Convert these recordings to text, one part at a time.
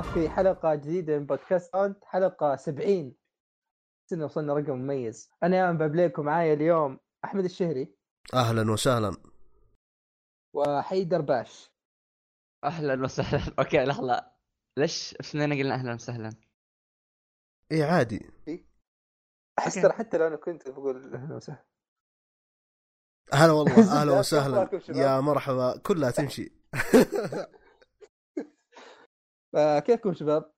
الله في حلقة جديدة من بودكاست Sound حلقة 70 سنة وصلنا؟ رقم مميز. أنا يا بابليكم معايا اليوم أحمد الشهري. أهلا وسهلا. وحيدر باش. أهلا وسهلا. أوكي لحظة. ليش اثنين قلنا أهلا وسهلا؟ اي عادي. أحس أوكي. ترى حتى لو أنا كنت بقول أهلا وسهلا. هلا والله أهلا كيف وسهلا؟ يا مرحبا. كلها تمشي. فكيفكم شباب؟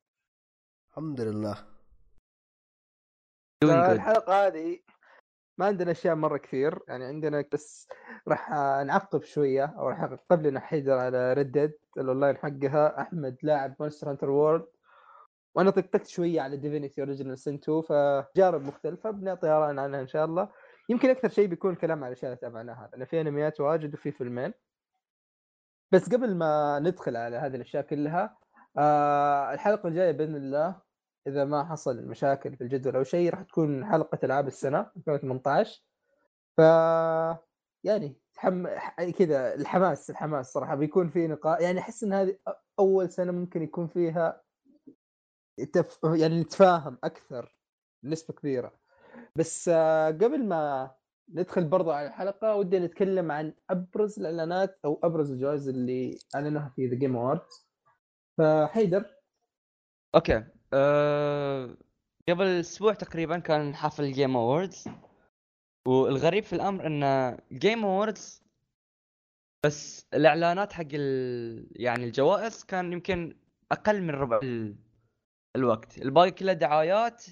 الحمد لله. الحلقة هذه ما عندنا أشياء مرة كثير يعني عندنا بس راح نعقب شوية أو راح أعقب لنا حيدر على Red Dead ال online حقها. أحمد لاعب Monster Hunter World وأنا طقطقت شوية على Divinity Original Sin 2 فتجارب مختلفة بنعطي آراء عنها إن شاء الله. يمكن أكثر شيء بيكون كلام على الأشياء اللي تابعناها لأن في أنميات واجد وفي فيلمين. بس قبل ما ندخل على هذه الأشياء كلها آه الحلقة الجاية بإذن الله إذا ما حصل مشاكل في الجدول أو شيء راح تكون حلقة ألعاب السنة 2018 ف يعني تحم... ح- كذا الحماس الحماس صراحة بيكون في نقاش يعني أحس إن هذه أول سنة ممكن يكون فيها تف... يعني نتفاهم أكثر بنسبه كبيرة. بس آه، قبل ما ندخل برضو على الحلقة ودي نتكلم عن أبرز الإعلانات أو أبرز الجوائز اللي أعلنوها في The Game Awards فحيدر. أوكي. أه... قبل أسبوع تقريبا كان حفل Game Awards والغريب في الأمر إن Game Awards بس الإعلانات حق ال... يعني الجوائز كان يمكن أقل من ربع ال... الوقت. الباقي كله دعايات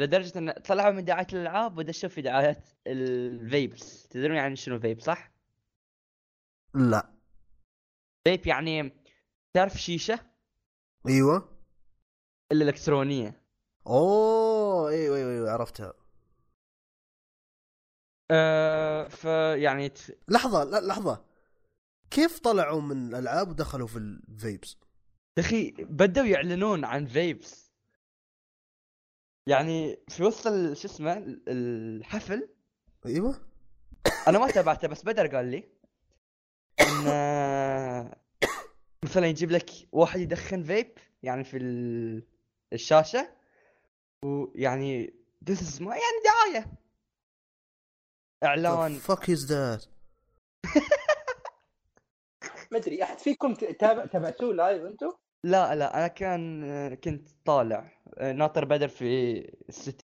لدرجة إن طلعوا من دعاية الألعاب ودشوا في دعايات ال vapes تدرون يعني شنو فيب صح؟ لا. فيب يعني تعرف شيشة؟ إيوه. الإلكترونية. أوه أيوه أيوه, أيوة عرفتها. أه فيعني ت- لحظة لا لحظة. كيف طلعوا من الألعاب ودخلوا في ال vapes يا أخي بدوا يعلنون عن فيبس يعني في وسط شو اسمه ال- الحفل. إيوه. أنا ما تابعته بس بدر قال لي إن مثلا يجيب لك واحد يدخن فيب يعني في ال- الشاشة ويعني this is ما يعني دعاية. إعلان. فك از ذات ما أدري أحد فيكم تابع تابعتوه live أنتم؟ لا لا أنا كان كنت طالع آه، ناطر بدر في ال city.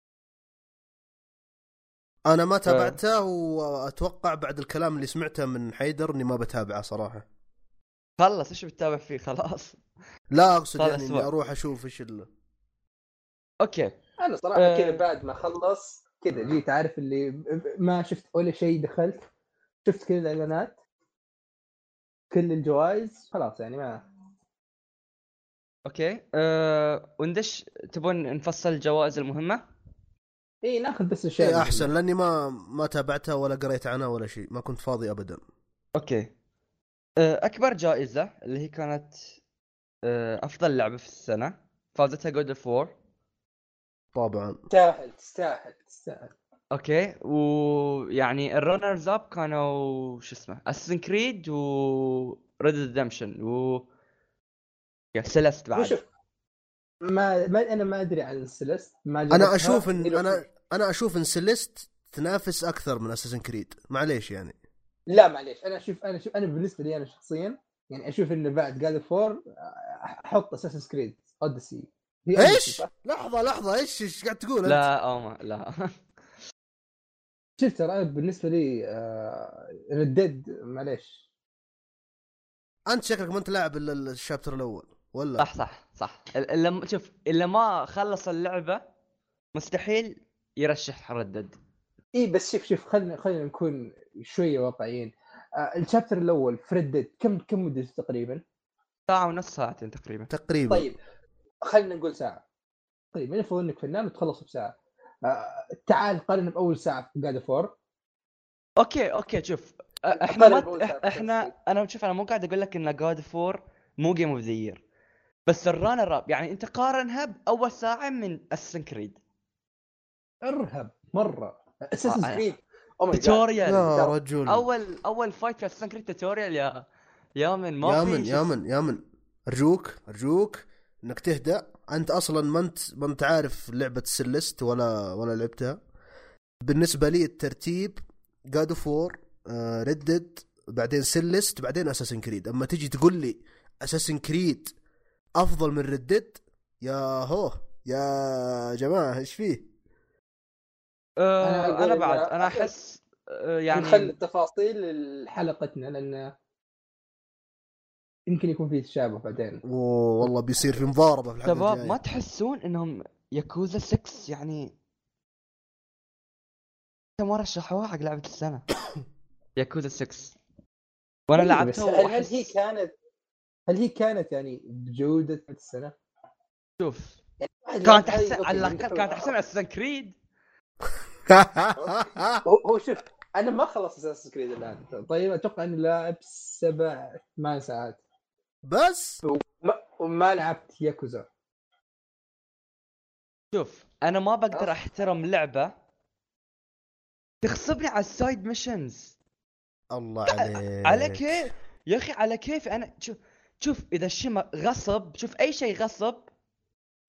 أنا ما تابعته وأتوقع بعد الكلام اللي سمعته من حيدر إني ما بتابعه صراحة. خلص إيش بتتابع فيه؟ خلاص. لا أقصد يعني إني. أروح أشوف إيش ال... أوكي. أنا صراحة آه. كذا بعد ما خلص كذا جيت عارف اللي ما شفت ولا شيء دخلت شفت كل الإعلانات كل الجوائز خلاص يعني ما أوكي. أه وندش تبون نفصل الجوائز المهمة؟ إي ناخذ بس الاشياء اي أحسن لأني ما ما تابعتها ولا قريت عنها ولا شيء ما كنت فاضي ابدا. أوكي. أه أكبر جائزة اللي هي كانت أه أفضل لعبة في السنة فازتها God of War طبعا. تستاهل تستاهل تستاهل. أوكي. ويعني ال runners up كانوا شو اسمه Assassin's Creed و Red Redemption و يا Celeste بعد. وشوف ما, ما أنا ما أدري عن Celeste ما أنا. أشوف إن أنا أنا أشوف إن Celeste تنافس أكثر من Assassin's Creed معليش يعني. لا معليش. أنا أشوف أنا أشوف أنا بالنسبة لي أنا شخصيا يعني أشوف إنه بعد God of War أحط Assassin's Creed Odyssey إيش؟ لحظة لحظة. إيش إيش قاعد تقول أنت؟ لا أو ما لا. شفت ترى أنا بالنسبة لي Red Dead معليش. أنت شكلك ما أنت لاعب إلا ال chapter الأول ولا؟ صح صح صح. الا شوف إلا ما خلص اللعبة مستحيل يرشح Red Dead اي بس شوف شوف خلينا خلينا نكون شوية واقعيين. آه ال chapter الأول في Red Dead كم كم مدته تقريبا؟ ساعة ونص ساعتين تقريبا. تقريبا. طيب خلينا نقول ساعة. طيب نفرض إنك فنان وتخلص بساعة. آه تعال قارن بأول ساعة في جاد فور أوكي أوكي شوف. أ- إحنا ما إحنا أنا شوف أنا مو قاعد أقول لك إن God of War مو game of the year بس ال runner up يعني أنت قارنها بأول ساعة من Assassin's Creed ارهب مرة. Assassin's آه، Creed tutorial يا. رجل. أول أول fight في Assassin's Creed tutorial يا يا من ما يا في من يا. من يا من أرجوك أرجوك إنك تهدأ. أنت أصلا ما أنت ما أنت عارف لعبة Celeste ولا ولا لعبتها. بالنسبة لي الترتيب God of War Red Dead بعدين Celeste بعدين Assassin's Creed أما تجي تقول لي Assassin's Creed أفضل من Red Dead يا هو يا جماعة إيش فيه؟ أقول أنا بعد أنا أحس آه، يعني نخلي يعني التفاصيل لحلقتنا لأن يمكن يكون في تشابه بعدين. والله بيصير في مضاربة في الحلقة شباب. ما تحسون إنهم ياكوزا 6 يعني كم مره شرحوها حق لعبة السنة. ياكوزا 6 وأنا بس لعبتها هل, هل هي كانت هل هي كانت يعني بجوده السنة؟ شوف. يعني كانت هذه- أحسن على الأقل كانت أحسن من Assassin's Creed هو هو شوف أنا ما خلصت Assassin's Creed الآن. طيب أتوقع إني لاعب سبع ثمان ساعات. بس؟ ما وما لعبت ياكوزا. شوف أنا ما بقدر. أحترم لعبة تغصبني على ال side missions الله عليك. على كيف؟ يا أخي على كيف؟ أنا شوف شوف إذا الشيء غصب شوف أي شيء غصب.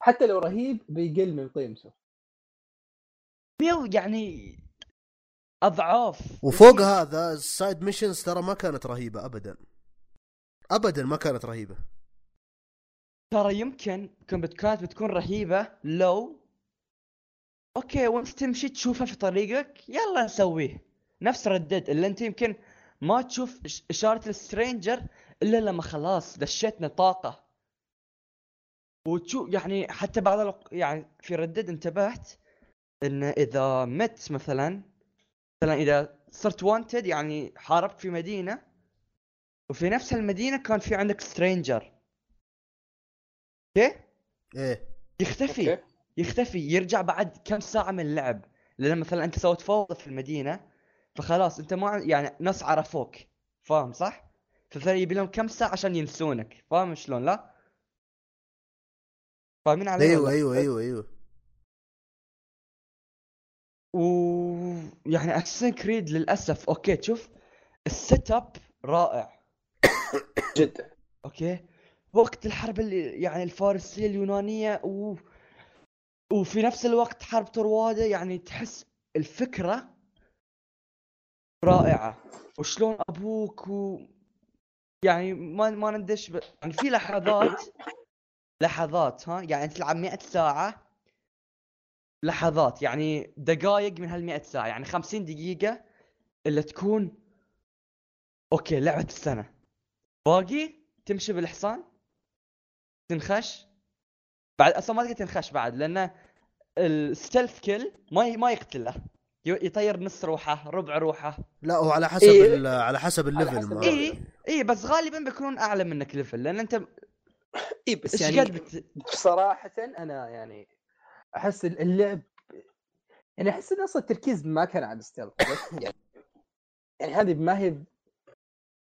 حتى لو رهيب بيقل من قيمته. مية يعني أضعاف. وفوق هذا ال side missions ترى ما كانت رهيبة ابدا. ابدا ما كانت رهيبة. ترى يمكن كانت بتكون رهيبة لو. okay وانت تمشي تشوفها في طريقك يلا نسويه نفس Red Dead اللي أنت يمكن ما تشوف إشارة ال stranger إلا لما خلاص دشيت نطاقه. وتشوف يعني حتى بعض الوق... يعني في Red Dead انتبهت ان إذا مت مثلا مثلا إذا صرت وانتد يعني حاربت في مدينة وفي نفس المدينة كان في عندك stranger okay؟ إيه. يختفي. okay. يختفي. يرجع بعد كم ساعة من اللعب. لأن مثلا أنت سويت فوضى في المدينة فخلاص أنت ما يعني ناس عرفوك. فاهم صح؟ فمثلا يبي لهم كم ساعة عشان ينسونك. فاهم شلون؟ لا؟ فاهمين علي أيوه ولا؟ أيوه أيوه أيوه. و يعني Assassin's Creed للأسف okay تشوف ال setup رائع. جدا. okay؟ وقت الحرب اللي يعني الفارسية اليونانية و... وفي نفس الوقت حرب طروادة يعني تحس الفكرة رائعة. وشلون أبوك و يعني ما ما ندش ب... يعني في لحظات لحظات ها؟ يعني تلعب 100 ساعة لحظات يعني دقائق من هال 100 ساعة يعني 50 دقيقة اللي تكون أوكي لعبة السنة. باقي تمشي بالحصان تنخش. بعد أصلا ما تقدر تنخش بعد لأن ال stealth كل ما ي- ما يقتله. يطير نص روحه ربع روحه. لا هو على حسب إيه. ال- على حسب ال level إي إي بس غالبا بيكونون أعلى منك level لأن أنت إي بس يعني بت... بصراحة أنا يعني أحس اللعب يعني أحس إن أصلا التركيز ما كان على ال stealth يعني يعني هذه ما هي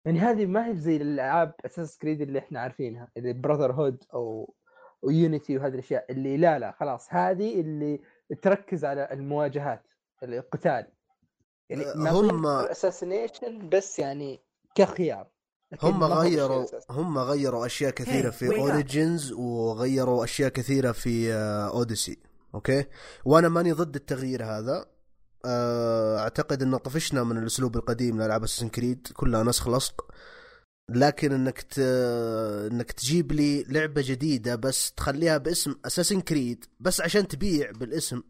يعني هذه ما هي زي الألعاب Assassin's Creed اللي إحنا عارفينها اللي Brotherhood أو و Unity وهذه الأشياء اللي لا لا خلاص هذه اللي تركز على المواجهات القتال يعني أه، ما هم- assassination بس يعني كخيار هم غيروا. هم غيروا أشياء كثيرة في. Origins وغيروا أشياء كثيرة في Odyssey okay؟ وأنا ماني ضد التغيير هذا. آه، أعتقد ان طفشنا من الأسلوب القديم لألعاب Assassin's Creed كلها نسخ لصق. لكن إنك ت... إنك تجيب لي لعبة جديدة بس تخليها باسم Assassin's Creed بس عشان تبيع بالاسم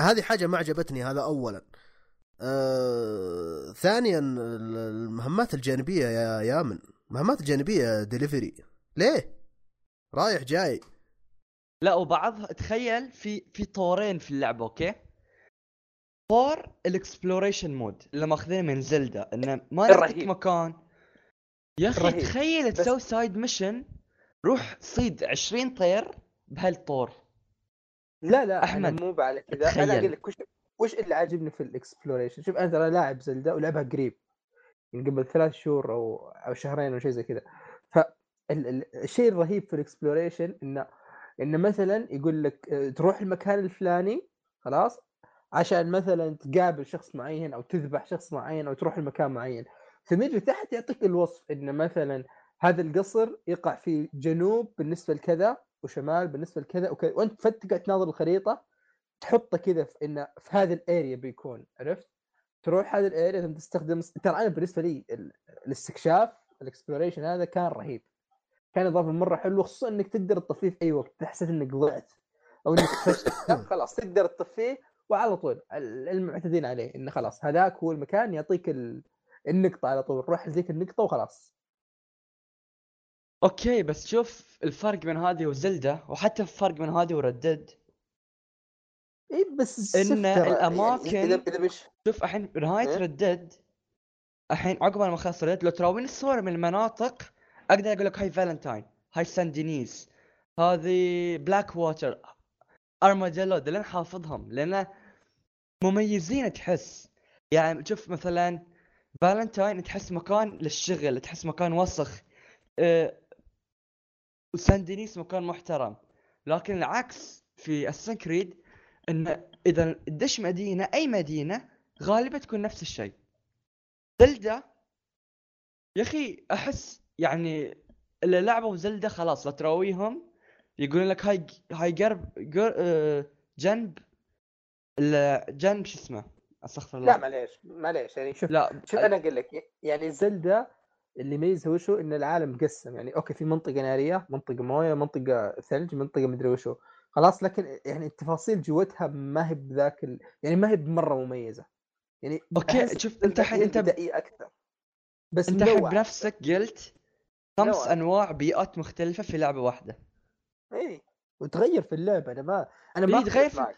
هذه حاجة ما عجبتني هذا اولا. آه... ثانيا ال- المهمات الجانبية يا يامن. المهمات الجانبيه ديليفري ليه؟ رايح جاي. لا وبعضها تخيل في في طورين في اللعبة okay طور ال exploration mode اللي ماخذينه من Zelda انه ما نعطيك. مكان يا أخي. تخيل تسوي side mission روح صيد 20 طير بهالطور لا لا أحمد مو على كذا أنا. أقول لك وش وش اللي عاجبني في ال exploration شوف أنا ترى لاعب Zelda ولعبها قريب من قبل ثلاث شهور أو أو شهرين أو شيء زي كذا ف ال- ال- الشيء الرهيب في الإكسبلوريشن إنه إنه مثلا يقول لك آه، تروح المكان الفلاني خلاص؟ عشان مثلا تقابل شخص معين أو تذبح شخص معين أو تروح لمكان معين. ثم يجي تحت يعطيك الوصف إنه مثلا هذا القصر يقع في جنوب بالنسبة لكذا وشمال بالنسبة لكذا وكذا وأنت فت تقعد تناظر الخريطة تحطه كذا في إنه في هذا الأريا بيكون عرفت؟ تروح هذا الأريا تستخدم ترى أنا بالنسبة لي ال- الاستكشاف ال exploration هذا كان رهيب. كان إضافة مرة حلوة خصوصا إنك تقدر تطفيه في أي وقت تحس إنك ضعت أو إنك فشلت. لا، خلاص تقدر تطفيه وعلى طول ال- المعتادين عليه إنه خلاص هذاك هو المكان يعطيك ال... النقطة على طول روح لذيك النقطة وخلاص. okay بس شوف الفرق بين هذه و Zelda وحتى الفرق بين هذه و Red Dead. اي بس ترى، الأماكن- يعني إذا إذا شوف الحين بنهاية إيه؟ Red Dead الحين عقب ما خلص Red Dead لو تراويني الصور من المناطق أقدر أقول لك هاي فالنتاين هاي Saint Denis هذه Blackwater Armadillo لين حافظهم لأن مميزين تحس. يعني شوف مثلا فالنتاين تحس مكان للشغل تحس مكان وسخ. أه و Saint Denis مكان محترم. لكن العكس في Assassin's Creed إن إذا تدش مدينة أي مدينة غالبا تكون نفس الشيء. زلدة يا أخي أحس يعني اللي لعبوا زلدة خلاص لا تراويهم. يقولون لك هاي هاي قرب قر- آه، جنب ال- جنب شو اسمه؟ أستغفر الله. لا معليش معليش يعني شوف لا شوف أنا أقول لك يعني زلدة اللي يميزها وشو؟ إن العالم مقسم يعني أوكي في منطقة نارية منطقة موية منطقة ثلج منطقة مدري وشو. خلاص لكن يعني التفاصيل جوتها ما هي بذاك ال... يعني ما هي بمرة مميزة. يعني أوكي شوف أنت الحين هي أنت بدائيه أكثر. بس أنت الحين. بنفسك قلت خمس. أنواع بيئات مختلفة في لعبة واحدة اي وتغير في اللعبة أنا ما أنا إيه، ما تغير أختلف في- معك.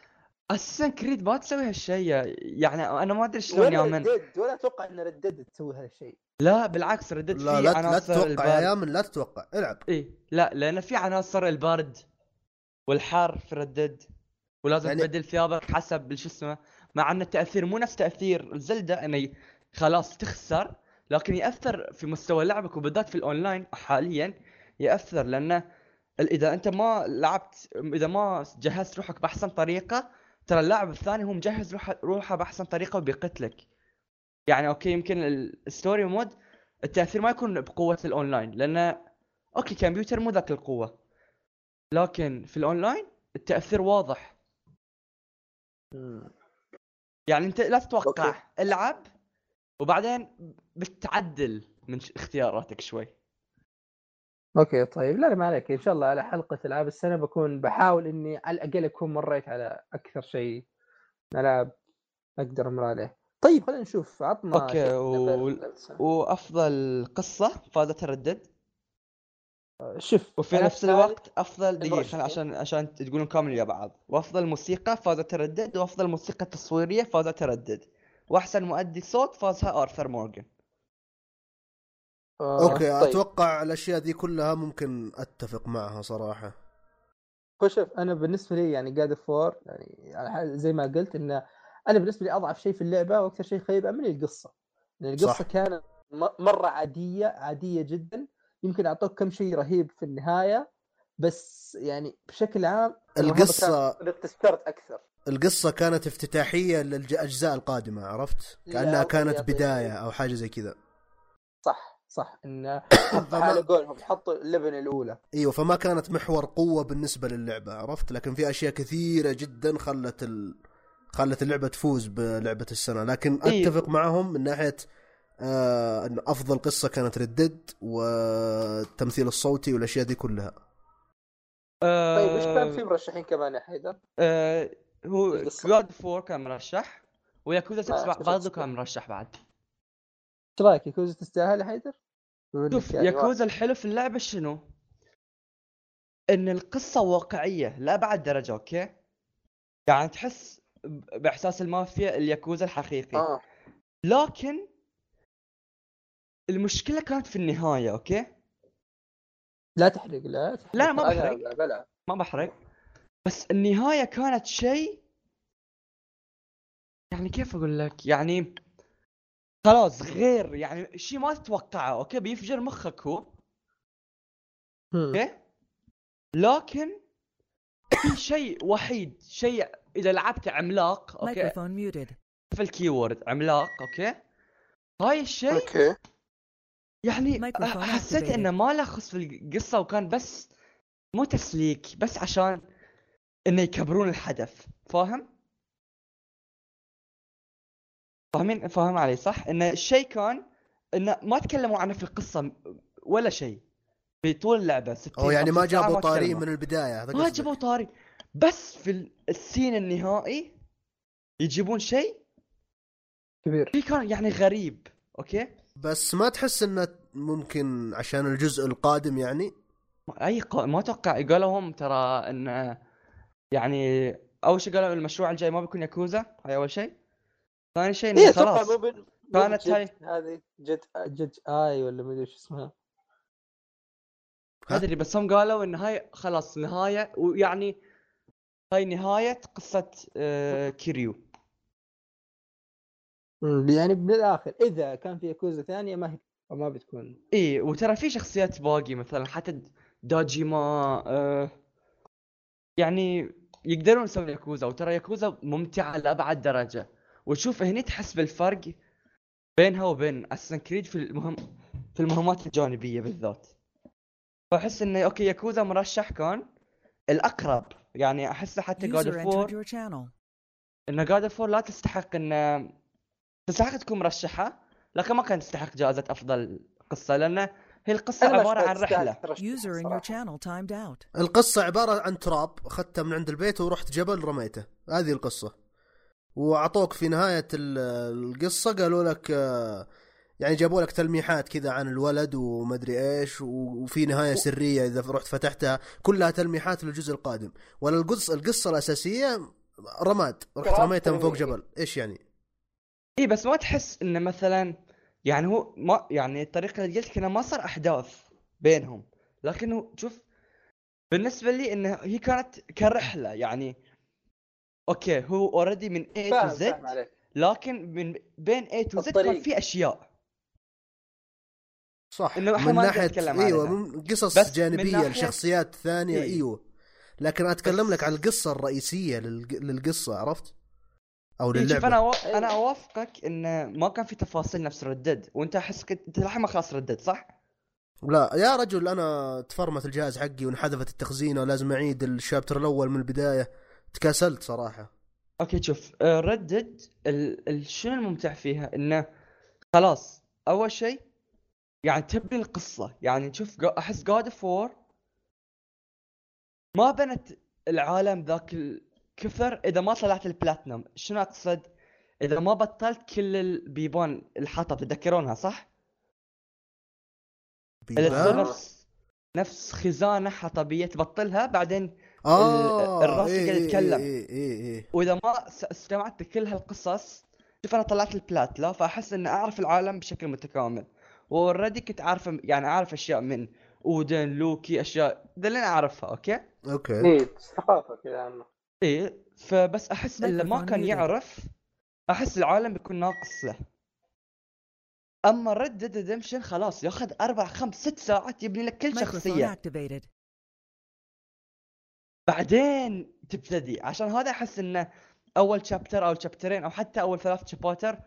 اساسن كريد ما تسوي هالشيء يعني أنا ما أدري شلون ولا يا من ردد ولا أتوقع إن ردد تسوي هذا الشيء لا بالعكس ردد لا في لا, لا تتوقع البارد يا يامن لا تتوقع العب إيه لا لأن في عناصر البرد والحار في Red Dead ولازم يعني-. تبدل ثيابك حسب شو اسمه مع إن التأثير مو نفس تأثير Zelda إنه خلاص تخسر لكن يأثر في مستوى لعبك وبالذات في الأونلاين حاليا يأثر لأنه إذا أنت ما لعبت إذا ما جهزت روحك بأحسن طريقة ترى اللاعب الثاني هو مجهز روحه بأحسن طريقة وبيقتلك يعني okay يمكن ال- ال story mode التأثير ما يكون بقوة الأونلاين لأنه okay كمبيوتر مو ذاك القوة لكن في الأونلاين التأثير واضح. يعني أنت لا تتوقع. العب وبعدين بتعدل من اختياراتك شوي. okay طيب. لا لا ما عليك. إن شاء الله على حلقة ألعاب السنة بكون بحاول إني على الأقل أكون مريت على أكثر شيء ألعاب أقدر أمر عليه. طيب خلينا نشوف. عطنا شيء و-. وأفضل قصة فازت Red Dead شوف وفي نفس الوقت أفضل دقيقة عشان عشان تقولون كامل يا بعض. وأفضل موسيقى فازت Red Dead وأفضل موسيقى تصويرية فازت Red Dead وأحسن مؤدي صوت فازها أرثر مورغان. آه، okay طيب. أتوقع الأشياء دي كلها ممكن أتفق معها صراحة. هو شوف أنا بالنسبة لي يعني God of War يعني زي ما قلت إنه أنا بالنسبة لي أضعف شيء في اللعبة وأكثر شيء خيب املي القصة. لأن القصة صح. كانت مرة عادية عادية جدا. يمكن أعطوك كم شيء رهيب في النهاية بس يعني بشكل عام كان الاستثمرت أكثر. القصة كانت افتتاحية للأجزاء القادمة عرفت كأنها كانت بداية. أو حاجة زي كذا صح صح انه فما- على قولهم حطوا اللبن الأولى أيوه فما كانت محور قوة بالنسبة للعبة عرفت لكن في أشياء كثيرة جدا خلت ال... خلت اللعبة تفوز بلعبة السنة لكن إيه. أتفق معهم من ناحية آه إن أفضل قصة كانت Red Dead والتمثيل الصوتي والأشياء دي كلها طيب إيش كان في مرشحين كمان يا حيدر؟ آه هو. God of War كان مرشح وياكوزا 6 ما أعرف برضه كان مرشح بعد إيش رأيك ياكوزا تستاهل يا حيدر؟ شوف يعني ياكوزا الحلو في اللعبة شنو؟ إن القصة واقعية لابعد درجة okay؟ يعني تحس بإحساس المافيا الياكوزا الحقيقي آه لكن المشكلة كانت في النهاية okay؟ لا تحرق لا تحرق لا، ما بحرق. بلعب ما بحرق بس النهاية كانت شيء يعني كيف أقول لك؟ يعني خلاص غير يعني شيء ما تتوقعه okay بيفجر مخك هو. أوكي لكن في شيء وحيد شيء إذا لعبت عملاق أوكي Microphone muted. في الكيورد عملاق أوكي هاي الشيء أوكي يعني حسيت. إنه ما له خص في القصة وكان بس مو تسليك بس عشان انه يكبرون الحدث فاهم؟ فاهمين فاهم علي صح؟ إن الشيء كان انه ما تكلموا عنه في القصة ولا شيء في طول اللعبة 60 أو يعني ما 50 ساعة جابوا طاري. من البداية هذا ما. جابوا طاري بس في ال- السين النهائي يجيبون شيء كبير في كان يعني غريب أوكي بس ما تحس إنه ممكن عشان الجزء القادم يعني أي. ما أتوقع قالوا هم ترى إن يعني أول شيء قالوا المشروع الجاي ما بيكون ياكوزا هاي أول شيء. ثاني شيء إنه أتوقع خلاص. مو بال مو كانت هاي- هذه جد جد اي ولا ما أدري إيش اسمها. ما أدري بس هم قالوا إن هاي خلاص نهاية ويعني هاي نهاية قصة آه كيريو. يعني من الآخر إذا كان في ياكوزا ثانية ما هي ما بتكون. إي وترى في شخصيات باقي مثلا حتى داجيما آه يعني يقدرون يسوون ياكوزا وترى ياكوزا ممتعة لأبعد درجة. وتشوف هني تحس بالفرق بينها وبين Assassin's Creed في المهم في المهمات الجانبية بالذات. فأحس انه okay ياكوزا مرشح كان الأقرب. يعني احسه حتى God User of entered your channel. إن God of لا تستحق إن تستحق تكون مرشحة لكن ما كانت تستحق جائزة أفضل قصة لأن هي القصة أنا ما عبارة عن ترشح User in your channel timed out. القصة عبارة عن تراب أخذته من عند البيت ورحت جبل رميته. هذه القصة. وأعطوك في نهاية ال- القصة قالوا لك آه، يعني جابوا لك تلميحات كذا عن الولد ومدري إيش وفي نهاية سرية إذا رحت فتحتها. كلها تلميحات للجزء القادم. ولا القصة القصة الأساسية رماد. رحت تراب رميته من فوق. جبل. إيش يعني؟ اي بس ما تحس انه مثلا يعني هو ما يعني الطريقة اللي قلت لك إنه ما صار أحداث بينهم لكنه شوف بالنسبة لي إنه هي كانت كرحلة يعني okay هو already من A to Z فاهم عليك لكن من بين A to Z كان الطريق. في أشياء صح إنه إحنا من ما نقدر ناحية نتكلم إيوه عنها. من قصص بس من جانبية ناحية- لشخصيات ثانية إيه. إيوه لكن أتكلم بس- لك عن القصة الرئيسية للق- للقصة عرفت؟ أو إيه، شوف للعبة أنا. أيوة. أنا أوافقك انه ما كان في تفاصيل نفس Red Dead وأنت أحس كنت أنت ما خلاص Red Dead صح؟ لا يا رجل أنا تفرمت الجهاز حقي وانحذفت التخزينة ولازم أعيد ال chapter الأول من البداية تكاسلت صراحة okay شوف Red Dead ال... ال... شنو الممتع فيها إنه خلاص أول شيء يعني تبني القصة يعني تشوف أحس God of War ما بنت العالم ذاك الكثر إذا ما طلعت البلاتنم شنو أقصد؟ إذا ما بطلت كل البيبان الحطب تتذكرونها صح؟ بيبان؟ نفس نفس خزانة حطبية تبطلها بعدين آه الرأس إيه قاعد إيه يتكلم. إيه إيه إيه. وإذا ما س- استمعت لكل هالقصص شوف أنا طلعت البلات لا فأحس إني أعرف العالم بشكل متكامل. وأوريدي كنت عارف يعني أعرف أشياء من أودن لوكي أشياء ذا اللي أنا أعرفها okay؟ okay. اي ثقافة كذا عنه. إيه فبس أحس اللي ما كان. يعرف أحس العالم بيكون ناقص له أما Red Dead Redemption خلاص ياخذ أربع خمس ست ساعات يبني لك كل شخصية. بعدين تبتدي عشان هذا أحس انه أول chapter أو شابترين أو حتى أول ثلاث chapter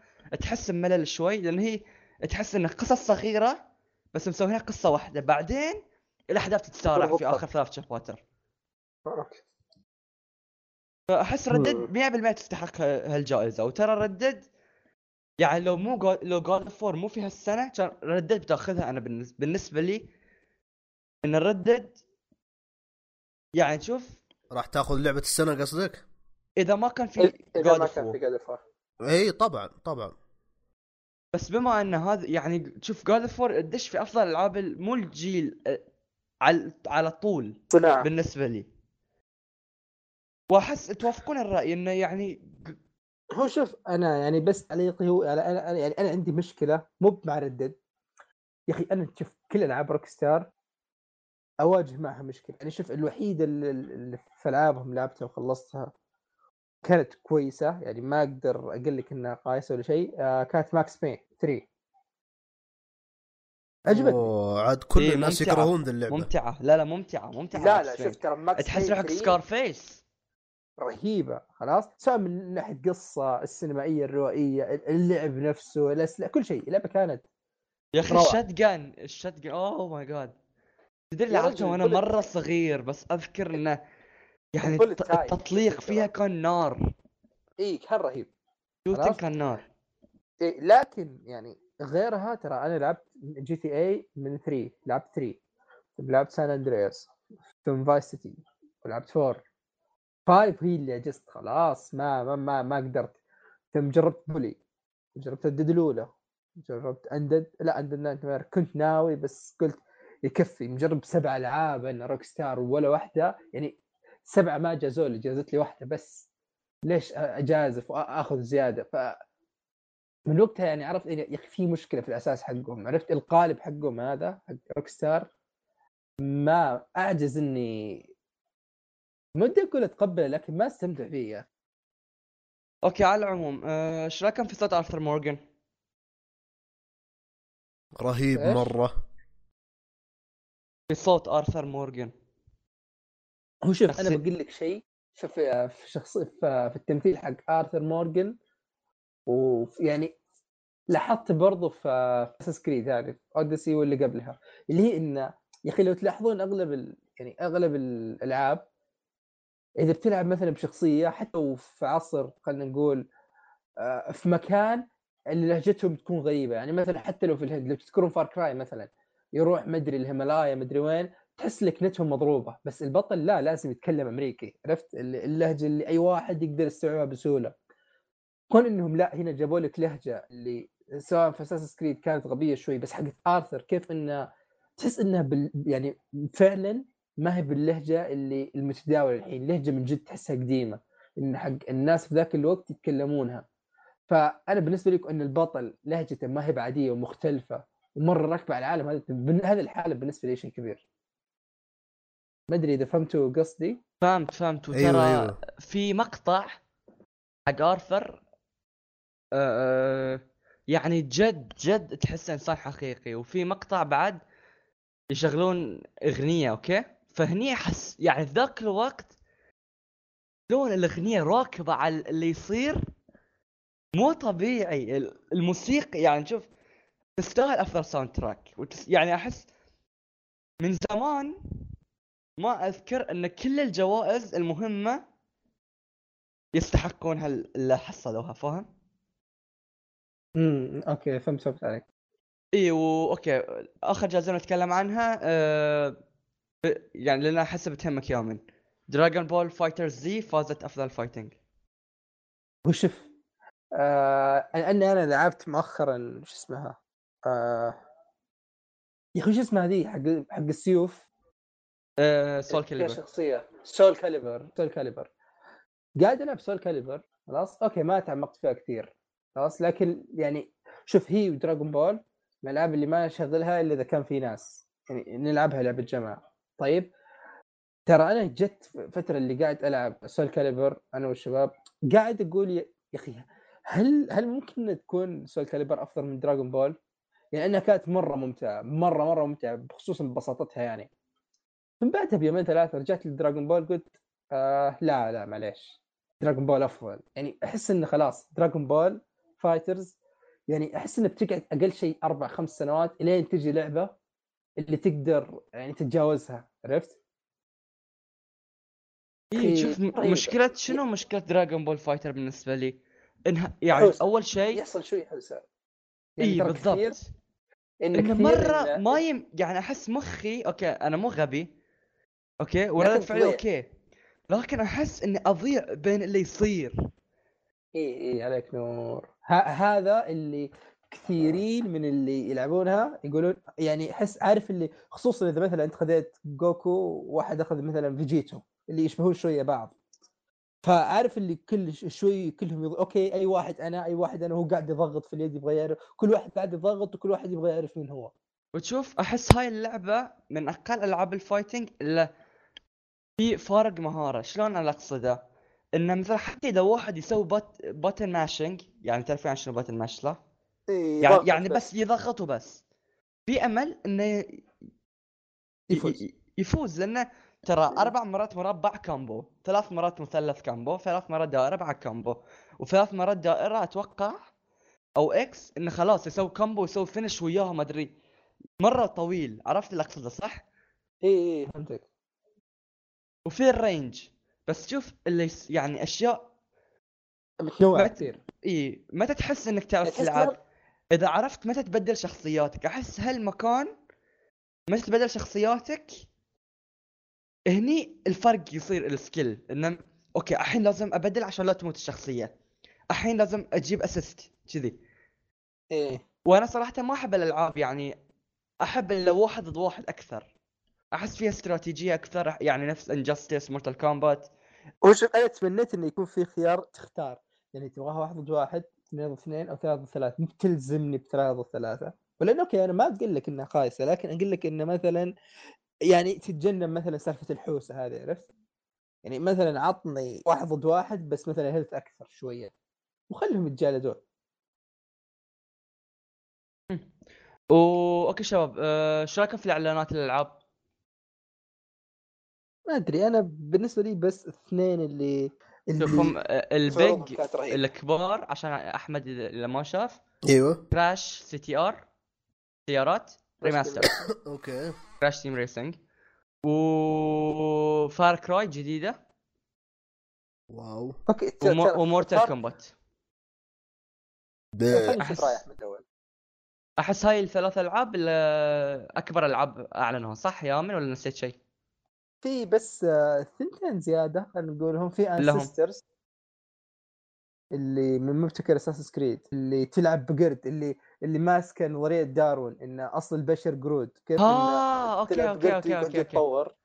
تحس بملل شوي لأن هي تحس انها قصص صغيرة بس مسوينها قصة واحدة بعدين الأحداث تتسارع في. آخر ثلاث chapter. فأحس Red Dead مم. 100% تستحق هالجائزة وترى Red Dead يعني لو مو جا... لو God of War مو في هالسنة كان Red Dead بتأخذها أنا بالنسبة بالنسبة لي إن ال Red Dead يعني شوف راح تاخذ لعبة السنة قصدك؟ إذا ما كان في إذا ما كان. في God of إي طبعا طبعا بس بما إن هذا يعني شوف God of War تدش في أفضل ألعاب ال- مو الجيل على على طول صناعة بالنسبة لي وأحس توافقون الرأي إنه يعني هو شوف أنا يعني بس تعليقي هو أنا أنا أنا- يعني أنا عندي مشكلة مو مع Red Dead يا أخي أنا شوف كل ألعاب Rockstar أواجه معها مشكلة. يعني شوف الوحيده اللي, في ألعابهم لعبتها وخلصتها كانت كويسة يعني ما أقدر أقول لك إنها قايسة ولا شيء آه كانت Max Payne 3 عجبتني. عاد كل إيه، الناس. يكرهون ذي اللعبة. ممتعة. لا لا ممتعة ممتعة لا لا. شوف ترى Max تحس روحك 3 Scar face رهيبة خلاص؟ سواء من ناحية قصة السينمائية الروائية اللعب نفسه الاسلحه كل شيء اللعبة كانت يا أخي. ال shotgun ال shotgun oh my God. تدري يا لعبته رجل وأنا مرة صغير بس أذكر إنه يعني. التطليق فيها كان نار. اي كان رهيب shooting. كان نار. إيه لكن يعني غيرها ترى أنا لعبت GTA من 3 لعبت 3 لعبت San Andreas ثم Vice City ولعبت 4 5 هي اللي عجزت خلاص ما ما ما, ما قدرت. ثم جربت Bully جربت Red Dead الأولى جربت Undead لا Undead Nightmare كنت ناوي بس قلت يكفي مجرب سبع ألعاب أنا Rockstar ولا واحدة يعني سبعة ما جازوا لي جازت لي واحدة بس. ليش أجازف واخذ زيادة؟ ف من وقتها يعني عرفت يا أخي في مشكلة في الأساس حقهم عرفت القالب حقهم هذا حق Rockstar ما أعجز إني ما ودي أقول اتقبله لكن ما استمتع فيه. okay على العموم آه، إيش رأيكم في صوت Arthur Morgan؟ رهيب إيش؟ مرة في صوت Arthur Morgan هو شوف أنا بقول لك شيء شوف آه، في شخص في في التمثيل حق Arthur Morgan ويعني لاحظت برضو في Assassin's Creed هذه Odyssey واللي قبلها اللي هي إنه يا أخي لو تلاحظون أغلب ال... يعني أغلب الألعاب إذا بتلعب مثلا بشخصية حتى وفي عصر خلينا نقول آه، في مكان اللي لهجتهم تكون غريبة. يعني مثلا حتى لو في الهند لو تذكرون Far Cry مثلا يروح مدري الهيمالايا مدري وين تحس لكنتهم مضروبة. بس البطل لا لازم يتكلم أمريكي. عرفت؟ ال- اللهجة اللي أي واحد يقدر يستوعبها بسهولة. كون إنهم لا هنا جابوا لك لهجة اللي سواء في Assassin's Creed كانت غبية شوي بس حقت Arthur كيف إنه تحس انها بال يعني فعلا ما هي باللهجة اللي المتداولة الحين. لهجه من جد تحسها قديمة إن حق الناس في ذاك الوقت يتكلمونها. فأنا بالنسبة لي إن البطل لهجته ما هي بعادية ومختلفة ومرة راكبة على العالم هذا بن- هذا الحالة بالنسبة لي شيء كبير. ما أدري إذا فهمتوا قصدي؟ فهمت فهمت. وترى أيوه أيوه. في مقطع حق آرثر آه، يعني جد جد تحس إنسان حقيقي. وفي مقطع بعد يشغلون أغنية أوكي؟ فهني أحس يعني في ذاك الوقت لون الاغنيه راكبه على اللي يصير مو طبيعي. ال- الموسيقى يعني شوف تستاهل أفضل soundtrack وتس يعني أحس من زمان ما أذكر إن كل الجوائز المهمة يستحقونها اللي حصلوها فاهم؟ امم okay فهمت فهمت عليك. إي okay آخر جائزة نتكلم عنها ب- يعني لأن احس بتهمك يومن Dragon Ball FighterZ فازت أفضل fighting وشوف آه لاني أنا لعبت مؤخرا شو اسمها؟ آه يا أخي شو اسمها ذي حق حق السيوف؟ آه Soul فيها Calibur شخصية. Soulcalibur Soulcalibur قاعد ألعب Soulcalibur خلاص؟ okay ما تعمقت فيها كثير. خلاص؟ لكن يعني شوف هي و Dragon Ball من الألعاب اللي ما أشغلها إلا إذا كان في ناس. يعني نلعبها لعبة جماعة. طيب ترى أنا جت فترة اللي قاعد ألعب Soulcalibur أنا والشباب قاعد أقول يا أخي هل هل ممكن تكون Soulcalibur أفضل من Dragon Ball؟ يعني انها كانت مرة ممتعة مرة مرة ممتعة خصوصا ببساطتها يعني. من بعدها بيومين ثلاثة رجعت ل Dragon Ball قلت آه لا لا معليش. Dragon Ball أفضل. يعني أحس انه خلاص Dragon Ball FighterZ يعني أحس انك بتقعد أقل شيء أربع خمس سنوات إلين تجي لعبة اللي تقدر يعني تتجاوزها. عرفت؟ اي إيه، شوف رهيبة. مشكلة شنو مشكلة Dragon Ball Fighter بالنسبة لي؟ إنها يعني حوسة. أول شيء يحصل شوي حوسة اي ترى كثير بالضبط إن انه كثير مرة إن- ما يم يعني أحس مخي okay أنا مو غبي okay وردة فعلي. okay لكن أحس إني أضيع بين اللي يصير اي اي عليك نور ه- هذا اللي كثيرين من اللي يلعبونها يقولون يعني أحس عارف اللي خصوصا إذا مثلا أنت خذيت Goku وواحد أخذ مثلا Vegito اللي يشبهون شوية بعض فعارف اللي كل شوي كلهم يض... okay أي واحد أنا أي واحد أنا هو قاعد يضغط في اليد يبغى يعرف كل واحد قاعد يضغط وكل واحد يبغى يعرف مين هو وتشوف أحس هاي اللعبة من أقل ألعاب ال fighting اللي في فارق مهارة شلون أنا أقصده؟ إنه مثلا حتى إذا واحد يسوي بات button mashing يعني تعرفين عن شنو button mash صح؟ إيه يعني يعني بس. يضغط وبس في أمل انه يفوز. يفوز لأنه ترى أربع مرات مربع combo ثلاث مرات مثلث combo ثلاث مرات دائرة بعد combo وثلاث مرات دائرة أتوقع أو X انه خلاص يسوي combo ويسوي finish وياها ما أدري. مرة طويل. عرفت اللي أقصده صح؟ اي اي إيه، فهمتك. وفي ال ring. بس شوف اللي يعني أشياء متنوع مت- كثير اي متى تحس إنك تعرف تلعب. إذا عرفت متى تبدل شخصياتك أحس هالمكان متى تبدل شخصياتك؟ هني الفرق يصير ال skill إنه okay الحين لازم أبدل عشان لا تموت الشخصية. الحين لازم أجيب assist كذي. إيه. وأنا صراحة ما أحب الألعاب يعني أحب لو واحد ضد واحد أكثر. أحس فيها استراتيجية أكثر يعني نفس Injustice Mortal Kombat وشوف أنا تمنيت إنه يكون في خيار تختار؟ يعني تبغاها واحد ضد واحد؟ اثنين ضد اثنين أو ثلاثة ضد ثلاثة. مو تلزمني بثلاثة ضد ثلاثة. ولأن okay أنا ما أقول لك انها خايسة لكن أقول لك إنه مثلا يعني تتجنب مثلا سالفة الحوسة هذه عرفت؟ يعني مثلا عطني واحد ضد واحد بس مثلا health أكثر شوية. وخلهم يتجالدون. okay شباب أه... شو رأيكم في الإعلانات الالعاب؟ ما أدري أنا بالنسبة لي بس اثنين اللي اللي آه، صعوبة ال big. الكبار عشان أحمد اذا ما شاف. إيوه. Crash CTR سيارات remaster okay. Crash Team Racing و Far Cry جديدة. wow. okay و Mortal Kombat. أول؟ أحس هاي الثلاث ألعاب ال- أكبر ألعاب أعلنوها صح يا امن ولا نسيت شيء؟ في بس آه، ثنتين زيادة خلينا نقولهم في؟ Ancestors اللي من مبتكر Assassin's Creed اللي تلعب بقرد اللي اللي ماسكه نظريه داروين إن أصل البشر قرود كيف آه okay okay okay okay يتطور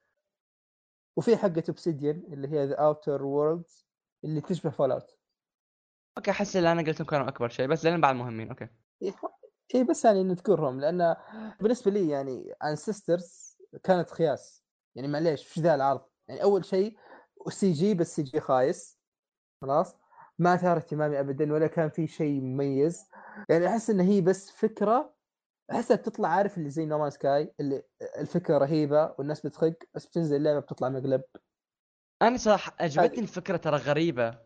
وفي حقة Obsidian اللي هي The Outer Worlds اللي تشبه Fallout okay أحس اللي أنا قلتهم كانوا أكبر شيء بس لأن بعد مهمين okay. اي إيه، بس يعني نذكرهم لأن بالنسبة لي يعني Ancestors كانت خياس. يعني معليش وش ذا العرض. يعني أول شيء سي جي بس سي جي خايس. خلاص؟ ما أثار اهتمامي ابدا ولا كان في شيء مميز. يعني أحس إن هي بس فكرة أحسها بتطلع عارف اللي زي No Man's Sky اللي الفكرة رهيبة والناس بتخق بس بتنزل اللعبة بتطلع مقلب. أنا صراحة عجبتني الفكرة ترى غريبة.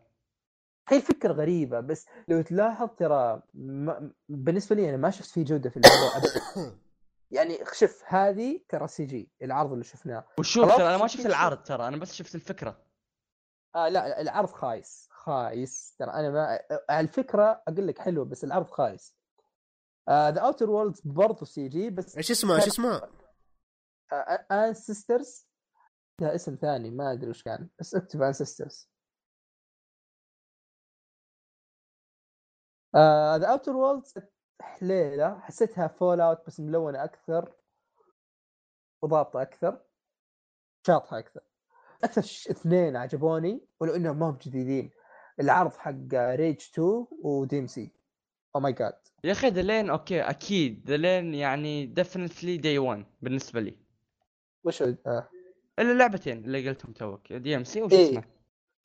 هي الفكرة غريبة بس لو تلاحظ ترى ما بالنسبة لي أنا ما شفت في جودة في الموضوع ابدا. يعني شوف هذه ترى CG العرض اللي شفناه. وشوف ترى أنا ما شفت. العرض ترى أنا بس شفت الفكرة. آه لا العرض خايس خايس. ترى أنا ما آه، الفكرة أقول لك حلوة بس العرض خايس. The Outer Worlds برضه CG بس إيش اسمه إيش اسمه؟ Ancestors لا اسم ثاني ما أدري وش كان بس اكتب Ancestors The Outer Worlds حليلة حسيتها Fallout بس ملونة أكثر وضابطة أكثر شاطحة أكثر أكثر اثنين عجبوني ولو إنهم ما هم جديدين العرض حق Rage 2 و DMC oh my god يا أخي ذولين okay أكيد ذولين يعني definitely day 1 بالنسبة لي وش؟ آه. إلا اللعبتين اللي قلتهم توك DMC وش إيه. اسمه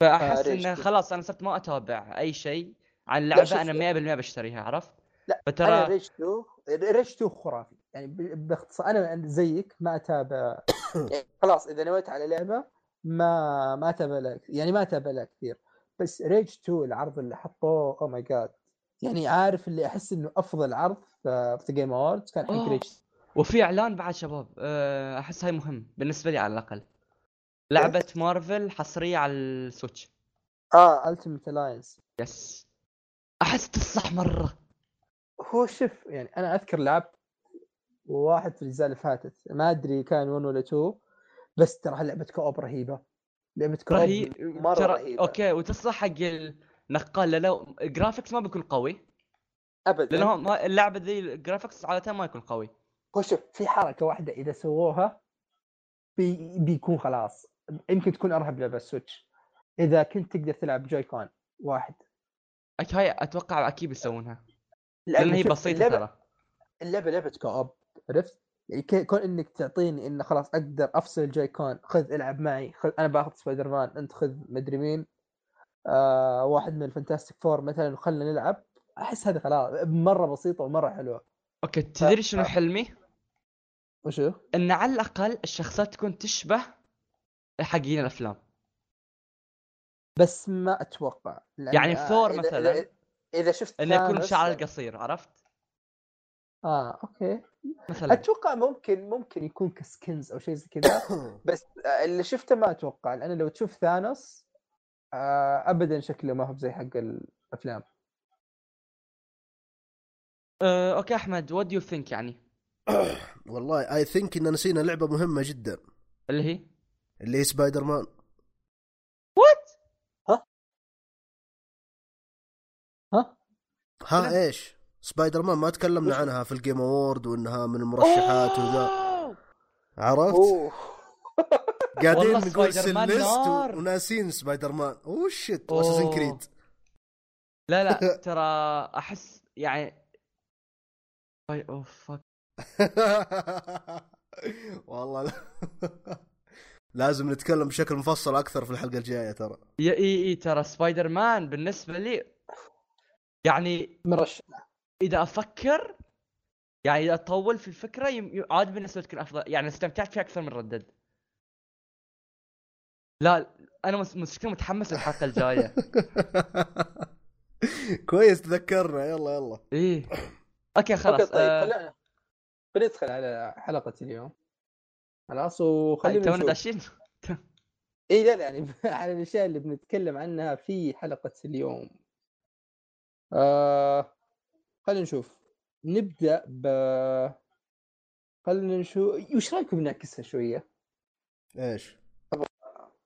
فأحس آه، إنه. خلاص أنا صرت ما أتابع أي شيء عن شوف- أنا 100% بشتريها عرفت؟ لا أنا فترى Rage 2 Rage 2 خرافي. يعني باختصار أنا زيك ما أتابع يعني خلاص إذا نويت على لعبة ما ما أتابع لها يعني ما أتابع لها كثير. بس Rage 2 العرض اللي حطوه oh my god يعني عارف اللي أحس إنه أفضل عرض في في Game Awards كان حق. Rage وفي إعلان بعد شباب أه، أحس هاي مهم بالنسبة لي على الأقل. لعبة مارفل حصرية على ال Switch. آه Ultimate Alliance yes. أحس تصح مرة. هو شوف يعني أنا أذكر لعبت واحد في الأجزاء اللي فاتت ما أدري كان 1 ولا 2 بس ترى لعبة co-op رهيبة. لعبة co-op رهي مرة ترى رهيبة. okay وتصح حق النقال لو ال graphics ما بيكون قوي. ابدا. لأنه ما اللعبة ذي ال graphics عادة ما يكون قوي. هو شوف في حركة واحدة إذا سووها بي بيكون خلاص. يمكن تكون أرهب لعبة Switch إذا كنت تقدر تلعب Joy-Con واحد هاي أتوقع أكيد بيسوونها. لأن هي بسيطة ترى اللعبة لعبه co-op عرفت؟ يعني كون إنك تعطيني إنه خلاص أقدر أفصل ال Joy-Con خذ العب معي خذ أنا باخذ سبايدر مان أنت خذ مدري مين آه واحد من ال Fantastic Four مثلا وخلنا نلعب أحس هذا خلاص مرة بسيطة ومرة حلوة okay تدري شنو حلمي؟ وشو؟ إن على الأقل الشخصيات تكون تشبه حقين الأفلام بس ما أتوقع يعني ثور إذا- مثلاً. إذا- اذا شفت إنه يكون شعر قصير عرفت؟ آه okay. مثلا. أتوقع ممكن ممكن يكون ك skins أو شيء زي كذا بس آه، اللي شفته ما أتوقع لأن لو تشوف Thanos آه ابدا شكله ما هو زي حق الأفلام. أه، okay أحمد what you think يعني؟ والله I think إن نسينا لعبة مهمة جدا. اللي هي؟ اللي هي Spider-Man what ها ها. إيش سبايدر مان ما تكلمنا عنها في ال Game Award وإنها من المرشحات وذا! عرفت قاعدين نقول. و- وناسين Spider-Man oh shit. Assassin's Creed لا لا ترى أحس يعني oh fuck والله لا. لازم نتكلم بشكل مفصل أكثر في الحلقة الجاية ترى إي إي ترى سبايدر مان بالنسبة لي يعني مرشح. إذا أفكر يعني إذا أطول في الفكرة يم... عاد بالنسبة تكون افضل يعني استمتعت فيها أكثر من Red Dead. لا أنا مس- مشكلة متحمس للحلقة الجاية. كويس تذكرنا. يلا يلا. إيه. okay خلاص okay طيب آه... خلينا خلينا ندخل على حلقة اليوم. خلاص وخلينا تونا نشوف. داشين. اي لا لا يعني على الأشياء اللي بنتكلم عنها في حلقة اليوم. آه خلينا نشوف. نبدأ ب خلينا نشوف وش رايكم نعكسها شوية؟ إيش؟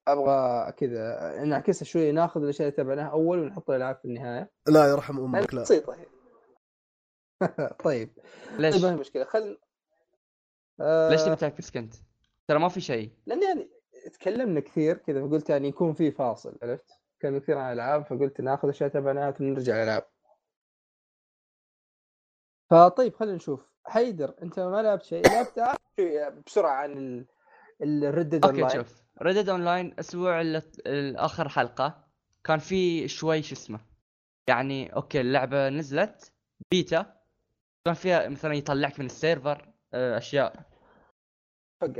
أبغى كذا نعكسها شوية ناخذ الأشياء اللي تابعناها أول ونحط الالعاب في النهاية. لا يرحم أمك لا. بسيطة هي. طيب. ليش؟ طيب ما هي مشكلة. خل آه ليش تبي تعكس كنت؟ ترى ما في شيء. لأن يعني تكلمنا كثير كذا فقلت يعني يكون في فاصل عرفت؟ تكلمنا كثير عن الألعاب فقلت ناخذ أشياء تبعناها ثم نرجع الالعاب. فطيب خلينا نشوف. حيدر أنت ما لعبت شيء؟ لعبت بسرعة عن okay online شوف. Red Dead Online الأسبوع ال- الآخر حلقة كان في شوي شو اسمه يعني okay اللعبة نزلت بيتا. كان فيها مثلا يطلعك من ال server آه، أشياء.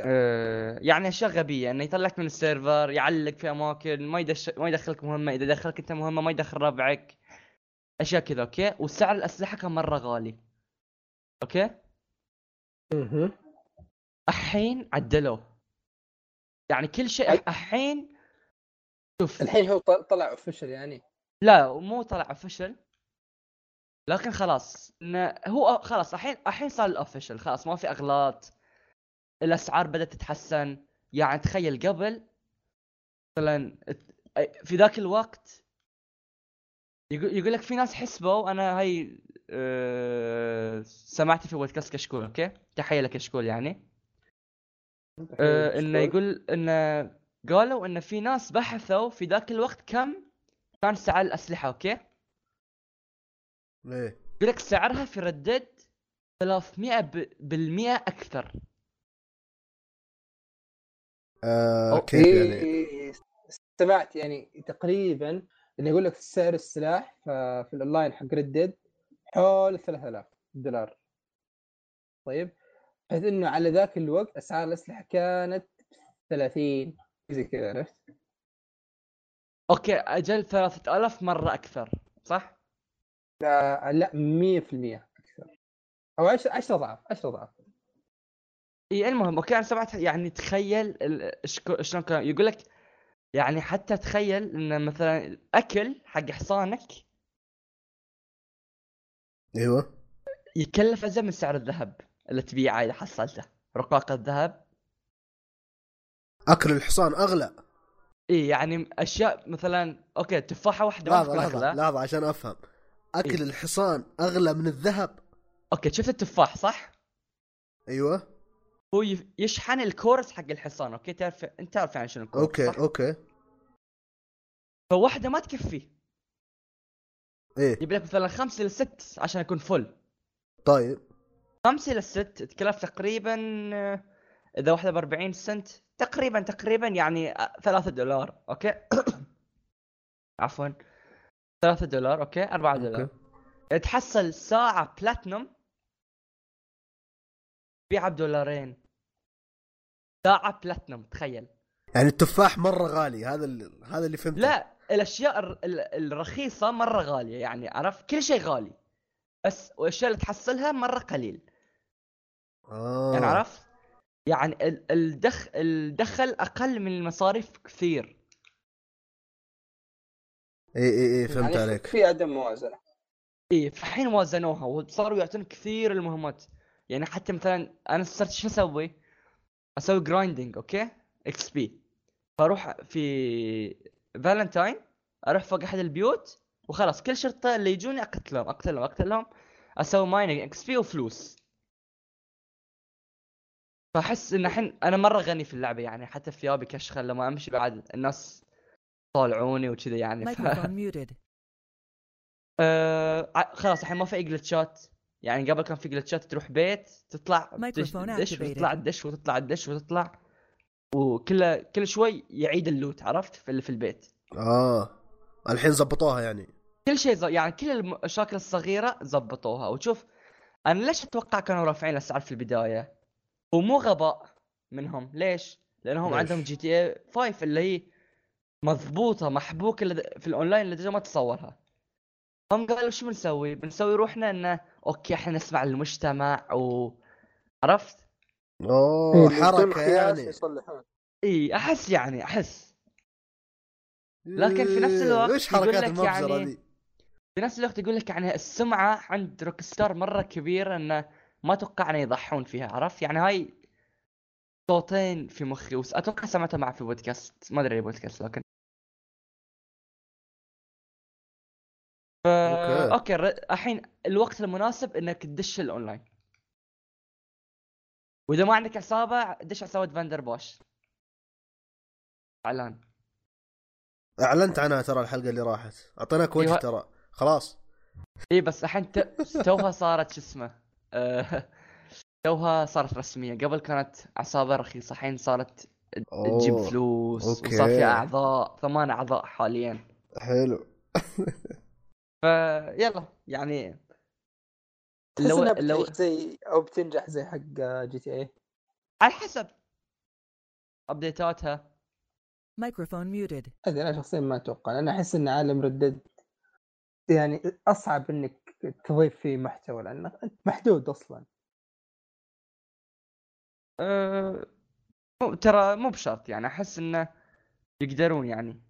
آه، يعني أشياء غبية إنه يطلعك من ال server يعلق في أماكن ما يدش ما يدخلك مهمة إذا دخلك أنت مهمة ما يدخل ربعك. أشياء كذا okay؟ وسعر الأسلحة كان مرة غالي. okay؟ مهم. الحين عدلوه. يعني كل شيء الحين شوف. الحين هو طل- طلع official يعني؟ لا مو طلع فشل لكن خلاص هو خلاص الحين الحين صار ال official خلاص ما في أغلاط. الأسعار بدأت تتحسن. يعني تخيل قبل مثلا في ذاك الوقت يقول لك في ناس حسبوا أنا هاي أه سمعت في بودكاست كشكول okay؟ تحيه لكشكول يعني. أه إنه يقول إنه قالوا إنه في ناس بحثوا في ذاك الوقت كم كان سعر الأسلحة okay؟ ليه يقول لك سعرها في Red Dead 300 ب- بالمئة أكثر. آه كيف يعني؟ إيه، سمعت يعني تقريبا انه يقول لك سعر السلاح في الأونلاين حق Red Dead حول 3000 دولار. طيب؟ بحيث إنه على ذاك الوقت أسعار الأسلحة كانت 30 زي كذا عرفت؟ okay أجل 3000 مرة أكثر صح؟ آه لا 100% أكثر. أو 10 10 ضعف 10 ضعف اي المهم okay أنا سمعت يعني تخيل شكو- شلون كان يقول لك يعني حتى تخيل إن مثلا اكل حق حصانك أيوه. يكلف ازيد من سعر الذهب اللي تبيعه إذا حصلته رقاق الذهب. أكل الحصان أغلى. اي يعني أشياء مثلا okay تفاحة واحدة لحظة لحظة لحظة عشان أفهم. أكل إيه. الحصان أغلى من الذهب؟ okay شفت التفاح صح؟ أيوه. هو يشحن ال cores حق الحصان okay؟ تعرف أنت تعرف يعني شنو الكورس أوكي صح؟ أوكي. فواحدة ما تكفي. إيه. يبي لك مثلا خمسة لست عشان يكون full طيب. خمسة لست تكلف تقريبا آه، إذا واحدة ب 40 سنت تقريبا تقريبا يعني آه، ثلاثة دولار okay؟ عفوا. ثلاثة دولار okay؟ أربعة دولار. okay تحصل ساعة بلاتنوم. تبيعها بدولارين. ساعة بلاتنوم تخيل. يعني التفاح مرة غالي هذا اللي هذا اللي فهمته. لا الأشياء الر- ال- الرخيصة مرة غالية يعني عرفت؟ كل شيء غالي. بس والاشياء اللي تحصلها مرة قليل. آه. يعني عرفت؟ يعني ال- الدخ الدخل أقل من المصاريف كثير. إي إي إي فهمت يعني عليك. في عدم موازنة. إيه فالحين وازنوها وصاروا يعطون كثير المهمات. يعني حتى مثلا أنا صرت شو أسوي؟ أسوي grinding okay؟ XP. فأروح في فالنتاين أروح فوق أحد البيوت وخلاص كل شرطة اللي يجوني أقتلهم أقتلهم أقتلهم أسوي mining XP وفلوس. فأحس إن الحين أنا مرة غني في اللعبة يعني حتى في ثيابي كشخة لما أمشي بعد الناس طالعوني وكذا يعني ف... آه خلاص الحين ما في جلتشات يعني قبل كان في جلتشات تروح بيت تطلع تدش. وتطلع تدش وتطلع تدش وتطلع. وكل كل شوي يعيد اللوت عرفت؟ في اللي في البيت. آه. الحين زبطوها يعني. كل شيء ز... يعني كل المشاكل الصغيرة زبطوها وشوف أنا ليش أتوقع كانوا رافعين الأسعار في البداية؟ ومو غباء منهم. ليش؟ لأنهم ليش؟ عندهم GTA 5 اللي هي مضبوطة محبوكه في الأونلاين لدرجه ما تتصورها هم قالوا شو بنسوي؟ بنسوي روحنا إنه okay إحنا نسمع المجتمع و عرفت؟ أوه إيه، حركة يعني. إي أحس يعني أحس. لكن في نفس إيه، الوقت يقول حركات المبزره يعني- دي؟ في نفس الوقت يقول لك يعني السمعة عند Rockstar مرة كبيرة إنه ما أتوقع إنه يضحون فيها عرفت؟ يعني هاي صوتين في مخي واتوقع سمعتها معه في بودكاست ما أدري بودكاست لكن okay الحين الوقت المناسب إنك تدش الأونلاين. وإذا ما عندك عصابة دش عصابه فاندر بوش. إعلان. أعلنت عنها ترى الحلقة اللي راحت. أعطيناك وجه أيوة. ترى. خلاص. إي بس الحين. توها صارت شو اسمه آه، توها صارت رسمية. قبل كانت عصابة رخيصة الحين صارت تجيب فلوس okay. وصار فيها أعضاء ثمان أعضاء حاليا. حلو. فيلا يعني لو لو زي أو بتنجح زي حق GTA على حسب. update اتها Microphone muted. هذه أنا شخصيا ما أتوقع أنا أحس إن عالم Red Dead يعني أصعب إنك تضيف فيه محتوى لأنه انت محدود أصلا. أه... مو- ترى مو بشرط يعني أحس إنه يقدرون يعني.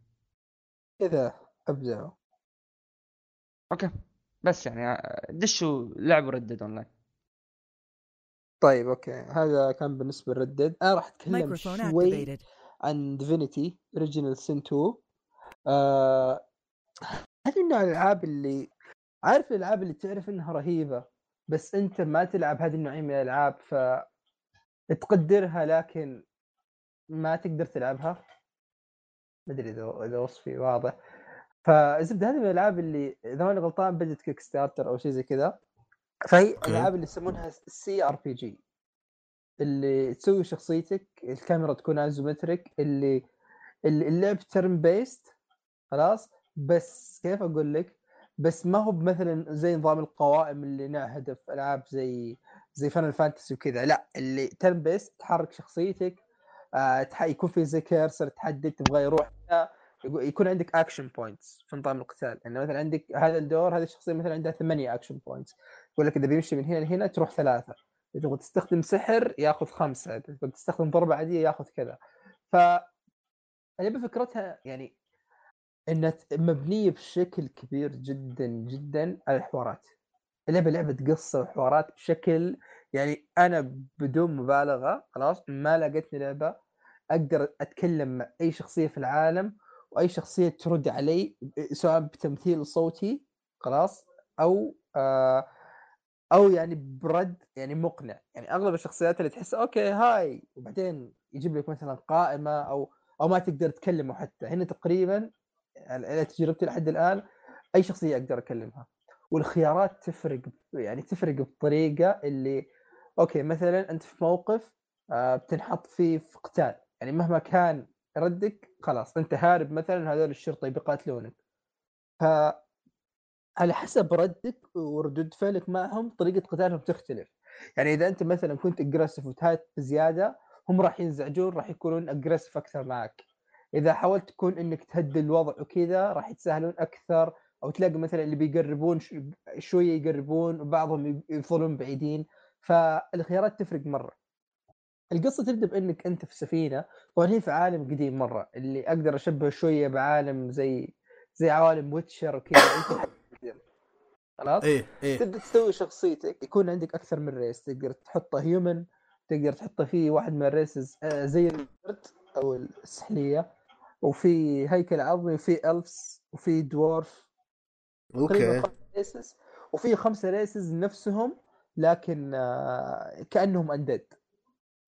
إذا أبدعوا. okay. بس يعني آه، دشوا لعبوا Red Dead Online طيب okay. هذا كان بالنسبة ل Red Dead أنا راح أتكلم شوي. عن Divinity Original Sin 2 آه هذه النوع الألعاب اللي عارف الألعاب اللي تعرف إنها رهيبة بس أنت ما تلعب هذه النوعية من الألعاب ف تقدرها لكن ما تقدر تلعبها؟ ما أدري إذا إذا وصفي واضح. فالزبده هذه من الألعاب اللي إذا ماني غلطان بدت Kickstarter أو شيء زي كذا. فهي. الألعاب اللي يسمونها CRPG اللي تسوي شخصيتك الكاميرا تكون isometric اللي اللعب turn based خلاص؟ بس كيف أقول لك؟ بس ما هو مثلا زي نظام القوائم اللي نعهده في ألعاب زي زي Final Fantasy وكذا. لا اللي turn based تحرك شخصيتك آه يكون في زي cursor تحدد تبغى يروح هنا، يكون عندك action points في نظام القتال. يعني مثلا عندك هذا الدور هذه الشخصية مثلا عندها ثمانية action points يقول لك إذا بيمشي من هنا لهنا تروح ثلاثة. إذا تبغى تستخدم سحر ياخذ خمسة. إذا تبغى تستخدم ضربة عادية ياخذ كذا. ف فكرتها يعني إنها مبنية بشكل كبير جدا جدا على الحوارات. اللعبه لعبة قصة وحوارات بشكل يعني أنا بدون مبالغة خلاص ما لقيتني لعبة أقدر أتكلم مع أي شخصية في العالم وأي شخصية ترد علي سواء بتمثيل صوتي خلاص أو آه أو يعني برد يعني مقنع. يعني أغلب الشخصيات اللي تحس okay هاي وبعدين يجيب لك مثلا قائمة أو أو ما تقدر تكلمه حتى. هنا تقريبا على تجربتي لحد الآن أي شخصية أقدر أكلمها. والخيارات تفرق يعني تفرق بطريقة اللي okay مثلا أنت في موقف آه، بتنحط فيه في قتال. يعني مهما كان ردك خلاص أنت هارب مثلا هذول الشرطة بيقاتلونك. ف على حسب ردك وردود فعلك معهم طريقة قتالهم تختلف. يعني إذا أنت مثلا كنت اجريسف وتهات بزيادة هم راح ينزعجون راح يكونون اجريسف أكثر معك. إذا حاولت تكون إنك تهدي الوضع وكذا راح يتساهلون أكثر. أو تلاقي مثلا اللي بيقربون شوية يقربون وبعضهم يظلون بعيدين. فالخيارات تفرق مرة. القصة تبدأ بإنك أنت في سفينة طبعا هي في عالم قديم مرة اللي أقدر اشبهه شوية بعالم زي زي عوالم Witcher وكذا. خلاص؟ إيه إيه. تبدأ تسوي شخصيتك يكون عندك أكثر من race. تقدر تحطه human تقدر تحطه فيه واحد من ال races آه، زي ال lizard أو السحلية. وفي هيكل عظمي وفي elves وفي dwarf okay. races وفي خمسة races نفسهم لكن آه، كأنهم undead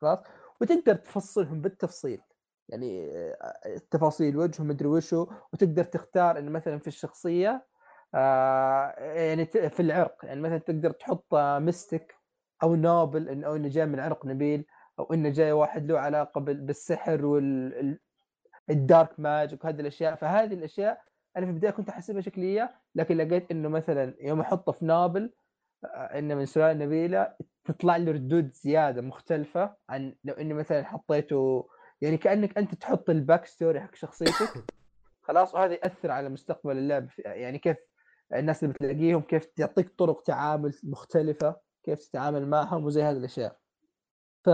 خلاص وتقدر تفصلهم بالتفصيل. يعني آه، التفاصيل وجههم مدري وشو وتقدر تختار إن مثلا في الشخصية آه، يعني في العرق. يعني مثلا تقدر تحط mystic أو noble إن- أو إنه جاي من عرق نبيل أو إنه جاي واحد له علاقة بال- بالسحر وال dark magic وهذه الأشياء. فهذه الأشياء أنا في البداية كنت أحسبها شكلية لكن لقيت إنه مثلا يوم أحطه في noble انه من سلاله نبيله تطلع لي ردود زيادة مختلفة عن لو إني مثلا حطيته يعني كأنك أنت تحط ال back story حق شخصيتك. خلاص وهذا يأثر على مستقبل اللعب. يعني كيف الناس اللي بتلاقيهم كيف تعطيك طرق تعامل مختلفة كيف تتعامل معهم وزي هذه الأشياء. ف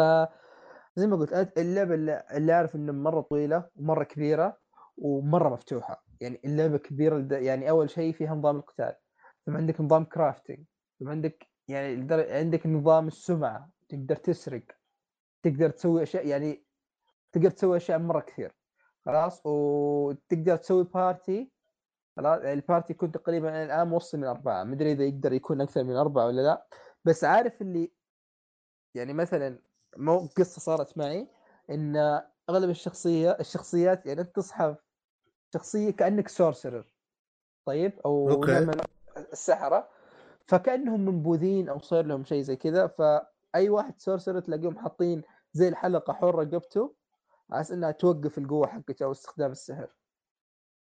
زي ما قلت اللعبة اللي أعرف إنها مرة طويلة ومرة كبيرة ومرة مفتوحة. يعني اللعبة كبيرة يعني أول شيء فيها نظام القتال. ثم عندك نظام crafting عندك يعني عندك نظام السمعة تقدر تسرق تقدر تسوي أشياء يعني تقدر تسوي أشياء مرة كثير خلاص؟ وتقدر تسوي party خلاص؟ ال party يكون تقريبا الآن موصل من أربعة ما أدري إذا يقدر يكون أكثر من أربعة ولا لا. بس عارف اللي يعني مثلا مو قصة صارت معي إن أغلب الشخصيه الشخصيات يعني أنت تصحى شخصية كأنك sorcerer طيب؟ أو okay. من السحرة. فكأنهم منبوذين أو صار لهم شيء زي كذا فأي واحد sorcerer تلاقيهم حاطين زي الحلقة حول رقبته على أساس إنها توقف القوة حقته أو استخدام السحر.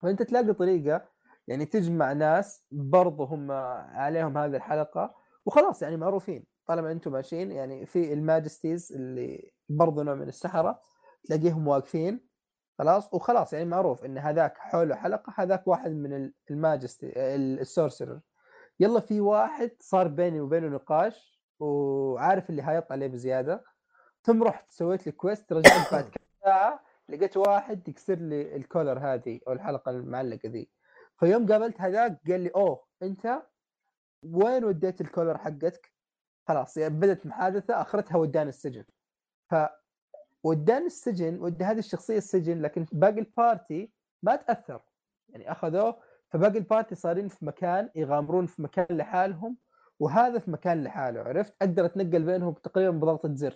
فأنت تلاقي طريقة يعني تجمع ناس برضو هم عليهم هذه الحلقة وخلاص يعني معروفين. طالما أنتم ماشيين يعني في ال Magisters اللي برضو نوع من السحرة تلاقيهم واقفين خلاص وخلاص يعني معروف إن هذاك حوله حلقة هذاك واحد من ال- الـ Magister ال sorcerer يلا في واحد صار بيني وبينه نقاش وعارف اللي هيط عليه بزيادة. ثم رحت سويت لي quest رجعت بعد كم ساعه لقيت واحد يكسر لي ال collar هذه أو الحلقة المعلقة ذي. فيوم قابلت هذاك قال لي أوه أنت وين وديت ال collar حقتك؟ خلاص يعني بدت محادثة أخرتها وداني السجن. ف وداني السجن ودي هذه الشخصية السجن لكن باقي ال party ما تأثر. يعني أخذوه فباقي ال party صارين في مكان يغامرون في مكان لحالهم وهذا في مكان لحاله عرفت؟ أقدر أتنقل بينهم تقريبا بضغطة زر.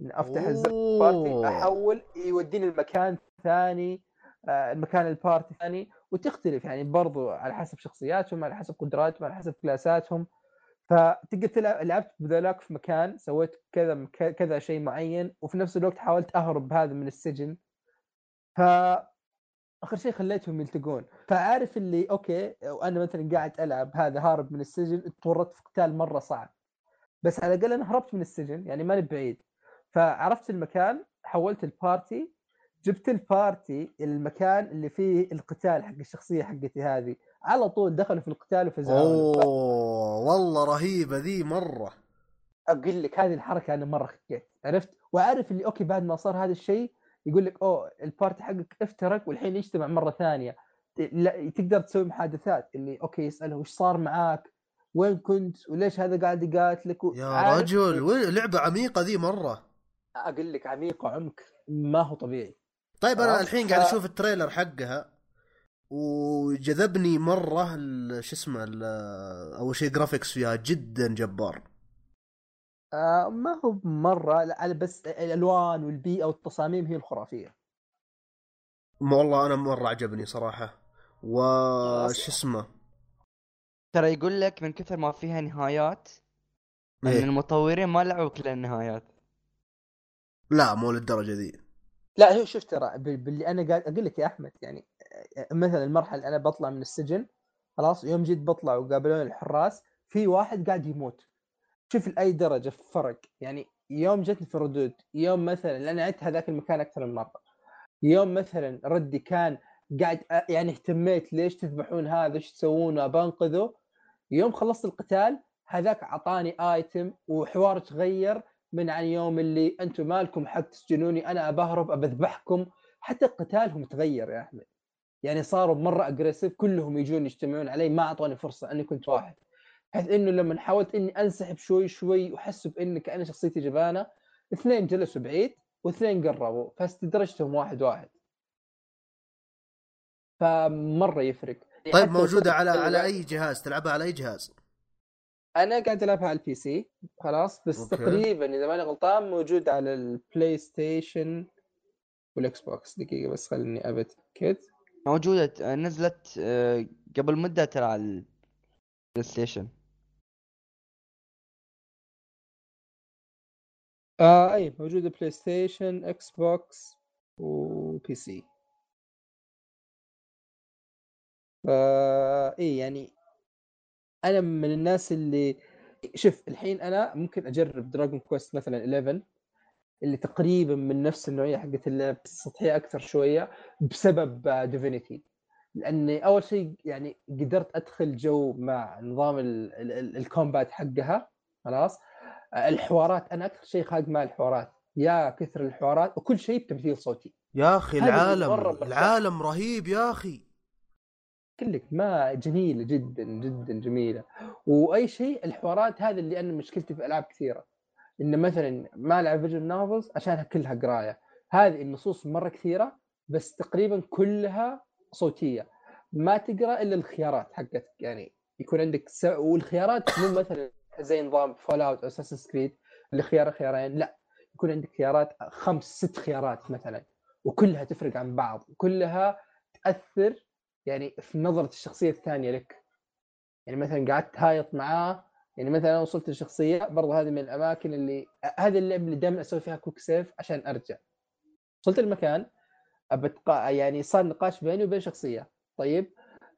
إن أفتح الزر party أوه. أحول يوديني المكان ثاني آه، المكان ال party ثاني وتختلف. يعني برضو على حسب شخصياتهم على حسب قدراتهم على حسب class اتهم. فتقدر تلعب لعبت بذولاك في مكان سويت كذا كذا شيء معين وفي نفس الوقت حاولت أهرب هذا من السجن. ف آخر شيء خليتهم يلتقون. فعارف اللي okay وأنا مثلا قاعد ألعب هذا هارب من السجن تورطت في قتال مرة صعب. بس على الأقل أنا هربت من السجن يعني ماني بعيد. فعرفت المكان حولت ال party جبت ال party المكان اللي فيه القتال حق الشخصية حقتي هذه. على طول دخلوا في القتال وفزعوا أوه والله رهيبة ذي مرة. أقول لك هذه الحركة أنا مرة خكيت عرفت؟ وعارف اللي okay بعد ما صار هذا الشيء يقول لك أوه ال party حقك افترق والحين يجتمع مرة ثانية. لا تقدر تسوي محادثات اللي okay يسأله وش صار معاك؟ وين كنت؟ وليش هذا قاعد يقاتلك؟ يا؟ رجل لعبة عميقة ذي مرة. أقول لك عميق وعمق ما هو طبيعي. طيب أنا الحين قاعد ف- أشوف ال trailer حقها وجذبني مرة شو اسمه أول شيء graphics فيها جدا جبار. آه ما هو مره لا على بس الألوان والبيئة والتصاميم هي الخرافية. ما والله أنا مرة عجبني صراحة. وش اسمه؟ ترى يقول لك من كثر ما فيها نهايات إن إيه؟ المطورين ما لعبوا كل النهايات لا مو للدرجة ذي. لا هو شوف ترى بال- باللي أنا قاعد أقول لك يا أحمد يعني مثلا المرحلة أنا بطلع من السجن خلاص يوم جيت بطلع وقابلوني الحراس في واحد قاعد يموت. شوف لأي درجة فرق. يعني يوم جتني في الردود يوم مثلا لأن عدت هذاك المكان أكثر من مرة. يوم مثلا ردي كان قاعد أ- يعني اهتميت ليش تذبحون هذا إيش تسوون بنقذه يوم خلصت القتال هذاك أعطاني ايتم وحوار تغير من عن يوم اللي أنتم مالكم حق تسجنوني أنا بهرب بذبحكم حتى قتالهم تغير يا أحمد. يعني صاروا مرة اجريسيف كلهم يجون يجتمعون علي ما أعطوني فرصة اني كنت واحد. بحيث إنه لما حاولت إني أنسحب شوي شوي وحسوا بان كان شخصيتي جبانة اثنين جلسوا بعيد واثنين قربوا فاستدرجتهم واحد واحد. فمرة يفرق. طيب موجودة على على أي جهاز؟ تلعبها على أي جهاز؟ أنا قاعد ألعبها على ال PC خلاص. بس okay. تقريبا إذا ماني غلطان موجود على ال PlayStation والاكس بوكس دقيقة بس خليني اتاكد موجودة آه، نزلت آه، قبل مدة ترى على البلاي ستيشن آه أي موجوده PlayStation Xbox و PC فا إي يعني أنا من الناس اللي شوف الحين أنا ممكن أجرب Dragon Quest مثلا 11 اللي تقريبا من نفس النوعية حقت اللعب بس سطحيه أكثر شوية بسبب Divinity لأني أول شيء يعني قدرت أدخل جو مع نظام ال- ال- ال- ال combat حقها خلاص. الحوارات أنا أكثر شيء خاق مع الحوارات. يا كثر الحوارات وكل شيء بتمثيل صوتي. يا أخي العالم. العالم رهيب يا أخي. لك ما جميلة جدا جدا جميلة. وأي شيء الحوارات هذا اللي أنا مشكلتي في ألعاب كثيرة. ان مثلا ما ألعب visual novels عشانها كلها قراية. هذه النصوص مرة كثيرة بس تقريبا كلها صوتية. ما تقرأ إلا الخيارات حقتك يعني يكون عندك س... والخيارات مو مثلا زي نظام Fallout أو Assassin's Creed اللي خيار خيارين لا يكون عندك خيارات خمس ست خيارات مثلا وكلها تفرق عن بعض وكلها تأثر يعني في نظرة الشخصية الثانية لك. يعني مثلا قعدت هايط معاه يعني مثلا وصلت لشخصية برضه هذه من الأماكن اللي هذه اللعبة اللي دائما أسوي فيها quick save عشان أرجع. وصلت المكان أبتقى يعني صار نقاش بيني وبين شخصية. طيب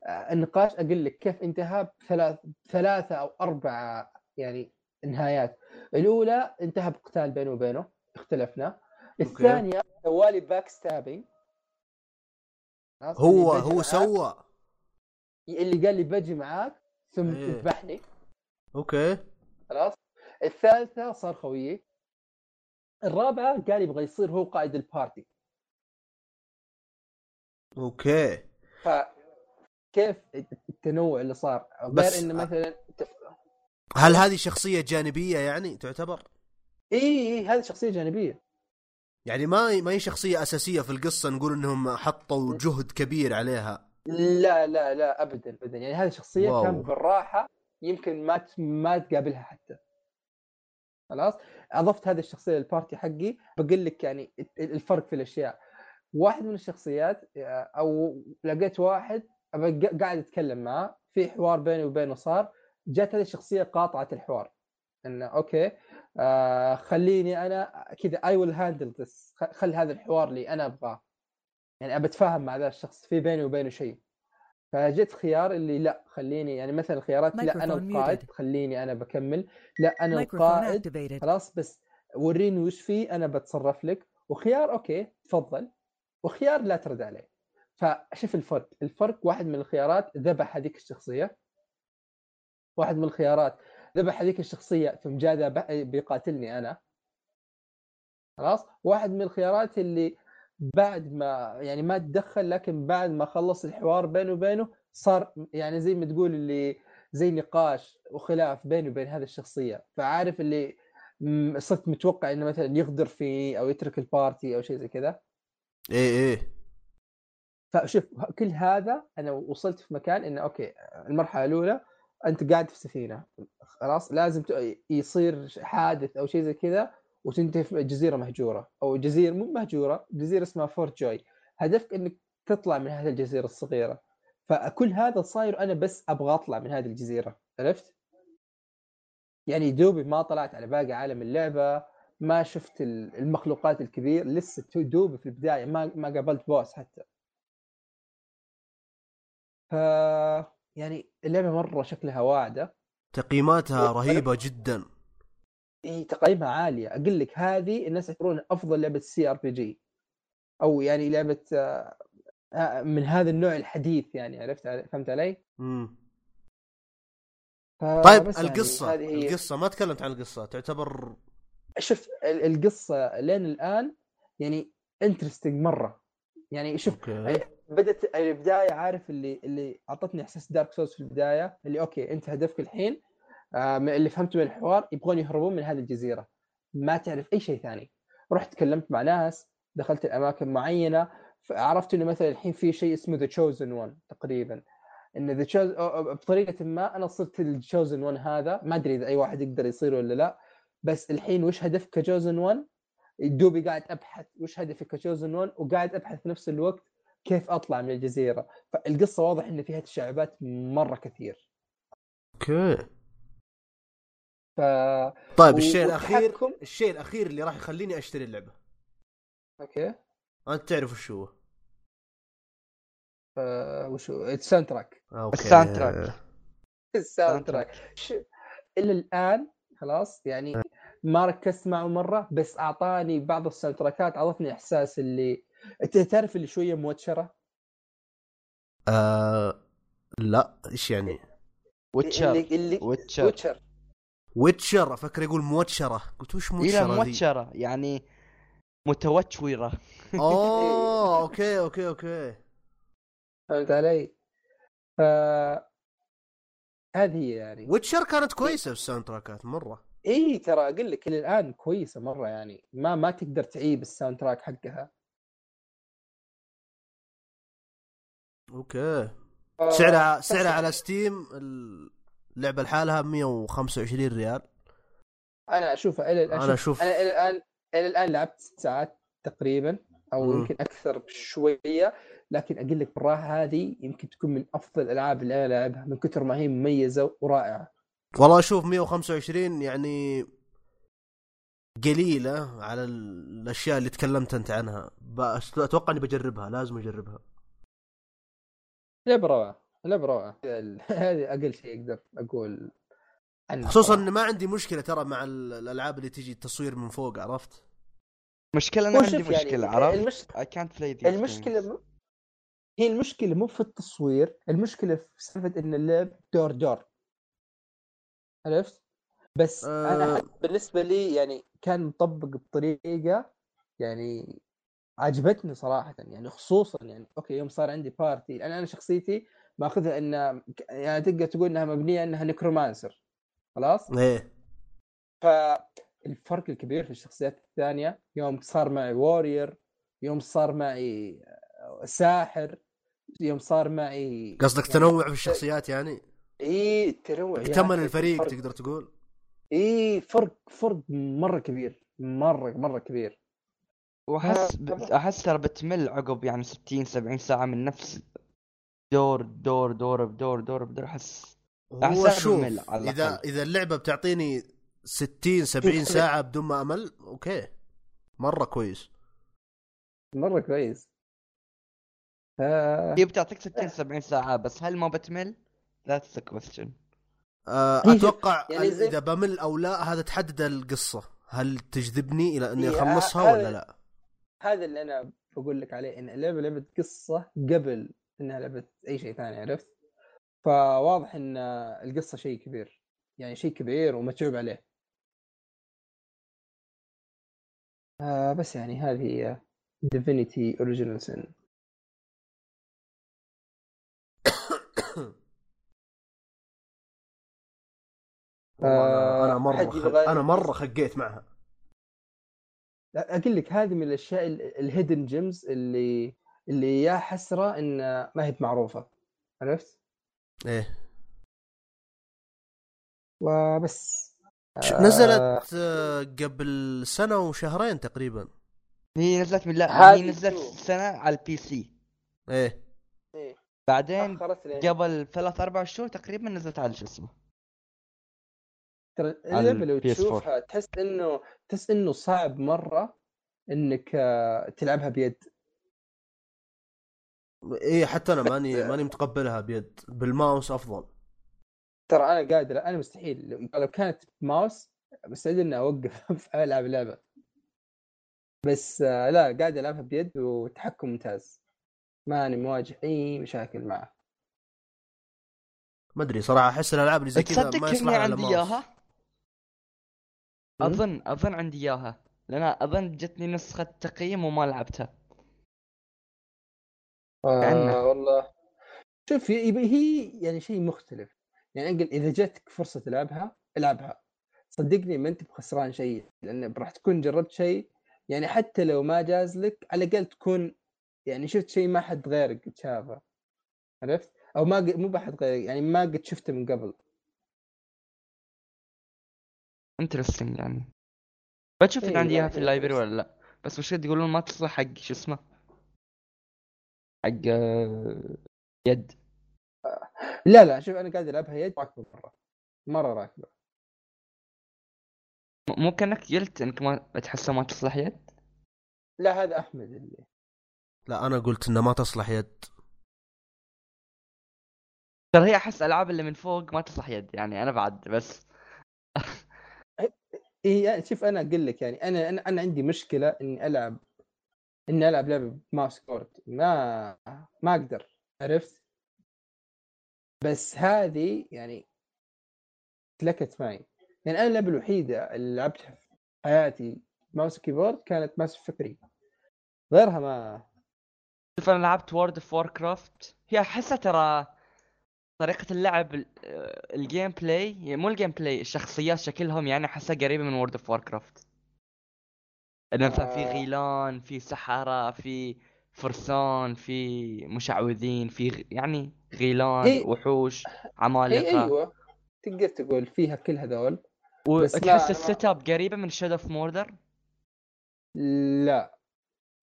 آه، النقاش أقول لك كيف انتهى بثلاث ثلاثة أو أربع يعني نهايات الأولى انتهى بقتال بيني وبينه اختلفنا. الثانية سوالي backstabbing هو هو سوى. اللي قال لي بجي معاك ثم إيه. تذبحني. okay. خلاص. الثالثة صار خويي. الرابعة قال يبغى يصير هو قائد ال party. okay. فكيف التنوع اللي صار؟ غير بس- إنه مثلا. هل هذه شخصية جانبية يعني تعتبر؟ إي إي هذه شخصية جانبية. يعني ما ما هي شخصية أساسية في القصة نقول إنهم حطوا جهد كبير عليها. لا لا لا ابدا ابدا. يعني هذه شخصية wow. كان بالراحة يمكن ما. ما تقابلها حتى. خلاص؟ أضفت هذه الشخصية لل party حقي. بقول لك يعني الفرق في الأشياء. واحد من الشخصيات أو لقيت واحد قاعد أتكلم معاه في حوار بيني وبينه صار. جات هذه الشخصية قاطعت الحوار. انه okay آه خليني أنا كذا I will handle this خل هذا الحوار لي أنا أبغاه. يعني ابى أتفاهم مع ذا الشخص في بيني وبينه شيء. فجت خيار اللي لا خليني يعني مثلا الخيارات لا أنا القائد. خليني أنا بكمل. لا أنا القائد. خلاص بس وريني وش فيه أنا بتصرف لك. وخيار أوكي تفضل. وخيار لا ترد عليه. فشوف الفرق. الفرق واحد من الخيارات ذبح هذيك الشخصية. واحد من الخيارات. ذبح هذيك الشخصية ثم جاء بيقاتلني أنا. خلاص؟ واحد من الخيارات اللي بعد ما يعني ما تدخل لكن بعد ما خلص الحوار بينه وبينه صار يعني زي ما تقول اللي زي نقاش وخلاف بيني وبين هذه الشخصية. فعارف اللي صرت متوقع إنه مثلا يغدر فيني أو يترك ال party أو شيء زي كذا. إيه إيه. فشوف كل هذا أنا وصلت في مكان إنه okay المرحلة الأولى أنت قاعد في سفينة. خلاص لازم يصير حادث أو شيء زي كذا وتنتهي في جزيرة مهجورة. أو جزيرة مو مهجورة جزيرة اسمها Fort Joy. هدفك إنك تطلع من هذه الجزيرة الصغيرة. فكل هذا صاير أنا بس أبغى أطلع من هذه الجزيرة. عرفت؟ يعني دوبي ما طلعت على باقي عالم اللعبة ما شفت ال- المخلوقات الكبير. لسه دوبي في البداية ما ما قابلت boss حتى. ف يعني اللعبة مرة شكلها واعدة. تقييماتها رهيبة جدا. هي تقييمها عالية. أقول لك هذه الناس يعتبرونها أفضل لعبة CRPG أو يعني لعبة آه، آه، من هذا النوع الحديث يعني عرفت فهمت علي؟ مم. فبس طيب يعني القصة. هي. القصة ما تكلمت عن القصة تعتبر شوف ال- القصة لين الآن يعني interesting مرة. يعني شوف okay. بدت البداية عارف اللي اللي أعطتني إحساس Dark Souls في البداية اللي okay أنت هدفك الحين آه اللي فهمته من الحوار يبغون يهربون من هذه الجزيرة. ما تعرف أي شيء ثاني. رحت تكلمت مع ناس دخلت الاماكن معينة عرفت إنه مثلا الحين في شيء اسمه the chosen one تقريبا. إن the chosen بطريقة ما أنا صرت ال chosen one هذا. ما أدري إذا أي واحد يقدر يصير ولا لا. بس الحين وش هدفك ك chosen one دوبي قاعد أبحث. وش هدفي ك chosen one وقاعد أبحث في نفس الوقت كيف أطلع من الجزيرة؟ فالقصة واضح إن فيها تشعبات مرة كثير. Okay. ف طيب و- الشيء الأخير والتحكم- الشيء الأخير اللي راح يخليني أشتري اللعبة. Okay. أنت تعرف وش هو. آه وش هو؟ ال soundtrack ال soundtrack. ال soundtrack إلى الآن خلاص يعني ما ركزت معه مرة بس أعطاني بعض ال soundtrack ات اعطتني إحساس اللي أنت تعرف اللي شوية موتشرة؟ آه... لا إيش يعني؟ Witcher اللي اللي Witcher. Witcher. Witcher أفكر يقول موتشرة. قلت وش موتشرة ذي؟ موتشرة يعني متوتشورة. اوه okay okay okay. فهمت علي؟ ف هذه هي يعني. Witcher كانت كويسة في ال soundtrack ات مرة. اي ترى أقول لك إلى الآن كويسة مرة يعني. ما ما تقدر تعيب ال soundtrack حقها. Okay. ف- سعرها سعرها على Steam اللعبة لحالها 125 ريال. أنا اشوفها إلى الان أنا شوف أشوف أنا إلى الان إلى الآن لعبت ست ساعات تقريبا أو مم. يمكن أكثر بشوية. لكن أقول لك بالراحة هذه يمكن تكون من أفضل الألعاب اللي أنا لعبها من كثر ما هي مميزة ورائعة. والله أشوف 125 يعني قليلة على الأشياء اللي تكلمت أنت عنها. أتوقع إني بجربها لازم أجربها. لعبة روعة لعبة روعة هذه أقل شيء أقدر أقول عنها خصوصا. إن ما عندي مشكلة ترى مع ال- الألعاب اللي تجي التصوير من فوق عرفت مشكلة أنا عندي يعني مشكلة عرفت المش... I can't play these المشكلة games. م... هي المشكلة مو في التصوير المشكلة في سالفة إن اللعب دور دور عرفت بس آه. أنا بالنسبة لي يعني كان مطبق بطريقة يعني عجبتني صراحة يعني خصوصا يعني okay يوم صار عندي party لأن أنا شخصيتي ماخذها إن يعني تقدر تقول إنها مبنية إنها necromancer خلاص؟ إيه. فالفرق الكبير في الشخصيات الثانية يوم صار معي warrior يوم صار معي ساحر يوم صار معي قصدك يعني تنوع في الشخصيات يعني؟ إي التنوع اكتمل أخي، الفريق فرق- تقدر تقول؟ إي فرق فرق مرة كبير مرة مرة كبير. وأحس ب... أحس ترى بتمل عقب يعني 60 70 ساعة من نفس دور دور دور بدور دور بدور. احس هو شوف بمل على إذا. إذا اللعبة بتعطيني 60 70 يخلق- ساعة بدون ما أمل okay. مرة كويس. مرة كويس. هي بتعطيك 60 70 ساعة بس هل ما بتمل؟ That's the question. آه، شوف، أتوقع يعني زي- إذا بمل أو لا هذا تحدد القصة. هل تجذبني إلى إني أخلصها ولا لا؟ هذا اللي أنا بقول لك عليه إن اللعبة لعبه قصة قبل إنها لعبه أي شيء ثاني عرفت؟ فواضح إن القصة شيء كبير يعني شيء كبير ومتعوب عليه. آه بس يعني هذه هي Divinity Original Sin أنا مرة خ... أنا مرة خقيت معها أقول لك هذه من الأشياء ال hidden gems اللي اللي يا حسرة إن ما هي معروفة. عرفت؟ إيه. وبس. آه، نزلت آه، قبل سنة وشهرين تقريبا. هي نزلت من لا هذه هي نزلت. سنة على ال PC. إيه. إيه. بعدين قبل ثلاث أربع شهور تقريبا نزلت على شو اسمه ترى اللعبه لو PS4. تشوفها تحس إنه تحس إنه صعب مرة إنك آه، تلعبها بيد. إيه حتى أنا ماني ماني متقبلها بيد. بالماوس أفضل. ترى أنا قادر أنا مستحيل. لو- لو كانت ماوس مستعد إني أوقف ألعب لعبة. بس آه، لا قاعد ألعبها بيد وتحكم ممتاز. ماني مواجه اي مشاكل معه. ما أدري صراحة أحس الألعاب اللي زي كذا تصدق ما إني يصلح على عندي ماوس. إياها؟ أظن أظن عندي إياها لأن أظن جتني نسخة تقييم وما لعبتها. آه والله. شوف هي يعني شيء مختلف. يعني أنقل إذا جاتك فرصة تلعبها العبها. صدقني ما أنت بخسران شيء لأن راح تكون جربت شيء. يعني حتى لو ما جاز لك على الأقل تكون يعني شفت شيء ما حد غيرك شافه عرفت؟ أو ما مو بحد غيرك يعني ما قد شفته من قبل. Interesting يعني. بشوف ان إيه، عندي إياها في اللايبرري interesting. ولا لا؟ بس وش يقولون ما تصلح حق شو اسمه؟ حق آه، يد. لا لا شوف أنا قاعد ألعبها يد راكبة مرة. مرة راكبة. م- مو كأنك قلت إنك ما تحسها ما تصلح يد؟ لا هذا أحمد اللي. لا أنا قلت انه ما تصلح يد. ترى هي أحس ألعاب اللي من فوق ما تصلح يد يعني أنا بعد بس. إيه يعني شوف أنا أقول لك يعني أنا أنا عندي مشكلة إني ألعب إني ألعب لعبة ب mouse keyboard ما ما أقدر عرفت؟ بس هذه يعني سلكت معي. يعني أنا اللعبة الوحيدة اللي لعبتها في حياتي mouse keyboard كانت ماوس فكري. غيرها ما. شوف أنا لعبت World of Warcraft هي احسها ترى طريقة اللعب ال- آه، ال gameplay يعني مو ال gameplay الشخصيات شكلهم يعني أحسها قريبة من World of Warcraft إنه مثلا في آه. غيلان في سحرة في فرسان في مشعوذين في. يعني غيلان هي- وحوش هي عمالقة. أيوه. تقدر تقول فيها كل هذول. وتحس ال setup قريبة من Shadow of Mordor لا.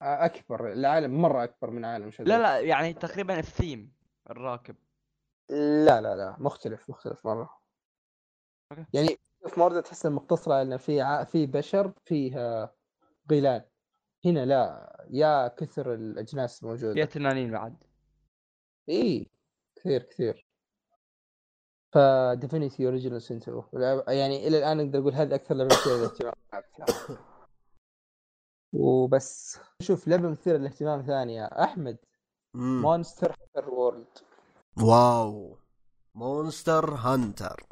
أكبر العالم مرة أكبر من عالم Shadow لا لا يعني تقريبا الثيم الراكب. لا لا لا مختلف مختلف مرة. Okay. يعني في Mordor تحس مقتصرة على انه في ع... في بشر فيها غيلان هنا لا يا كثر الأجناس الموجوده تنانين بعد. إي كثير كثير. ف Divinity Original Sin Two يعني إلى الآن أقدر أقول هذه أكثر لعبة مثيرة للاهتمام. وبس. شوف لعبة مثيرة للاهتمام ثانية. أحمد. Monster Hunter World Wow Monster Hunter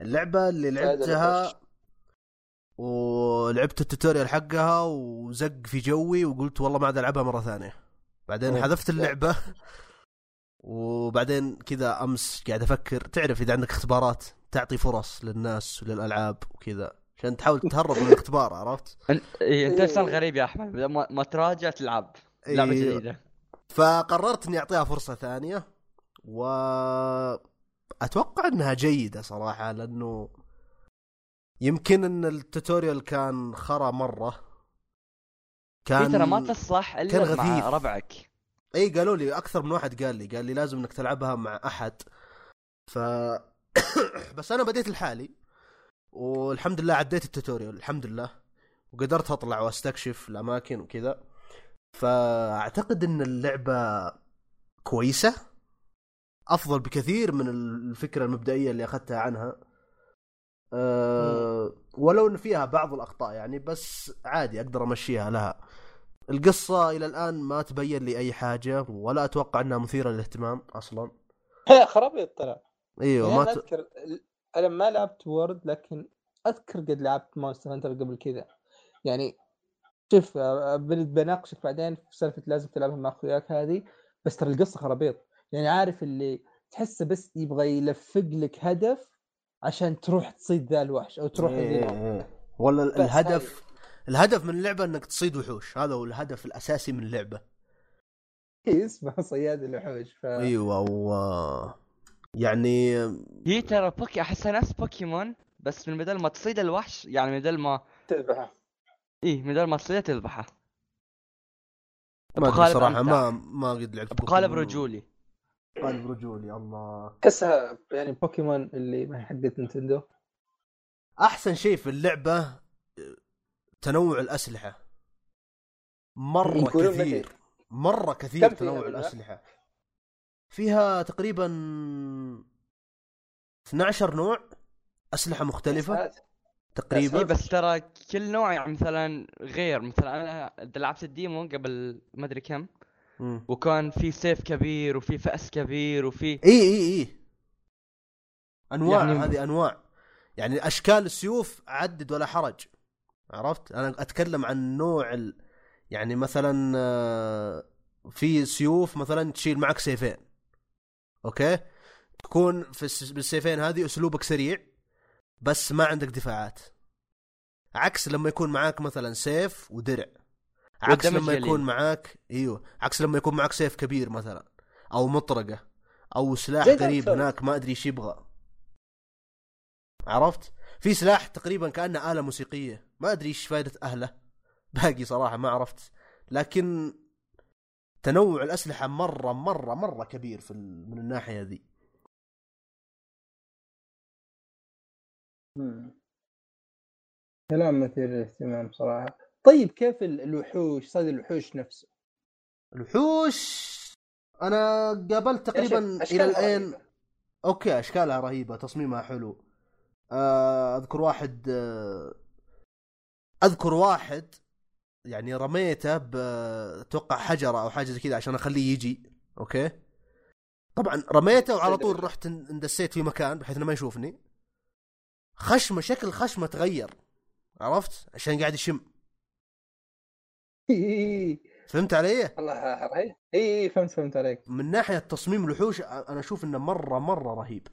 اللعبة اللي لعبتها ولعبت ال tutorial حقها وزق في جوي وقلت والله ما عاد ألعبها مرة ثانية بعدين. حذفت اللعبة وبعدين كذا أمس قاعد أفكر تعرف إذا عندك اختبارات تعطي فرص للناس وللألعاب وكذا عشان تحاول تهرب من الاختبار عرفت؟ إيه أنت إيه. انسان غريب يا أحمد ما, ما تراجع تلعب لعبة إيه. جديدة فقررت إني أعطيها فرصة ثانية و أتوقع إنها جيدة صراحة لأنه يمكن إن ال tutorial كان خرا مرة. كان ترى ما تصلح كان الا مع غثيث. ربعك. إي قالوا لي أكثر من واحد قال لي قال لي لازم إنك تلعبها مع أحد. ف بس أنا بديت لحالي والحمد لله عديت التوتوريال الحمد لله. وقدرت أطلع وأستكشف الأماكن وكذا. فأعتقد إن اللعبة كويسة. أفضل بكثير من الفكرة المبدئية اللي أخذتها عنها. أه ولو إن فيها بعض الأخطاء يعني بس عادي أقدر أمشيها لها. القصة إلى الآن ما تبين لي أي حاجة ولا أتوقع أنها مثيرة للاهتمام أصلا. خرابيط طلع أيوه يعني ما ت... أذكر أنا ما لعبت World لكن أذكر قد لعبت Monster Hunter قبل كذا. يعني شوف آه، بن- بناقشك بعدين في سالفة لازم تلعبها مع أخوياك هذه بس ترى القصة خرابيط. يعني عارف اللي تحسه بس يبغى يلفق لك هدف عشان تروح تصيد ذا الوحش أو تروح إيه إيه. إيه. ولا الهدف الهدف من اللعبة أنك تصيد وحوش هذا هو الهدف الأساسي من اللعبة هي اسمها صياد الوحوش ف أيوه و يعني هي ترى بوكي احسها نفس بوكيمون بس من بدل ما تصيد الوحش يعني من بدل ما تذبحه إيه من بدل ما تصيده تذبحه ما صراحة أمتع. ما ما قد لعبت بقالب. رجولي قالب رجولي الله. تحسها يعني بوكيمون اللي ما هي حقت نينتندو أحسن شيء في اللعبة تنوع الأسلحة. مرة يقولون كثير. كم كثير فيها تنوع؟ الأسلحة. فيها تقريبا 12 نوع أسلحة مختلفة. ساعات. تقريبا. اي بس ترى كل نوع يعني مثلا غير. مثلا أنا لعبت ال demo قبل ما أدري كم. مم. وكان في سيف كبير وفي فأس كبير وفي إي إي إي. أنواع يعني-. هذه أنواع. يعني أشكال السيوف عدد ولا حرج عرفت؟ أنا أتكلم عن نوع ال... يعني مثلا آه، في سيوف مثلا تشيل معك سيفين أوكي؟ تكون في الس- بالسيفين هذه أسلوبك سريع بس ما عندك دفاعات. عكس لما يكون معاك مثلا سيف ودرع. عكس لما يكون. معاك إيوه عكس لما يكون معاك سيف كبير مثلا أو مطرقة أو سلاح قريب. هناك ما أدري إيش يبغى عرفت في سلاح تقريبا كأنه آلة موسيقية ما أدري إيش فائده أهله باقي صراحة ما عرفت لكن تنوع الأسلحة مرة مرة مرة كبير في ال... من الناحية ذي. كلام مثير للاهتمام صراحة طيب كيف ال- الوحوش صيد الوحوش نفسه؟ الوحوش أنا قابلت تقريبا إلى الآن رهيبة. أوكي أشكالها رهيبة تصميمها حلو. آه، أذكر واحد آه، أذكر واحد يعني رميته بتوقع حجرة أو حاجة زي كذا عشان أخليه يجي أوكي؟ طبعا رميته وعلى طول رحت إن- اندسيت في مكان بحيث إنه ما يشوفني. خشمة شكل خشمة تغير عرفت؟ عشان قاعد يشم. فهمت علي؟ الله رهيب اي اي فهمت فهمت عليك. من ناحية تصميم الوحوش أنا أشوف إنه مرة مرة رهيب.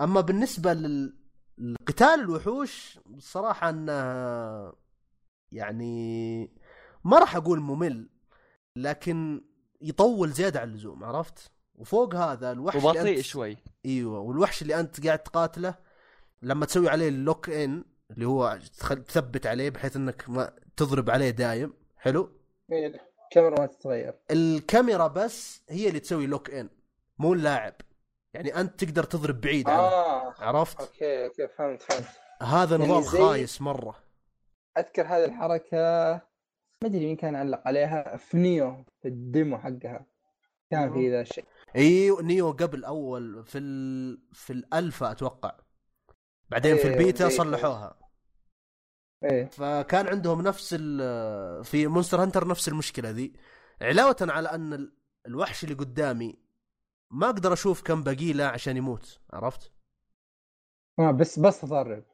أما بالنسبة لل لقتال الوحوش الصراحه إنه يعني ما راح أقول ممل لكن يطول زيادة عن اللزوم عرفت؟ وفوق هذا الوحش اللي وبطيء أنت- شوي. إيوه والوحش اللي أنت قاعد تقاتله لما تسوي عليه اللوك ان اللي هو تثبت عليه بحيث إنك ما تضرب عليه دايم حلو؟ إيه، الكاميرا ما تتغير. الكاميرا بس هي اللي تسوي لوك ان مو اللاعب. يعني أنت تقدر تضرب بعيد عنه آه عرفت؟ أوكي أوكي فهمت فهمت. هذا يعني نظام زي- خايس مرة. أذكر هذه الحركة ما أدري مين كان علق عليها في نيو في الديمو حقها. كان في ذا الشيء أيوه Nioh قبل أول في ال... في الالفا أتوقع. بعدين في إيه، البيتا. صلحوها. إيه. فكان عندهم نفس ال... في Monster Hunter نفس المشكلة ذي علاوة على أن ال- الوحش اللي قدامي ما أقدر أشوف كم باقي له عشان يموت عرفت؟ آه بس بس تضرب.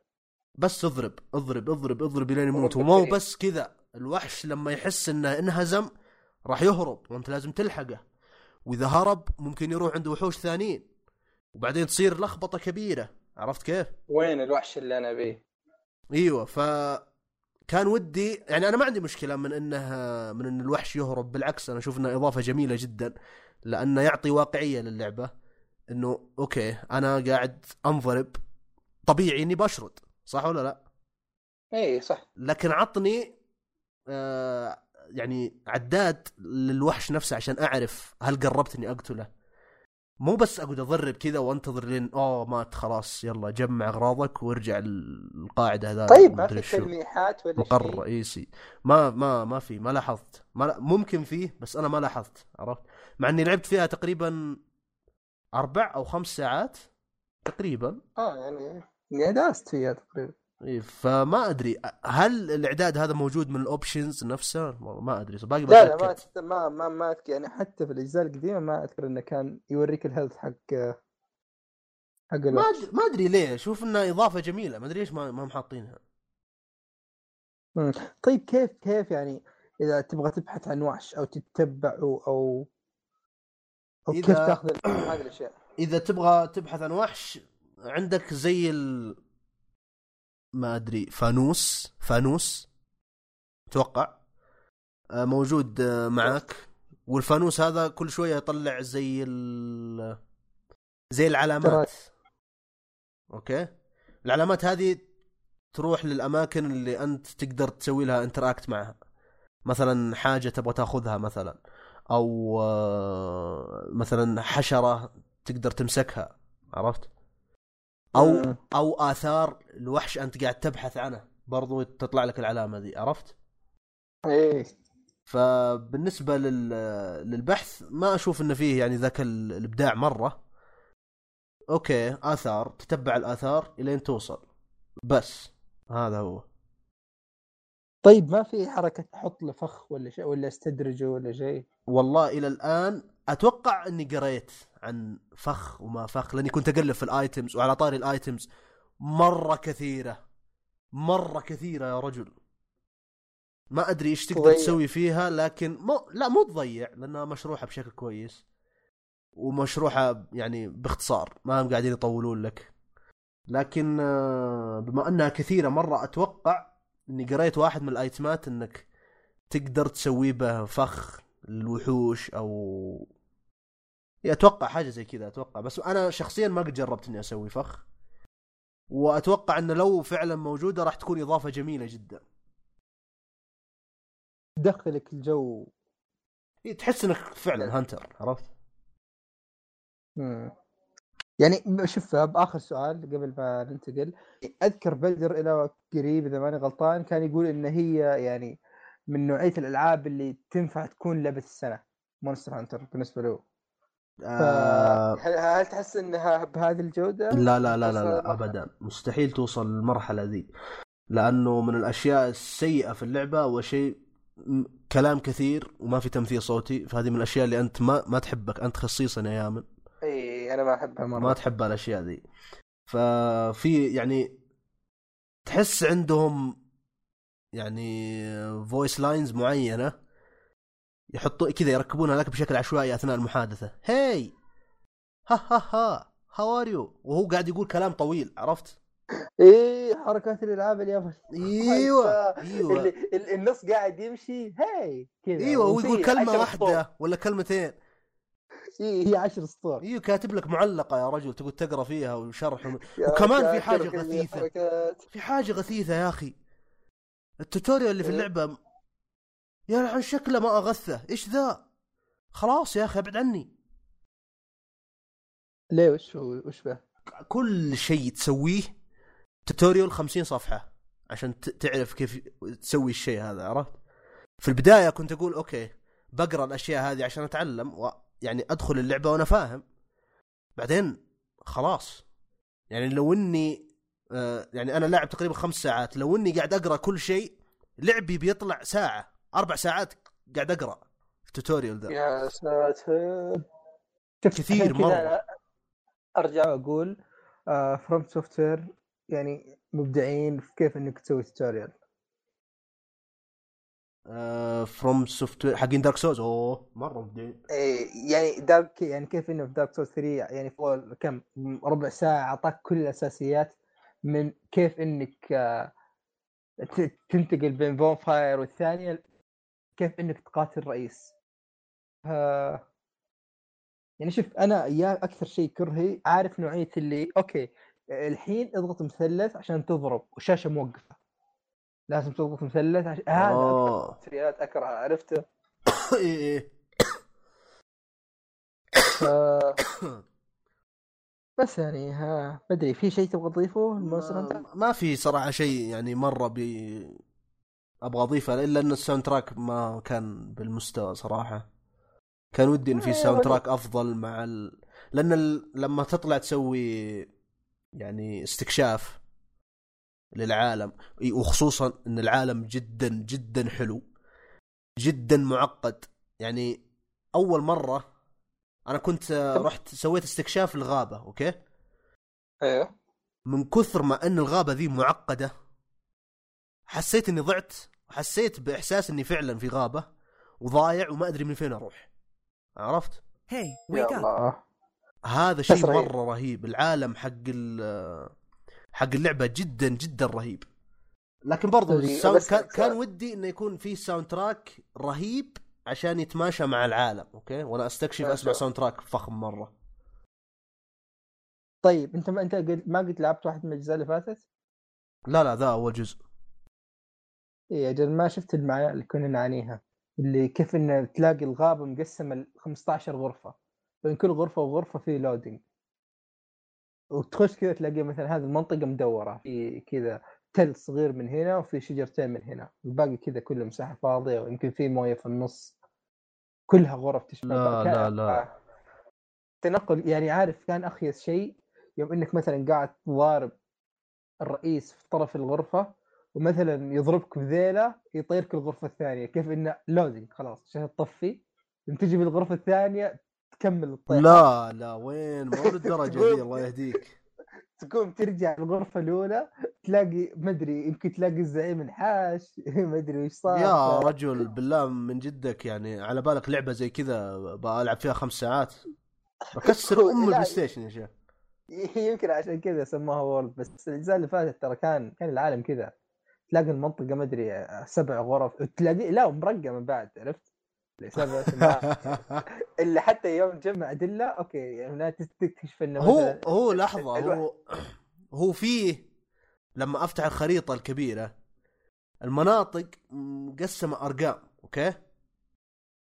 بس اضرب اضرب اضرب اضرب لين يموت. ومو. بس كذا الوحش لما يحس إنه انهزم راح يهرب وأنت لازم تلحقه. وإذا هرب ممكن يروح عند وحوش ثانيين. وبعدين تصير لخبطة كبيرة عرفت كيف؟ وين الوحش اللي أنا بيه؟ إيوه ف كان ودي يعني أنا ما عندي مشكلة من إنه من إن الوحش يهرب بالعكس أنا أشوف انها إضافة جميلة جدا لأنه يعطي واقعية للعبة إنه أوكي أنا قاعد أنضرب طبيعي إني بشرد صح ولا لا؟ إيه صح لكن عطني آه يعني عداد للوحش نفسه عشان أعرف هل قربت إني أقتله مو بس أقعد أضرب كذا وأنتظر لين أوه مات خلاص يلا جمع أغراضك وارجع القاعدة هذا طيب ما في. تلميحات ولا مقر رئيسي ما ما ما في ما لاحظت. ما ممكن فيه بس أنا ما لاحظت عرفت؟ مع إني لعبت فيها تقريبا أربع أو خمس ساعات تقريبا. آه يعني يعني داست فيها تقريبا. فما أدري هل الإعداد هذا موجود من ال options نفسه ما أدري باقي لا لا ما. ما ما ما أذكر يعني حتى في الأجزاء القديمة ما أذكر إنه كان يوريك ال health حق حق ما أدري ما أدري ليه أشوف انها إضافة جميلة ما أدري ليش ما ما محاطينها. طيب كيف كيف يعني إذا تبغى تبحث عن وحش أو تتبعه أو أو كيف تأخذ هذه الأشياء إذا تبغى تبحث عن وحش عندك زي ال ما أدري فانوس فانوس أتوقع آه، موجود آه، معك والفانوس هذا كل شوية يطلع زي ال زي العلامات. أوكي. العلامات هذه تروح للأماكن اللي أنت تقدر تسوي لها interact معها. مثلا حاجة تبغى تاخذها مثلا أو آه، مثلا حشرة تقدر تمسكها عرفت؟ أو مم. أو آثار الوحش أنت قاعد تبحث عنه برضو تطلع لك العلامة ذي عرفت؟ إيه. فبالنسبة لل... للبحث ما أشوف إنه فيه يعني ذاك ال- الإبداع مرة. أوكي آثار تتبع الآثار إلين توصل. بس هذا هو. طيب ما في حركة أحط له فخ ولا شيء ولا استدرجه ولا شيء؟ والله إلى الآن أتوقع إني قريت عن فخ وما فخ لأني كنت أقلب في ال items وعلى طاري ال items. مرة كثيرة مرة كثيرة يا رجل. ما أدري إيش تقدر تضيع. تسوي فيها لكن مو لا مو تضيع لأنها مشروحة بشكل كويس. ومشروحة يعني باختصار ما هم قاعدين يطولون لك. لكن آه، بما أنها كثيرة مرة أتوقع إني قريت واحد من الآيتمات إنك تقدر تسوي به فخ للوحوش أو أتوقع حاجة زي كذا أتوقع. بس أنا شخصيا ما قد جربت إني أسوي فخ. وأتوقع إنه لو فعلا موجودة راح تكون إضافة جميلة جدا. تدخلك الجو. إيه، تحس إنك فعلا hunter عرفت؟ مم. يعني شوف باخر سؤال قبل ما ننتقل. أذكر بلدر إلى قريب إذا ماني غلطان كان يقول إن هي يعني من نوعية الألعاب اللي تنفع تكون لعبة السنة. Monster Hunter بالنسبة له. آه هل, تحس إنها بهذه الجودة؟ لا لا لا لا, لا؟ ابدا. مستحيل توصل للمرحلة ذي. لأنه من الأشياء السيئة في اللعبة اول شيء كلام كثير وما في تمثيل صوتي. فهذه من الأشياء اللي أنت ما ما تحبك. أنت خصيصا يا يامن. إي أنا ما أحبها مرة. ما تحب الأشياء ذي. ففي يعني تحس عندهم يعني voice lines معينة. يحطوا كذا يركبونها لك بشكل عشوائي أثناء المحادثة. هاي! ها ها ها! how are you وهو قاعد يقول كلام طويل عرفت؟ اي حركات الألعاب اليابانيه إيوه إيوه. اللي ال- النص قاعد يمشي هاي! كذا. إيوه ويقول وفي كلمة واحدة ولا كلمتين. سطور. إي، هي عشر سطور. إيوه كاتب لك معلقة يا رجل تقول تقرأ فيها وشرح وم- وكمان في غثيثة. حركات. في حاجة غثيثة يا أخي. ال tutorial اللي في إيه؟ اللعبة يا لعن شكله ما أغثه. إيش ذا؟ خلاص يا أخي أبعد عني. ليه؟ وش وش به؟ كل شيء تسويه tutorial 50 صفحة عشان تعرف كيف تسوي الشيء هذا عرفت؟ في البداية كنت أقول okay بقرأ الأشياء هذه عشان أتعلم ويعني أدخل اللعبة وأنا فاهم. بعدين خلاص. يعني لو إني آه يعني أنا لاعب تقريبا خمس ساعات لو إني قاعد أقرأ كل شيء لعبي بيطلع ساعة. أربع ساعات قاعد أقرأ ال tutorial ذا. يا ساتر. شفت كثير. أنا أرجع واقول فروم سوفت وير يعني مبدعين في كيف إنك تسوي tutorial فروم سوفت وير حقين دارك سولز أوه مرة مبدعين. إيه، يعني دارك يعني كيف إنه في دارك سولز 3 يعني فوق كم ربع ساعة أعطاك كل الأساسيات من كيف إنك آه، تنتقل بين فون فاير والثانية كيف إنك تقاتل رئيس. ف يعني شوف أنا يا أكثر شيء كرهي عارف نوعية اللي أوكي الحين اضغط مثلث عشان تضرب والشاشة موقفة. لازم تضغط مثلث عشان هذا أكثر سريات اكره عرفته؟ إيه إيه. ف... بس يعني ها ما أدري في شيء تبغى تضيفه؟ المونستر؟ ما, ما في صراحة شيء يعني مرة بي أبغى أضيفه إلا إن ال soundtrack ما كان بالمستوى صراحة. كان ودي إن في إيه، soundtrack أفضل مع ال... لأن ال... لما تطلع تسوي يعني استكشاف للعالم وخصوصا إن العالم جدا جدا حلو جدا معقد. يعني أول مرة أنا كنت آه، رحت سويت استكشاف الغابة okay؟ أيوه من كثر ما إن الغابة ذي معقدة حسيت إني ضعت وحسيت بإحساس إني فعلا في غابة وضايع وما أدري من فين أروح عرفت Hey, up. الله هذا شيء. مرة رهيب العالم حق ال- حق اللعبة جدا جدا رهيب لكن برضو ال sound بس- كان, كان ودي إنه يكون في soundtrack رهيب عشان يتماشى مع العالم okay وأنا أستكشف يا أسمع. soundtrack فخم مرة طيب أنت ما أنت ما قلت لعبت واحد من الأجزاء اللي فاتت؟ لا لا ذا أول جزء اي أجل ما شفت المعاناه اللي كنا نعانيها اللي كيف إن تلاقي الغابة مقسمة ل 15 غرفة بين كل غرفة وغرفة في loading وتخش كذا تلاقي مثلا هذه المنطقة مدورة في كذا تل صغير من هنا وفي شجرتين من هنا الباقي كذا كله مساحة فاضية ويمكن في موية في النص كلها غرف تشبه لا،. لا، لا. تنقل يعني عارف كان أخيس شيء يوم إنك مثلا قاعد تضارب الرئيس في طرف الغرفة ومثلا يضربك بذيلة يطيرك الغرفة الثانية. كيف إنه لودنج خلاص عشان تطفي تجي بالغرفة الثانية تكمل الطيحه لا لا وين؟ مو للدرجة دي الله يهديك. تقوم ترجع الغرفه الأولى تلاقي ما أدري يمكن تلاقي الزعيم انحاش ما أدري وش صار. يا رجل بالله من جدك يعني على بالك لعبة زي كذا بلعب فيها خمس ساعات. بكسر أم لا، البلاي ستيشن يا شيخ. يمكن عشان كذا سموها وورلد بس الأجزاء اللي فاتت ترى كان كان العالم كذا. تلاقي المنطقة ما أدري سبع غرف تلاقي لا مرقم من بعد عرفت؟ اللي حتى يوم تجمع أدلة أوكي يعني لا تكتشف إنه هو هو لحظة هو هو فيه لما أفتح الخريطة الكبيرة المناطق مقسمة أرقام أوكي؟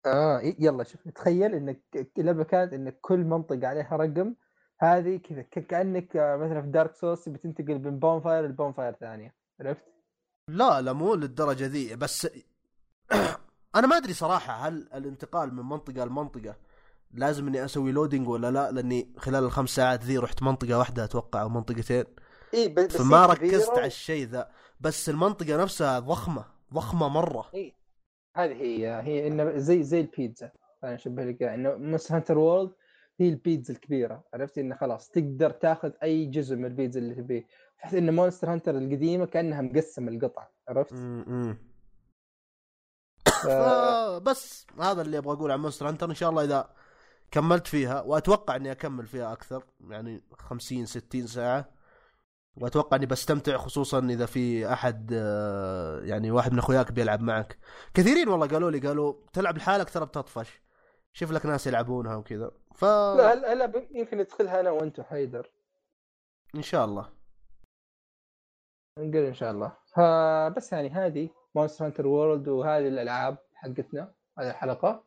آه يلا شوف تخيل إنك اللعبه كانت انك كل منطقة عليها رقم هذه كذا كأنك آه، مثلا في دارك سوس بتنتقل من بون فاير لبون فاير ثانية عرفت؟ لا لا مو للدرجة ذي بس أنا ما أدري صراحة هل الانتقال من منطقة لمنطقة لازم إني أسوي loading ولا لا لأني خلال الخمس ساعات ذي رحت منطقة واحدة أتوقع أو منطقتين. اي بس فما ركزت على الشيء ذا. بس المنطقة نفسها ضخمة ضخمة مرة. إيه. هذه هي هي انه زي زي البيتزا. أنا أشبه لك إنه مونستر هانتر وورلد هي البيتزا الكبيرة. عرفت؟ إنه خلاص تقدر تاخذ أي جزء من البيتزا اللي تبيه. تحس إن مونستر هانتر القديمة كأنها مقسمة القطع عرفت؟ م- م. ف- بس هذا اللي أبغى أقوله عن مونستر هانتر إن شاء الله إذا كملت فيها وأتوقع إني أكمل فيها أكثر يعني 50 60 ساعة. وأتوقع إني بستمتع خصوصا إذا في أحد آه، يعني واحد من أخوياك بيلعب معك. كثيرين والله قالوا لي قالوا تلعب لحالك ترى بتطفش. شوف لك ناس يلعبونها وكذا. ف لا هلا يمكن ندخلها أنا وانت وحيدر إن شاء الله. نقول إن شاء الله. فبس يعني هذه مونستر هانتر وورلد وهذه الألعاب حقتنا هذه الحلقة.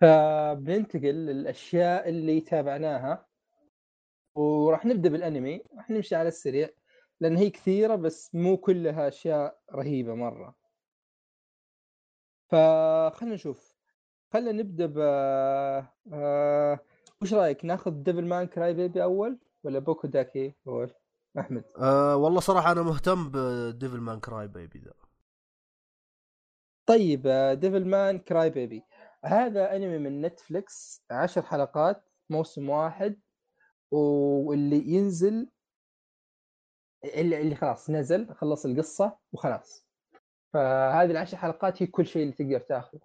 فبننتقل للأشياء اللي تابعناها. وراح نبدأ بالأنمي. راح نمشي على السريع لأن هي كثيرة بس مو كلها أشياء رهيبة مرة. فخلنا نشوف. خلنا نبدأ ب آه... وش رأيك؟ ناخذ Devilman Crybaby أول ولا Boku Dake أول؟ أحمد. أه والله صراحة أنا مهتم ب Devil man Crybaby ذا. طيب Devilman Crybaby هذا أنمي من Netflix عشر حلقات موسم واحد واللي ينزل اللي, اللي خلاص نزل خلص القصة وخلاص. فهذه العشر حلقات هي كل شيء اللي تقدر تاخذه.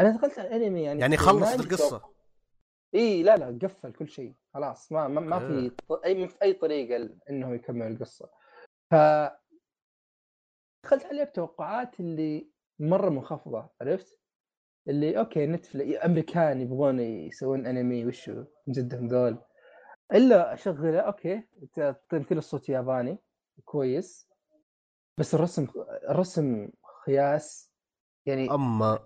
أنا دخلت على الأنمي يعني يعني خلصت القصة. إي لا لا قفل كل شيء خلاص. ما ما, ما في أي أي طريقة انه يكمل القصة. ف دخلت عليه بتوقعات اللي مرة منخفضة عرفت؟ اللي okay Netflix أمريكان يبغون يسوون أنمي وشو جدهم ذول؟ إلا أشغله okay ت- تمثيل الصوت ياباني كويس. بس الرسم الرسم خياس يعني أما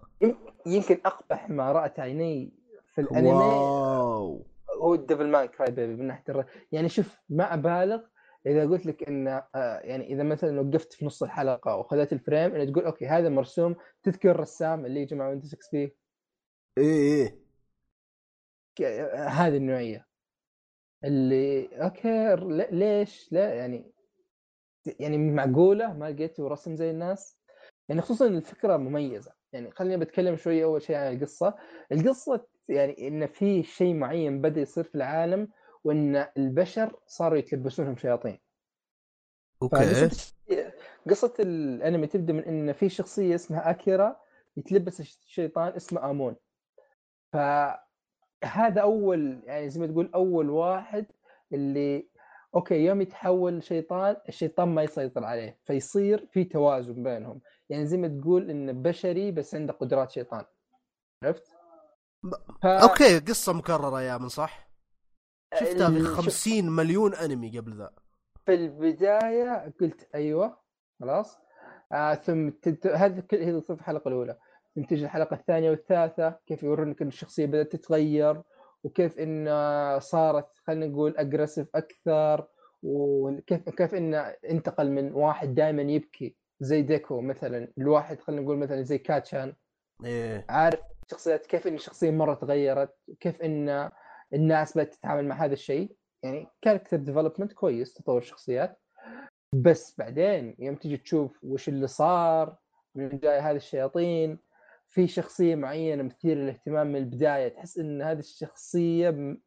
يمكن أقبح ما رأت عيني في الانمي wow. هو ال Devilman Crybaby من ناحية الر... يعني شوف ما أبالغ إذا قلت لك إن آه، يعني إذا مثلا وقفت في نص الحلقة وخذت ال frame انه تقول okay هذا مرسوم. تذكر الرسام اللي يجي مع Windows XP إيه إيه. هذه النوعية. اللي okay ليش؟ لا يعني يعني معقولة؟ ما لقيتوا رسم زي الناس. يعني خصوصا الفكرة مميزة. يعني خليني بتكلم شوية أول شيء عن القصة. القصة يعني إن في شيء معين بدأ يصير في العالم وإن البشر صاروا يتلبسونهم شياطين. أوكي. قصة الأنمي تبدأ من إن في شخصية اسمها أكيرا يتلبس الش- شيطان اسمه آمون. فهذا أول يعني زي ما تقول أول واحد اللي okay يوم يتحول شيطان الشيطان ما يسيطر عليه فيصير في توازن بينهم. يعني زي ما تقول انه بشري بس عنده قدرات شيطان. عرفت؟ ف... okay قصة مكررة يا man صح؟ شفتها في ال- شوف- 50 مليون أنمي قبل ذا. في البداية قلت أيوه خلاص. آه ثم تت... هذه كل في الحلقة الأولى. ثم تجي الحلقة الثانية والثالثة كيف يورونك إن الشخصية بدأت تتغير وكيف إن صارت خلينا نقول aggressive أكثر وكيف كيف انه انتقل من واحد دائما يبكي زي ديكو مثلا الواحد خلينا نقول مثلا زي كاتشان. إيه. عارف؟ شخصيات كيف إن الشخصية مرة تغيرت؟ كيف إن الناس بدأت تتعامل مع هذا الشيء؟ يعني character development كويس تطور الشخصيات. بس بعدين يوم تجي تشوف وش اللي صار من جاي هذه الشياطين في شخصية معينة مثيرة للاهتمام من البداية تحس إن هذه الشخصية م-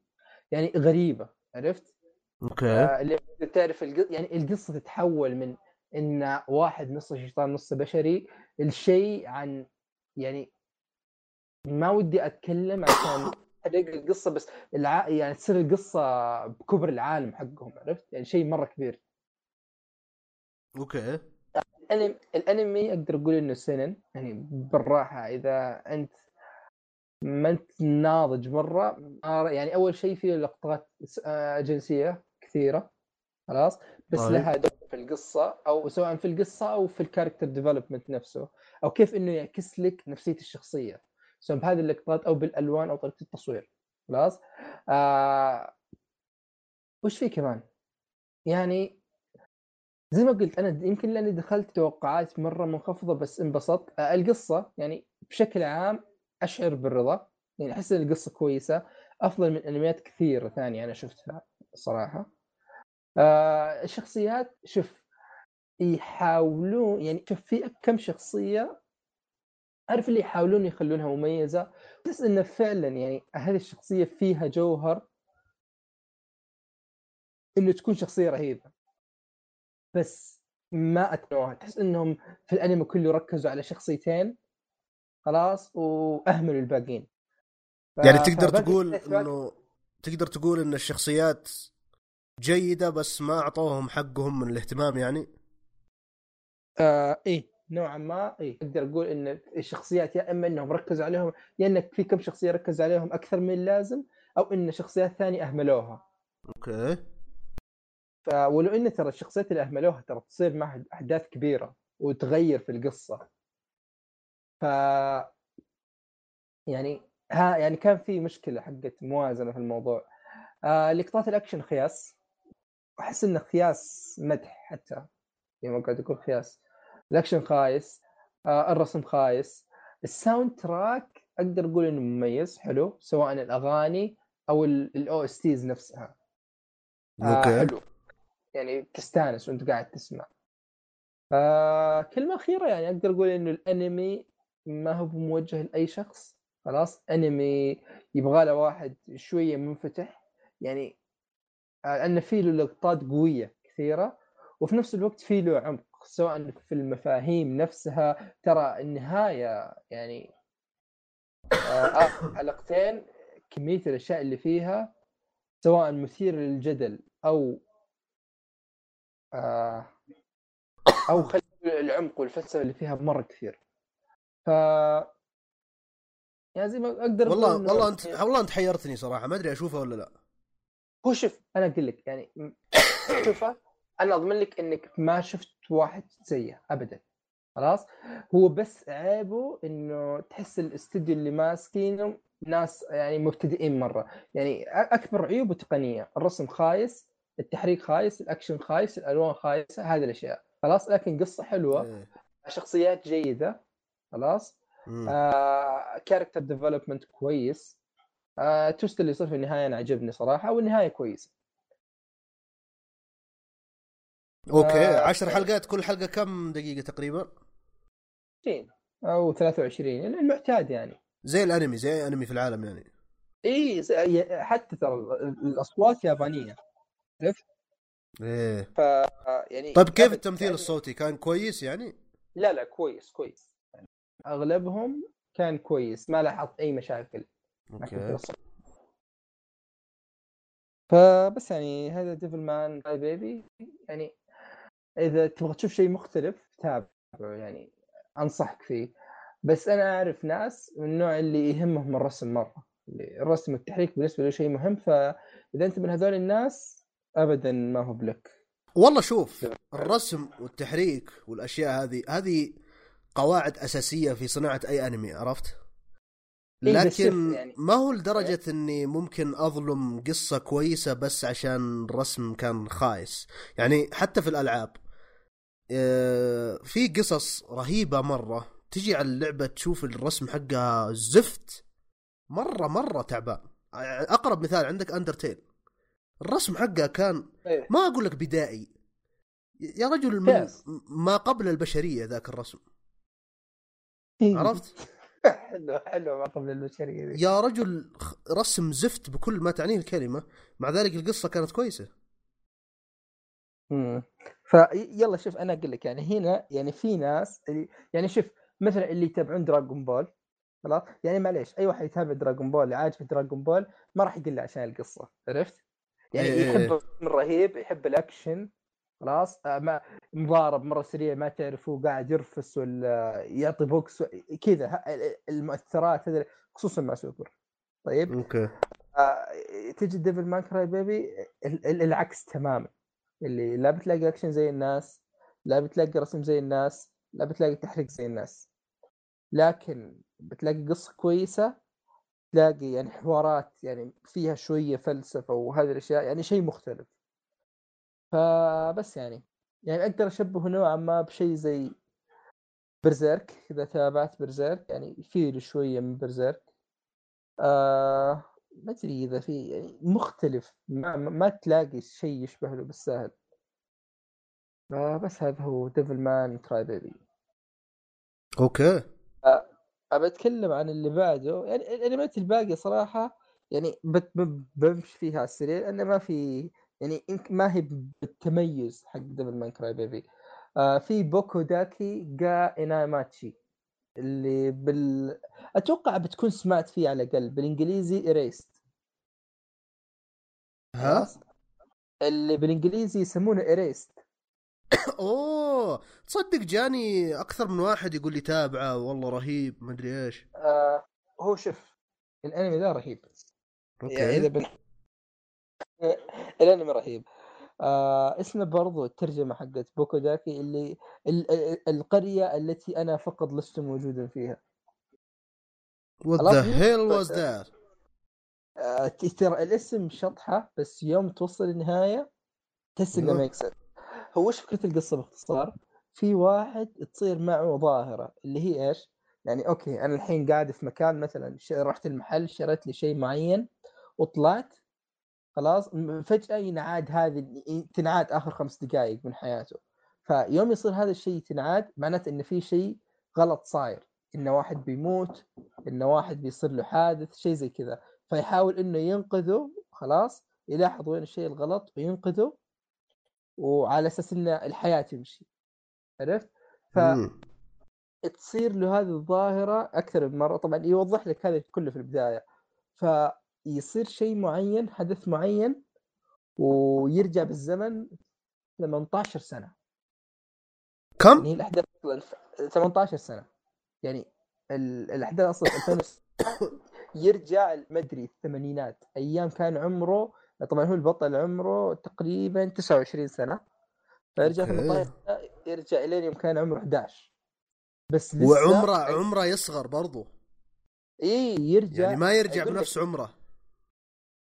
يعني غريبة عرفت؟ أوكي. آه، اللي تعرف الق... يعني القصة تتحول من إن واحد نصه شيطان نصه بشري الشيء عن يعني ما ودي أتكلم عشان أحرق القصة بس الع... يعني تصير القصة بكبر العالم حقهم عرفت؟ يعني شيء مرة كبير okay الأنمي الأنمي أقدر أقول إنه seinen يعني بالراحة إذا أنت ما أنت ناضج مرة يعني أول شيء فيه لقطات آه، جنسية كثيرة خلاص بس طيب. لها دور في القصة أو سواء في القصة أو في ال character development نفسه أو كيف إنه يعكس لك نفسية الشخصية سواء بهذه اللقطات أو بالألوان أو طريقة التصوير. خلاص؟ آه وش في كمان؟ يعني زي ما قلت أنا يمكن لأني دخلت توقعات مرة منخفضة بس انبسطت. آه القصة يعني بشكل عام أشعر بالرضا. يعني أحس إن القصة كويسة. أفضل من أنميات كثيرة ثانية أنا شفتها صراحة. آه الشخصيات شوف يحاولون يعني شوف في كم شخصية عارف اللي يحاولون يخلونها مميزة. بس انه فعلا يعني هذه الشخصية فيها جوهر إنه تكون شخصية رهيبة. بس ما اتنوها تحس إنهم في الأنمي كله ركزوا على شخصيتين خلاص وأهملوا الباقيين. ف- يعني تقدر تقول انه تقدر تقول إن الشخصيات جيدة بس ما أعطوهم حقهم من الاهتمام يعني؟ آه إيه. نوعا ما إيه أقدر أقول إن الشخصيات يا إما إنهم ركزوا عليهم يا انك في كم شخصية ركز عليهم أكثر من اللازم أو إن شخصيات ثانية أهملوها. okay. ف ولو إن ترى الشخصيات اللي أهملوها ترى تصير معها أحداث كبيرة وتغير في القصة. ف يعني ها يعني كان في مشكلة حقت موازنة في الموضوع. آه لقطات الأكشن خياس. أحس انه خياس مدح حتى. يعني ما قاعد أقول خياس. الأكشن خايس آه الرسم خايس. ال soundtrack أقدر أقول إنه مميز حلو سواء الأغاني أو ال OSTs نفسها. آه okay. حلو. يعني تستانس وأنت قاعد تسمع. آه كلمة أخيرة يعني أقدر أقول إنه الأنمي ما هو موجه لأي شخص خلاص. أنمي يبغى له واحد شوية منفتح. يعني آه أنه فيه له لقطات قوية كثيرة وفي نفس الوقت فيه له عمق. سواء في المفاهيم نفسها ترى النهاية يعني آه آخر حلقتين كمية الأشياء اللي فيها سواء مثير للجدل أو آه أو خلي العمق والفلسفة اللي فيها مرة كثير. ف يعني زي ما أقدر والله والله أنت والله أنت حيرتني صراحة ما أدري اشوفه ولا لا. هو شوف أنا أقول لك يعني شوفه أنا أضمن لك إنك ما شفت واحد زيه ابدا خلاص هو بس عيبه إنه تحس الاستوديو اللي ماسكينه ناس يعني مبتدئين مرة يعني أكبر عيوبه تقنيه الرسم خايس التحريك خايس الأكشن خايس الألوان خايسة هذه الأشياء خلاص لكن قصة حلوة إيه. شخصيات جيدة خلاص. آه character development كويس آه twist اللي يصير في النهاية أنا عجبني صراحة والنهاية كويسة okay آه، عشر حلقات كل حلقة كم دقيقة تقريبا؟ 20 أو 23 يعني المعتاد يعني. زي الأنمي زي أنمي في العالم يعني. إي حتى ترى ال- الأصوات يابانية. إيه. ف يعني طيب كيف أبد- التمثيل يعني- الصوتي؟ كان كويس يعني؟ لا لا كويس كويس. يعني أغلبهم كان كويس ما لاحظت أي مشاكل. okay. فبس يعني هذا Devilman Crybaby يعني إذا تبغى تشوف شيء مختلف تابعه يعني أنصحك فيه. بس أنا أعرف ناس من النوع اللي يهمهم الرسم مرة. الرسم والتحريك بالنسبة له شيء مهم فإذا أنت من هذول الناس ابدا ما هو بلك. والله شوف الرسم والتحريك والأشياء هذه هذه قواعد أساسية في صناعة أي أنمي عرفت؟ إيه لكن يعني- ما هو لدرجة إني ممكن أظلم قصة كويسة بس عشان الرسم كان خايس. يعني حتى في الألعاب في قصص رهيبة مرة. تجي على اللعبة تشوف الرسم حقها زفت. مرة مرة تعبان. أقرب مثال عندك اندرتيل الرسم حقها كان إيه. ما أقول لك بدائي. يا رجل من. ما قبل البشرية ذاك الرسم. إيه. عرفت؟ حلو حلو ما قبل البشرية يا رجل رسم زفت بكل ما تعنيه الكلمة. مع ذلك القصة كانت كويسة. امم فيلا شوف أنا أقول لك يعني هنا يعني في ناس اللي يعني شوف مثلا اللي يتابعون Dragon Ball خلاص؟ يعني معليش أي واحد يتابع Dragon Ball عاجبه Dragon Ball ما راح يقول له عشان القصة عرفت؟ يعني إيه إيه يحب الرهيب يحب الأكشن خلاص؟ آه، ما مضارب مرة سريع ما تعرفه قاعد يرفس ولا يعطي بوكس كذا المؤثرات هذه خصوصا مع سوبر طيب؟ okay. آه، تجي Devilman Crybaby ال- ال- العكس تماما. اللي لا بتلاقي اكشن زي الناس لا بتلاقي رسم زي الناس لا بتلاقي تحريك زي الناس. لكن بتلاقي قصة كويسة تلاقي يعني حوارات يعني فيها شوية فلسفة وهذه الأشياء يعني شيء مختلف. فبس يعني. يعني أقدر أشبهه نوعا ما بشيء زي برزيرك إذا تابعت برزيرك يعني فيه شوية من برزيرك آه ما أدري إذا في يعني مختلف ما, ما تلاقي شيء يشبه له بالسهل. آه بس هذا هو Devilman Crybaby okay أبى أتكلم عن اللي بعده. يعني الانميات الباقيه صراحة يعني بمشي فيها على السريع لأنه ما في يعني ما هي بالتميز حق Devilman Crybaby آه في Boku dake ga Inai Machi اللي بال أتوقع بتكون سمعت فيه على الأقل بالإنجليزي Erased ها؟ اللي بالإنجليزي يسمونه Erased oh! تصدق جاني أكثر من واحد يقول لي تابعة والله رهيب ما أدري إيش. آه هو شوف الأنمي ذا رهيب. يعني إذا okay بن... الأنمي رهيب. آه اسمه برضو الترجمة حقت Boku dake اللي ال... ال- القرية التي أنا فقط لست موجودا فيها خلاص the he- hell was that آه ترى الاسم شطحة بس يوم توصل النهاية تحس انه. ما يكسر هو وش فكرة القصة باختصار؟ في واحد تصير معه ظاهرة اللي هي إيش؟ يعني okay أنا الحين قاعد في مكان مثلا رحت المحل شريت لي شيء معين وطلعت خلاص فجأة ينعاد هذه تنعاد آخر خمس دقائق من حياته. فيوم يصير هذا الشيء تنعاد معناته إن في شيء غلط صاير. إن واحد بيموت إن واحد بيصير له حادث شيء زي كذا. فيحاول إنه ينقذه خلاص يلاحظ وين الشيء الغلط وينقذه وعلى أساس إن الحياة تمشي. عرفت؟ مم. فتصير له هذه الظاهرة أكثر من مرة. طبعا يوضح لك هذا كله في البداية. فيصير شيء معين حدث معين ويرجع بالزمن 18 سنة. كم؟ يعني هي الأحداث أصلا ف- 18 سنة. يعني ال- الأحداث أصلا في 2000 يرجع ما أدري الثمانينات. أيام كان عمره طبعا هو البطل عمره تقريبا 29 سنة. فيرجع أوكي. 18 سنة يرجع الين يوم كان عمره 11 بس وعمره عمره يصغر برضو. اي يرجع يعني ما يرجع بنفس عمره.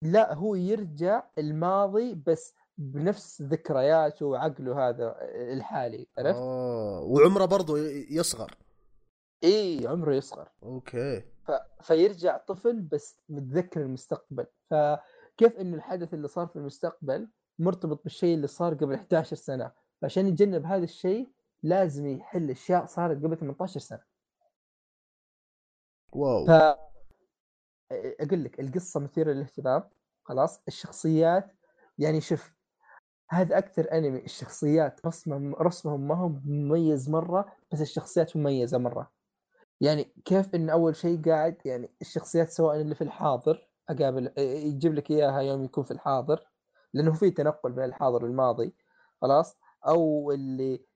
لا هو يرجع الماضي بس بنفس ذكرياته وعقله هذا الحالي عرفت؟ آه وعمره برضو ي- يصغر. إي عمره يصغر. أوكي. ف... فيرجع طفل بس متذكر المستقبل. فكيف انه الحدث اللي صار في المستقبل مرتبط بالشيء اللي صار قبل 11 سنة؟ فعشان يتجنب هذا الشيء لازم يحل أشياء صارت قبل 18 سنة. واو. ف أقول لك القصة مثيرة للاهتمام خلاص؟ الشخصيات يعني شوف هذا أكثر أنمي الشخصيات رسمهم رسمهم ما هو مميز مرة بس الشخصيات مميزة مرة. يعني كيف إن أول شيء قاعد يعني الشخصيات سواء اللي في الحاضر أقابل يجيب لك إياها يوم يكون في الحاضر لأنه في تنقل بين الحاضر والماضي خلاص؟ أو اللي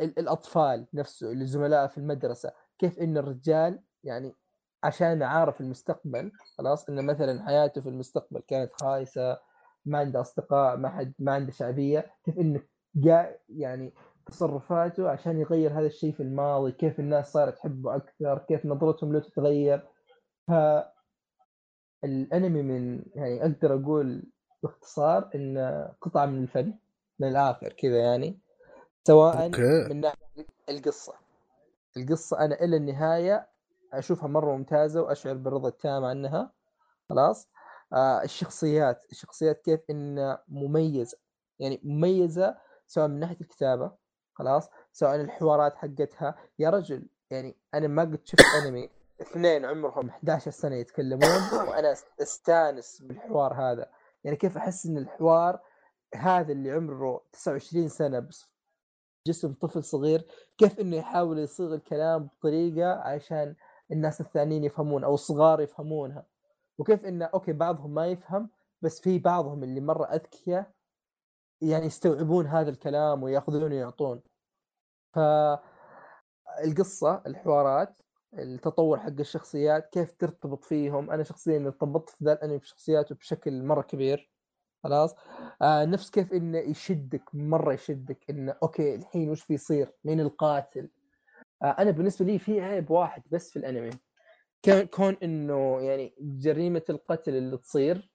ال- الأطفال نفسه اللي زملاء في المدرسة كيف إن الرجال يعني عشان عارف المستقبل خلاص؟ إنه مثلا حياته في المستقبل كانت خايسة ما عنده أصدقاء ما حد ما عنده شعبية كيف إنه جاء يعني تصرفاته عشان يغير هذا الشيء في الماضي كيف الناس صارت تحبه أكثر كيف نظرتهم له تتغير. ف الأنمي من يعني أقدر أقول باختصار إنه قطعه من الفن من الآخر كذا يعني. سواء أوكي. من ناحية القصة. القصة أنا إلى النهاية أشوفها مرة ممتازة وأشعر بالرضا التام عنها. خلاص؟ آه الشخصيات الشخصيات كيف انها مميزة يعني مميزة سواء من ناحية الكتابة خلاص؟ سواء الحوارات حقتها. يا رجل يعني أنا ما قد شفت أنمي اثنين عمرهم 11 سنة يتكلمون وأنا أستانس بالحوار هذا. يعني كيف أحس إن الحوار هذا اللي عمره 29 سنة بس جسم طفل صغير كيف إنه يحاول يصيغ الكلام بطريقة عشان الناس الثانيين يفهمون أو الصغار يفهمونها. وكيف انه أوكي بعضهم ما يفهم بس في بعضهم اللي مرة أذكياء يعني يستوعبون هذا الكلام ويأخذون ويعطون. ف القصة الحوارات التطور حق الشخصيات كيف ترتبط فيهم. أنا شخصيا ارتبطت في ذا الأنمي في شخصياته بشكل مرة كبير. خلاص؟ آه نفس كيف إنه يشدك مرة يشدك إنه okay الحين وش بيصير؟ مين القاتل؟ أنا بالنسبة لي في عيب واحد بس في الأنمي. كون إنه يعني جريمة القتل اللي تصير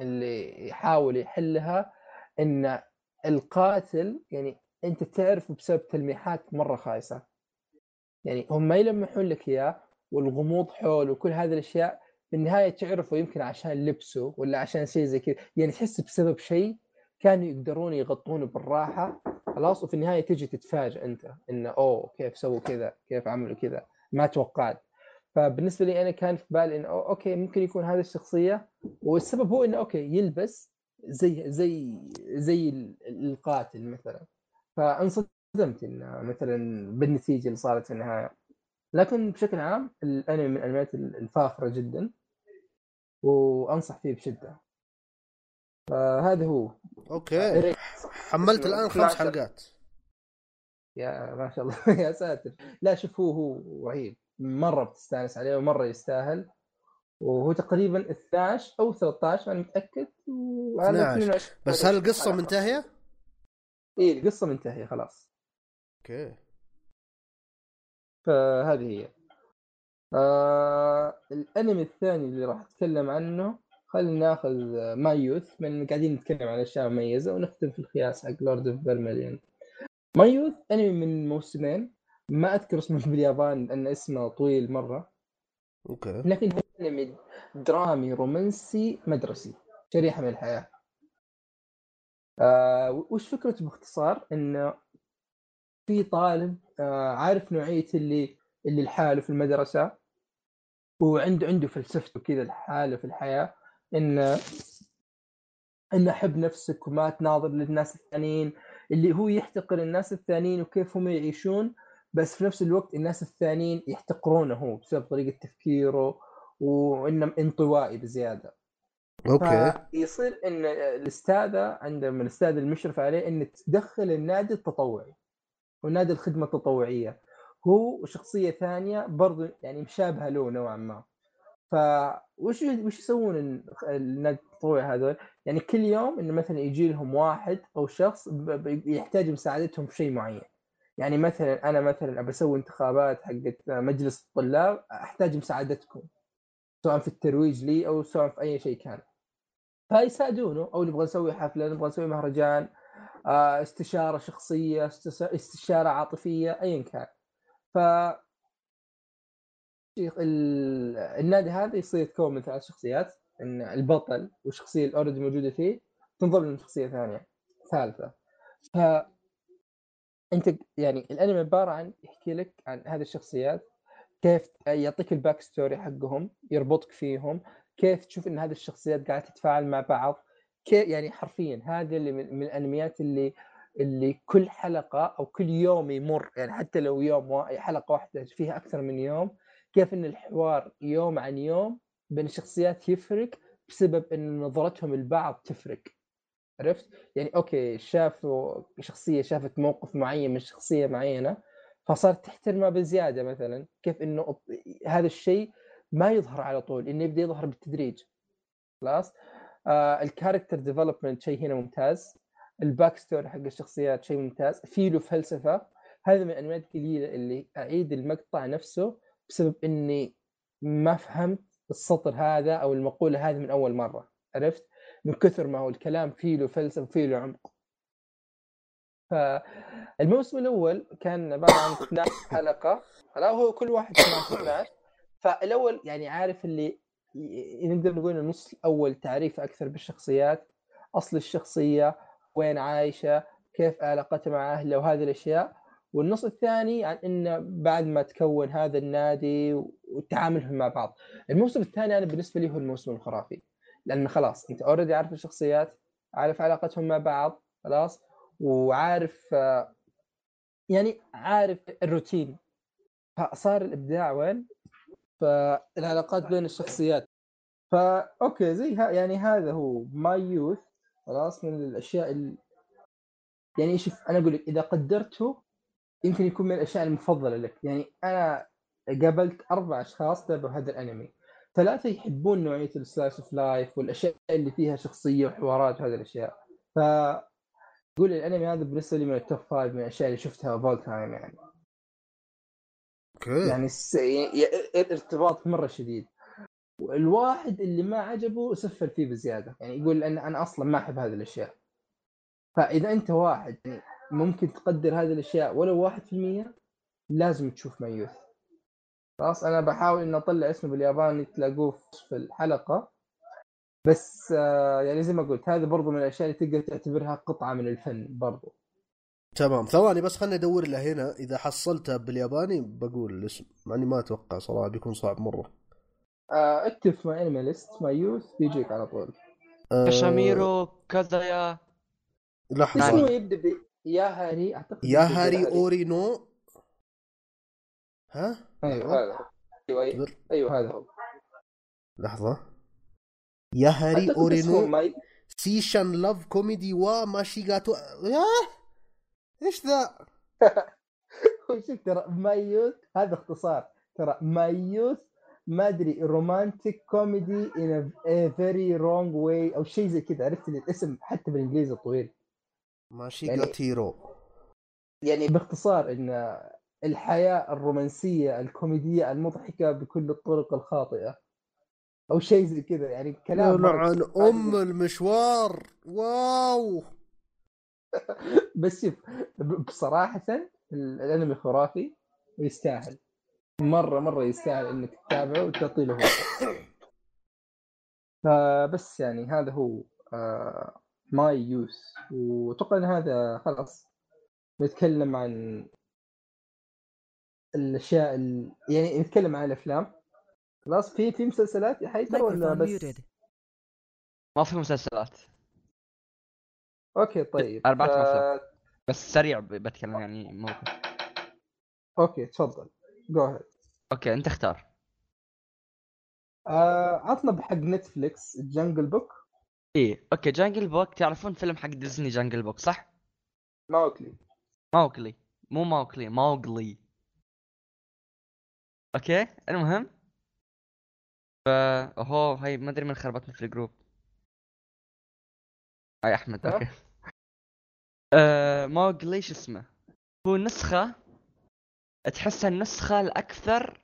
اللي يحاول يحلها إن القاتل يعني أنت تعرف بسبب تلميحات مرة خايسة. يعني هم ما يلمحون لك إياه والغموض حول وكل هذه الأشياء في النهاية تعرفه يمكن عشان لبسه ولا عشان شيء زي كذا. يعني تحس بسبب شيء كانوا يقدرون يغطونه بالراحة خلاص وفي النهاية تجي تتفاجئ أنت إنه oh كيف سووا كذا كيف عملوا كذا ما توقعت. فبالنسبة لي أنا كان في بالي إنه okay ممكن يكون هذه الشخصية والسبب هو إنه okay يلبس زي زي زي القاتل مثلا. فانصدمت انه مثلا بالنتيجة اللي صارت في النهاية. لكن بشكل عام الأنمي من الأنميات الفاخرة جدا وأنصح فيه بشدة. فهذا هو. أوكي. حملت الآن خمس حلقات. يا ما شاء الله. يا ساتر. لا شوف هو هو رهيب. مرة بتستانس عليه ومرة يستاهل. وهو تقريبا 12 أو 13 أنا متأكد. 12 بس هل القصة منتهية؟ اي القصة منتهية خلاص. okay. فهذه هي. آه الأنمي الثاني اللي راح أتكلم عنه خلينا ناخذ My Youth من قاعدين نتكلم عن أشياء مميزة ونختم في الخياس حق Lord of Vermilion My Youth أنمي من موسمين. ما أذكر اسمه باليابان لأن اسمه طويل مرة. okay. لكن هو أنمي درامي رومانسي مدرسي. شريحة من الحياة. آه وش فكرته باختصار؟ إنه في طالب آه عارف نوعية اللي اللي لحاله في المدرسة وعنده عنده فلسفته كذا لحاله في الحياة. انه انه حب نفسك وما تناظر للناس الثانيين اللي هو يحتقر الناس الثانيين وكيف هم يعيشون بس في نفس الوقت الناس الثانيين يحتقرونه هو بسبب طريقة تفكيره وإنه انطوائي بزيادة. أوكي. يصير إن الأستاذة عنده من الأستاذ المشرف عليه إن تدخل النادي التطوعي ونادي الخدمة التطوعية. هو شخصية ثانية برضو يعني مشابهة له نوعا ما. فوش وش يسوون النادي التطوعي هذول؟ يعني كل يوم إنه مثلا يجي لهم واحد أو شخص يحتاج مساعدتهم في شيء معين. يعني مثلا أنا مثلا ابى أسوي انتخابات حقت مجلس الطلاب أحتاج مساعدتكم سواء في الترويج لي أو سواء في أي شيء كان. فيساعدونه أو نبغى نسوي حفلة نبغى نسوي مهرجان آه، استشارة شخصية استشارة عاطفية ايا كان. ف النادي هذا يصير يتكون من ثلاث شخصيات إن البطل والشخصية ال already موجودة فيه تنضم من شخصية ثانية ثالثة. ف أنت يعني الأنمي عبارة عن يحكي لك عن هذه الشخصيات كيف يعطيك ال backstory حقهم يربطك فيهم كيف تشوف إن هذه الشخصيات قاعدة تتفاعل مع بعض. كيف يعني حرفيا هذا اللي من, من الأنميات اللي اللي كل حلقة أو كل يوم يمر. يعني حتى لو يوم حلقة واحدة فيها أكثر من يوم كيف إن الحوار يوم عن يوم بين الشخصيات يفرق بسبب إن نظرتهم لبعض تفرق. عرفت؟ يعني okay شافوا شخصية شافت موقف معين من شخصية معينة فصارت تحترمها بزيادة مثلا. كيف إنه هذا الشيء ما يظهر على طول إنه يبدأ يظهر بالتدريج. خلاص؟ آه ال character development شيء هنا ممتاز. ال backstory حق الشخصيات شيء ممتاز. في له فلسفة. هذا من الأنميات القليلة اللي أعيد المقطع نفسه بسبب إني ما فهمت السطر هذا أو المقولة هذه من أول مرة عرفت؟ من كثر ما هو الكلام فيه له فلسفة فيه له عمق فالموسم الأول كان عبارة عن 12 حلقة لا هو كل واحد 12 12 فالأول يعني عارف اللي نقدر نقول النص الأول تعريف أكثر بالشخصيات أصل الشخصية وين عايشة كيف علاقته مع اهله وهذه الأشياء. والنص الثاني عن إنه بعد ما تكون هذا النادي وتعاملهم مع بعض. الموسم الثاني أنا بالنسبة لي هو الموسم الخرافي لأن خلاص أنت اوريدي عارف الشخصيات عارف علاقتهم مع بعض خلاص؟ وعارف يعني عارف الروتين. فصار الإبداع وين؟ فالعلاقات بين الشخصيات. فا okay زي ها يعني هذا هو My Youth خلاص من الأشياء ال... يعني شوف أنا أقول لك إذا قدرته يمكن يكون من الأشياء المفضلة لك. يعني أنا قابلت أربع أشخاص تابعوا هذا الأنمي. ثلاثة يحبون نوعية ال slice of life والأشياء اللي فيها شخصية وحوارات وهذه الأشياء. ف قول الأنمي هذا بالنسبة لي من ال top five من الأشياء اللي شفتها of all time يعني. أوكي. يعني الس... ي- الارتباط مرة شديد. والواحد اللي ما عجبه سفل فيه بزيادة. يعني يقول ان أنا أصلا ما أحب هذه الأشياء. فإذا أنت واحد يعني ممكن تقدر هذه الأشياء. ولو واحد في المية لازم تشوف ميوث خلاص أنا بحاول ان أطلع اسمه بالياباني تلاقوه في الحلقة. بس آه، يعني زي ما قلت هذا برضو من الأشياء اللي تقدر تعتبرها قطعة من الفن برضو. تمام. ثواني بس خلني أدور له هنا. إذا حصلتها بالياباني بقول الاسم مع إني ما أتوقع صراحة بيكون صعب مرة. آه، اكتب في MyAnimeList My Youth بيجيك على طول. آه كاشاميرو كازايا. لحظة. اسمه يبدأ Yahari أعتقد Yahari. Ore no ها؟ أيوه هذا. أيوه أيوه, أيوة هذا هو. لحظة. Yahari Ore no Seishun Love Comedy wa Machigatteiru! إيش ذا؟ شوف ترى؟ My Youth هذا اختصار. ترى My Youth ما أدري Romantic Comedy in a very wrong way أو شيء زي كذا. عرفت الاسم حتى بالإنجليزي طويل. Machigatteiru يعني باختصار إن الحياة الرومانسية الكوميدية المضحكة بكل الطرق الخاطئة أو شيء زي كذا يعني كلام كتير. أم المشوار واو بس شوف بصراحة ال- الأنمي خرافي ويستاهل مرة مرة يستاهل إنك تتابعه وتعطي له. فبس يعني هذا هو آه ماي يوث. وأتوقع إن هذا خلاص نتكلم عن الأشياء ال... يعني نتكلم عن الأفلام. خلاص في في مسلسلات يا حيدر ولا بس. ما في مسلسلات. أوكي طيب. أربعة ف- أفلام. بس سريع ب- بتكلم يعني ممكن أوكي تفضل. جو okay أنت اختار. آه عطنا بحق نتفليكس Jungle Book إيه okay Jungle Book تعرفون فيلم حق ديزني Jungle Book صح؟ ماوكلي. ماوكلي. مو ماوكلي ماوغلي. okay المهم. ف هو هاي ما أدري من خربطني في ال group. هاي أحمد ها؟ okay. آه ماوغلي شو اسمه؟ هو نسخة تحسها النسخة الأكثر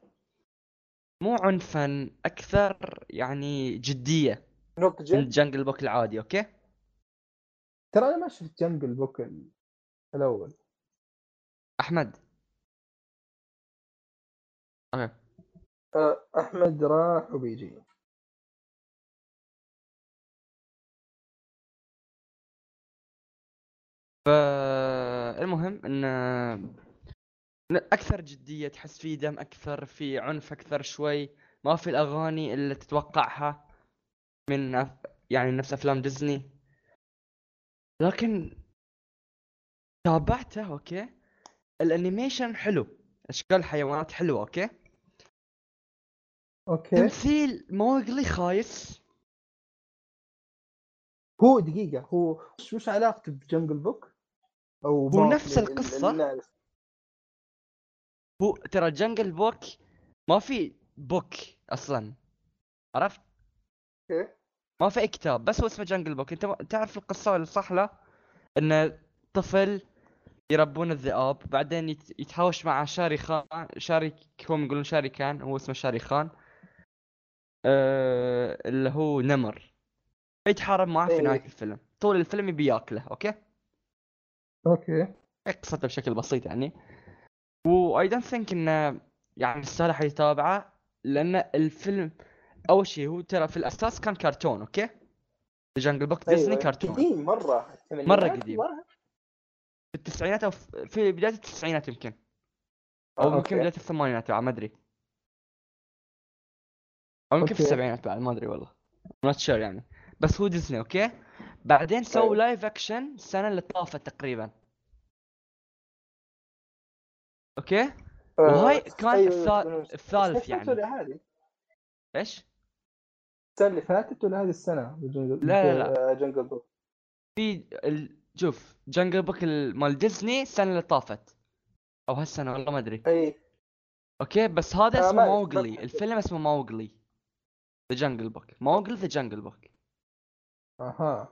مو عنفا أكثر يعني جدية. من نضجة Jungle Book العادي okay؟ ترى أنا ما شفت Jungle Book ال- الأول. أحمد. okay. أحمد راح وبيجي. فالمهم إن أكثر جدية تحس فيه دم أكثر في عنف أكثر شوي ما في الأغاني اللي تتوقعها. من أف- يعني نفس أفلام ديزني. لكن تابعته okay؟ ال animation حلو. أشكال الحيوانات حلوة أوكي؟ أوكي. تمثيل موغلي خايس. هو دقيقة هو وش علاقته ب Jungle Book؟ أو هو نفس ال- القصة. الناس. هو ترى Jungle Book ما في book أصلا. عرفت؟ okay ما في أي كتاب بس هو اسمه Jungle Book أنت تعرف القصة ولا صح لا إن طفل يربون الذئاب بعدين يت- يتهاوش مع شاري خان شاري هم يقولون شاري كان هو اسمه شاري خان. أه... اللي هو نمر. يتحارب معه في إيه. نهاية الفيلم. طول الفيلم يبي ياكله okay؟ okay. قصته بشكل بسيط يعني. و I don't think انه يعني يستاهل حد يتابعه لأن الفيلم أول شيء هو ترى في الأساس كان كرتون okay Jungle Book ديزني أيوة. كرتون قديم مرة مرة قديم. في التسعينات أو في- بداية التسعينات يمكن أو آه، يمكن okay. بداية الثمانينات ما أدري أو يمكن في. السبعينات بعد ما أدري والله not sure يعني بس هو ديزني okay بعدين سووا أيوة. live action السنة اللي طافت تقريبا أوكي وهاي كان أيوة، بس الثالث يعني إيش؟ السنة اللي فاتت ولا هذه السنة؟ Jungle لا، لا، Jungle Book. في ال... شوف Jungle Book ال- مال ديزني السنة اللي طافت. أو هالسنة والله ما أدري. أي. okay بس هذا آه، اسمه موغلي. الفيلم اسمه موغلي The Jungle Book موغلي The Jungle Book أها.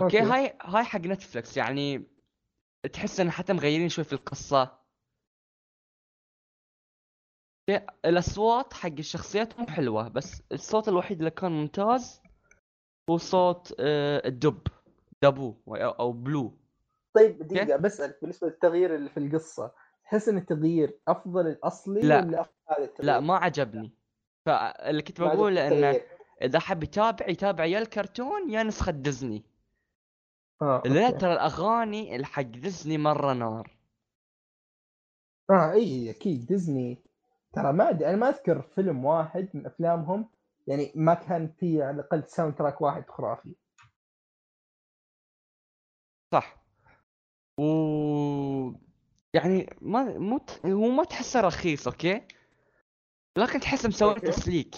أوكي أوكي. هاي هاي حق نتفلكس يعني تحس إن حتى مغيرين شوي في القصة. الأصوات حق الشخصيات مو حلوة بس الصوت الوحيد اللي كان ممتاز هو صوت آه، الدب دابو أو بالو طيب دقيقة بسالك بالنسبة للتغيير اللي في القصة تحس إن التغيير أفضل الأصلي لا. ولا أفضل التغيير؟ لا ما عجبني فاللي كنت ما عجبك بقول إنه. إذا حب يتابع يتابع يا الكرتون يا نسخة ديزني آه لا. ترى الأغاني اللي حق ديزني مرة نار آه إي أكيد ديزني ترى ما أدري أنا ما أذكر فيلم واحد من أفلامهم يعني ما كان فيه على الأقل soundtrack واحد خرافي صح و يعني ما مو هو ما تحسه رخيص okay لكن تحس مسوي. تسليك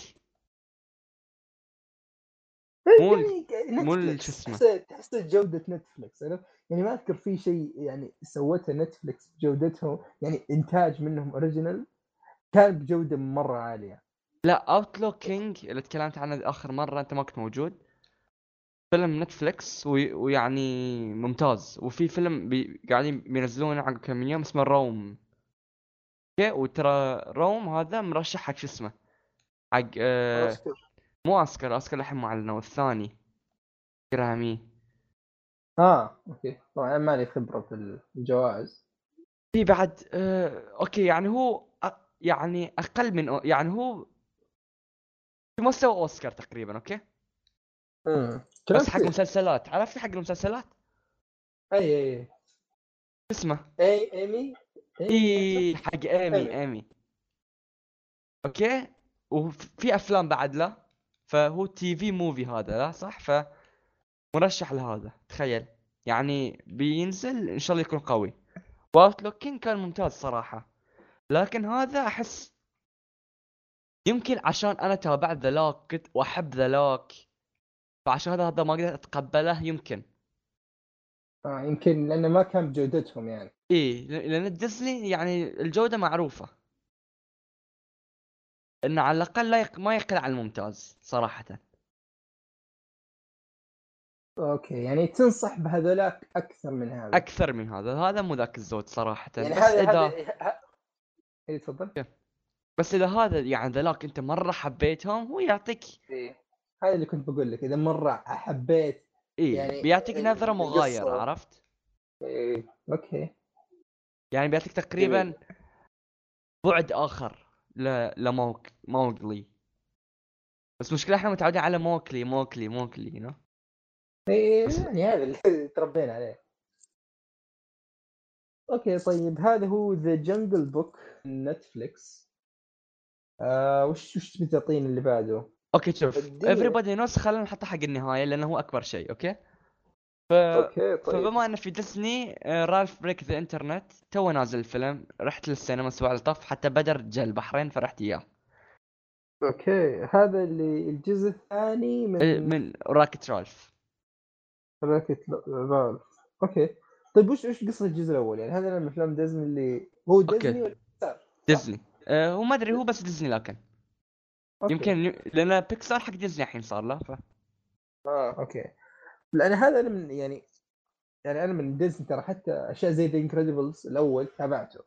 مو ال- يعني مو شو اسمه. تحس جودة نتفلكس؟ يعني ما أذكر في شيء يعني سوته نتفلكس بجودتهم يعني إنتاج منهم original كان بجودة مرة عالية. لا Outlaw King اللي تكلمت عنه آخر مرة أنت ما كنت موجود. فيلم نتفليكس وي- ويعني ممتاز. وفي فيلم بي... قاعدين بينزلونه عقب كم من يوم اسمه روم okay؟ وترى روم هذا مرشح حق شو اسمه؟ حق آه. مو أوسكار أوسكار الحين معلنة الثاني جرامي. آه أوكي. طبعا مالي خبرة في الجوائز. في بعد آه okay يعني هو يعني أقل من أو- يعني هو في مستوى أوسكار تقريبا okay؟ امم بس حق مسلسلات عرفت حق المسلسلات؟ أي أي أي. اسمه. أي إيمي؟ إي حق إيمي. إيمي. okay؟ وفي أفلام بعد له. فهو TV movie هذا لا صح؟ ف مرشح لهذا تخيل. يعني بينزل إن شاء الله يكون قوي. و Outlaw King كان ممتاز صراحة. لكن هذا أحس يمكن عشان أنا تابعت ذا كنت واحب ذا فعشان هذا هذا ما قدرت أتقبله يمكن. آه يمكن لأنه ما كان بجودتهم يعني. ل- لأن ديزني يعني الجودة معروفة. إنه على الأقل لا يق... ما يقل عن الممتاز صراحة. okay يعني تنصح بهذولاك أكثر من هذا. أكثر من هذا. هذا مو ذاك الزود صراحة. يعني بس هذا اذا اي تفضل بس إذا هذا يعني ذلاك أنت مرة حبيتهم هو يعطيك إيه. هذا اللي كنت بقول لك إذا مرة حبيت إيه يعني بيعطيك ال- نظرة القصة. مغايرة عرفت إيه. أوكي يعني بيعطيك تقريبا بعد آخر ل... ل... لموكلي بس مشكلة إحنا متعودين على موكلي موكلي موكلي know? إيه بس- يعني هذا اللي تربينا عليه أوكي طيب هذا هو ذا Jungle Book نتفليكس آه وش وش تبي تعطيني اللي بعده؟ أوكي شوف everybody knows خلينا نحطه حق النهاية لأنه هو أكبر شيء أوكي؟ ف... أوكي طيب. فبما إنه في ديزني رالف Breaks the Internet تو نازل الفيلم رحت للسينما الأسبوع اللي طاف حتى بدر جا البحرين فرحت إياه. أوكي هذا اللي الجزء الثاني من آه، من Wreck-It رالف Wreck-It رالف أوكي. طيب وش وش قصة الجزء الأول يعني هذا من افلام ديزني اللي هو أوكي. ديزني ولا بيكسار؟ ديزني آه، هو ما أدري هو بس ديزني لكن أوكي. يمكن لأن بيكسار حق ديزني الحين صار له ف... آه أوكي لأن هذا أنا من يعني يعني أنا من ديزني ترى حتى أشياء زي The Incredibles الأول تابعته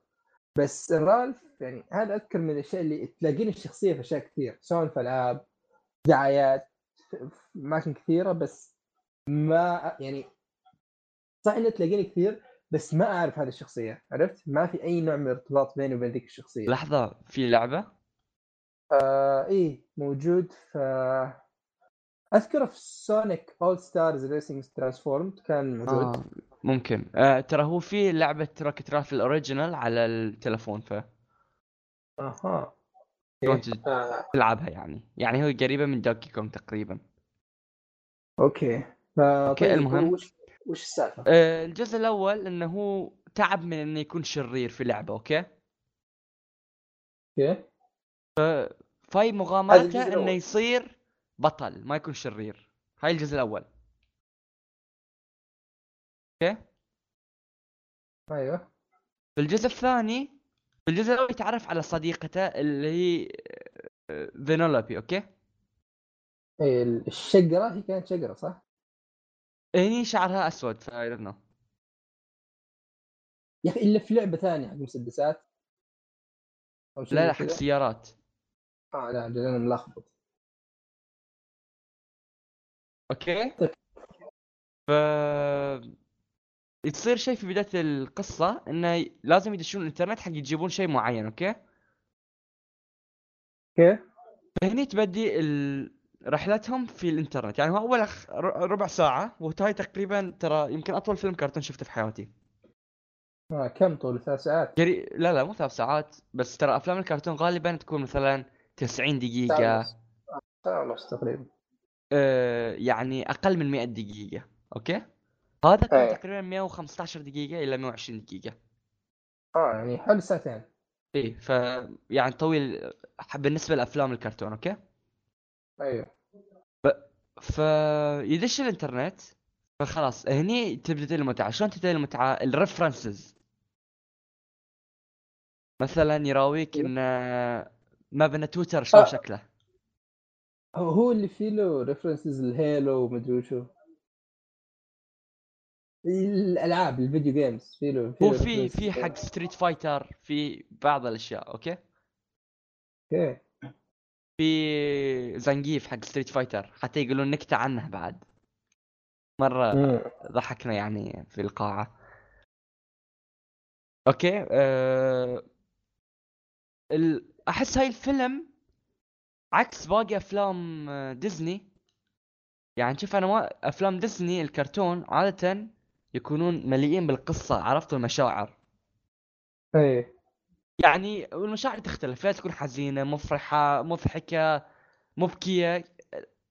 بس رالف يعني هذا اذكر من الأشياء اللي تلاقين الشخصية في أشياء كثير سواء في ألعاب دعايات في أماكن كثيرة بس ما يعني صح إنه تلاقيني كثير بس ما أعرف هذه الشخصية عرفت؟ ما في أي نوع من الارتباط بيني وبين ذيك الشخصية. لحظة في لعبة؟ آه إيه موجود في أذكر في سونيك All-Stars Racing Transformed كان موجود. آه. ممكن. آه ترى هو في لعبة Wreck-It رالف ال original على التلفون ف أها. أوكي. آه، تلعبها يعني. يعني هو قريبة من دونكي كونغ تقريبا. أوكي. فا أوكي، طيب المهم. وش وش السالفة؟ آه الجزء الأول إنه هو تعب من إنه يكون شرير في لعبة أوكي؟ أوكي. هذا مغامرته إنه الأول. يصير بطل ما يكون شرير. هاي الجزء الأول. أوكي؟ أيوه. في الجزء الثاني في الجزء الأول يتعرف على صديقته اللي هي آه، فينولوبي أوكي؟ اي الشقرة هي كانت شقرة صح؟ هني شعرها أسود ف I don't know. يا أخي إلا في لعبة ثانية حق مسدسات أو شيء لا لا حق. سيارات آه لا أنا ملخبط أوكي طيب. ف يصير شيء في بداية القصة إنه لازم يدشون الإنترنت حق يجيبون شيء معين أوكي أوكي فهني تبدي ال... رحلتهم في الإنترنت. يعني هو أول ربع ساعة وهاي تقريبا ترى يمكن أطول فيلم كرتون شفته في حياتي. آه كم طول؟ ثلاث ساعات؟ قري... لا لا مو ثلاث ساعات بس ترى أفلام الكرتون غالبا تكون مثلا 90 ساعة دقيقه ونص. آه، ونص تقريبا. آه يعني أقل من 100 دقيقة. أوكي؟ هذا كان إيه. تقريبا 115 دقيقة إلى 120 دقيقة. آه يعني حوالي ساعتين. إيه ف يعني طويل بالنسبة لأفلام الكرتون أوكي؟ أيوه. فيدش الإنترنت فخلاص هني تبدأ المتعة. شلون تبدأ المتعة؟ ال references. مثلا يراويك إن مبنى تويتر شلون آه. شكله؟ هو اللي فيه له references الهيلو ومدري وشو. الألعاب ال video games في له هو في. في حق ستريت فايتر في بعض الأشياء أوكي؟ أوكي. في زنقيف حق ستريت فايتر حتى يقولون نكتة عنه بعد. مرة. ضحكنا يعني في القاعة. أوكي أه... ال... أحس هاي الفيلم عكس باقي أفلام آه، ديزني. يعني شوف أنا ما أفلام ديزني الكرتون عادة يكونون مليئين بالقصة عرفت؟ المشاعر إيه. يعني والمشاعر تختلف لا تكون حزينة مفرحة مضحكة مبكية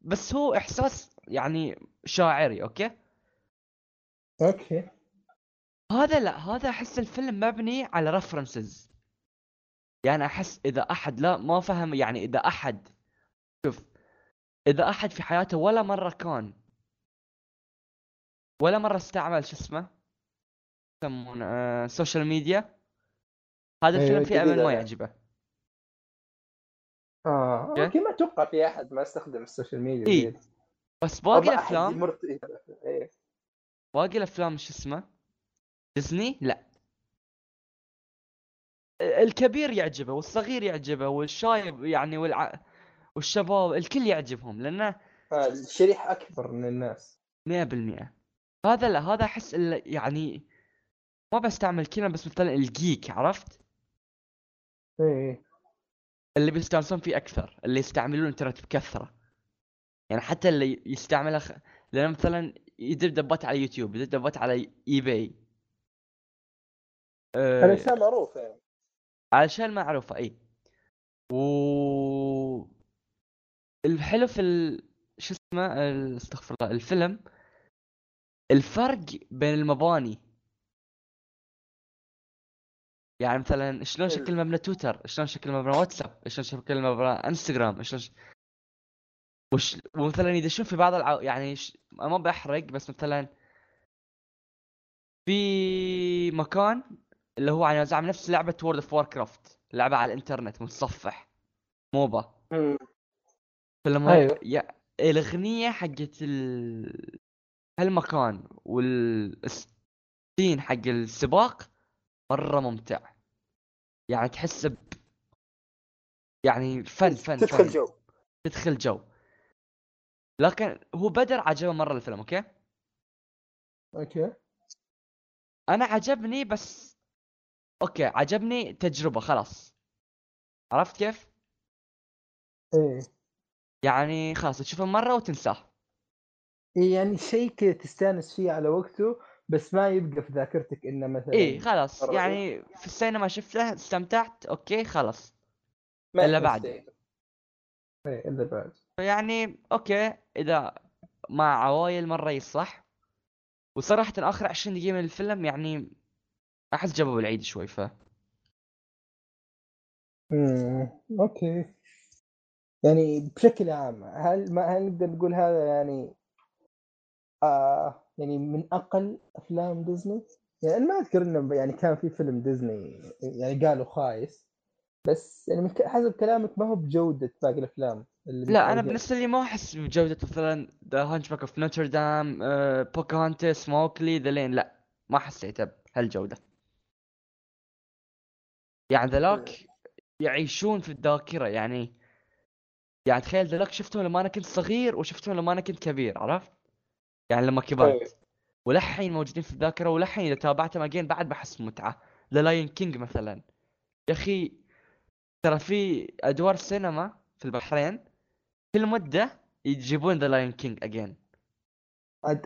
بس هو إحساس يعني شاعري أوكي؟ أوكي. هذا لا هذا أحس الفيلم مبني على references يعني أحس إذا أحد لا ما فهم يعني إذا أحد شوف إذا أحد في حياته ولا مرة كان ولا مرة استعمل شو اسمه يسمونه آه social media هذا أيوة، الفيلم فيه جدا ممل ما. يعجبه. آه أوكي. أوكي ما أتوقع في أحد ما يستخدم ال social ميديا إيه. بس باقي الافلام يمر إيه باقي الأفلام شو اسمه؟ ديزني؟ لا. الكبير يعجبه والصغير يعجبه والشايب يعني والع... والشباب الكل يعجبهم لأنه آه، الشريحة أكبر من الناس. مئة بالمئة هذا لا هذا أحس يعني ما بستعمل كلمة بس مثلا الجيك عرفت؟ إيه اللي بيستانسون فيه أكثر اللي يستعملون الإنترنت بكثرة. يعني حتى اللي يستعمله خ... لأن مثلا يدب دبات على يوتيوب يدب دبات على اي باي أه... الاشياء معروفة. يعني علشان معروفة إي. و الحلو في ال... شو اسمه استغفر الله الفيلم الفرق بين المباني. يعني مثلا شلون. شكل مبنى تويتر شلون شكل مبنى واتساب شلون شكل مبنى انستغرام شلون ش... وش... ومثلا يدشون في بعض الع... يعني ش... ما بحرق بس مثلا في مكان اللي هو على زعم نفس لعبة وورلد اوف واركرافت لعبة على الإنترنت متصفح موبا. فلما أيوة. يا... الأغنية حقت ال... هالمكان والسين حق السباق مرة ممتع. يعني تحس ب يعني فن فن تدخل فن. جو. تدخل جو. لكن هو بدر عجبه مرة الفيلم okay؟ okay. أنا عجبني بس okay عجبني تجربة خلاص. عرفت كيف؟ إيه. يعني خلاص تشوفه مرة وتنساه. إيه يعني شيء كذا تستأنس فيه على وقته. بس ما يبقى في ذاكرتك إنه مثلا إيه خلاص. يعني في السينما شفته استمتعت okay خلاص. يحس بعد. إيه إلا بعد. يعني okay إذا مع عوايل مره يصح وصراحة آخر 20 دقيقة من الفيلم يعني أحس جابوا العيد شوي ف امم okay. يعني بشكل عام هل ما هل نقدر نقول هذا يعني آه يعني من أقل أفلام ديزني؟ يعني ما أذكر إنه يعني كان في فيلم ديزني يعني قالوا خايس بس يعني من حسب كلامك ما هو بجودة باقي الأفلام اللي لا أنا متعودين. بالنسبة لي ما أحس بجودة مثلا The Hunchback of Notre Dame بوكاهونتس موكلي The Lion لا ما حسيته بهالجودة يعني ذلاك يعيشون في الذاكرة يعني يعني تخيل ذلاك شفتهم لما أنا كنت صغير وشفتهم لما أنا كنت كبير عرفت؟ يعني لما. كبرت. ولحين موجودين في الذاكرة ولحين إذا تابعتهم again بعد بحس متعه The Lion King مثلا. يا أخي ترى في أدور سينما في البحرين كل مدة يجيبون The Lion King again.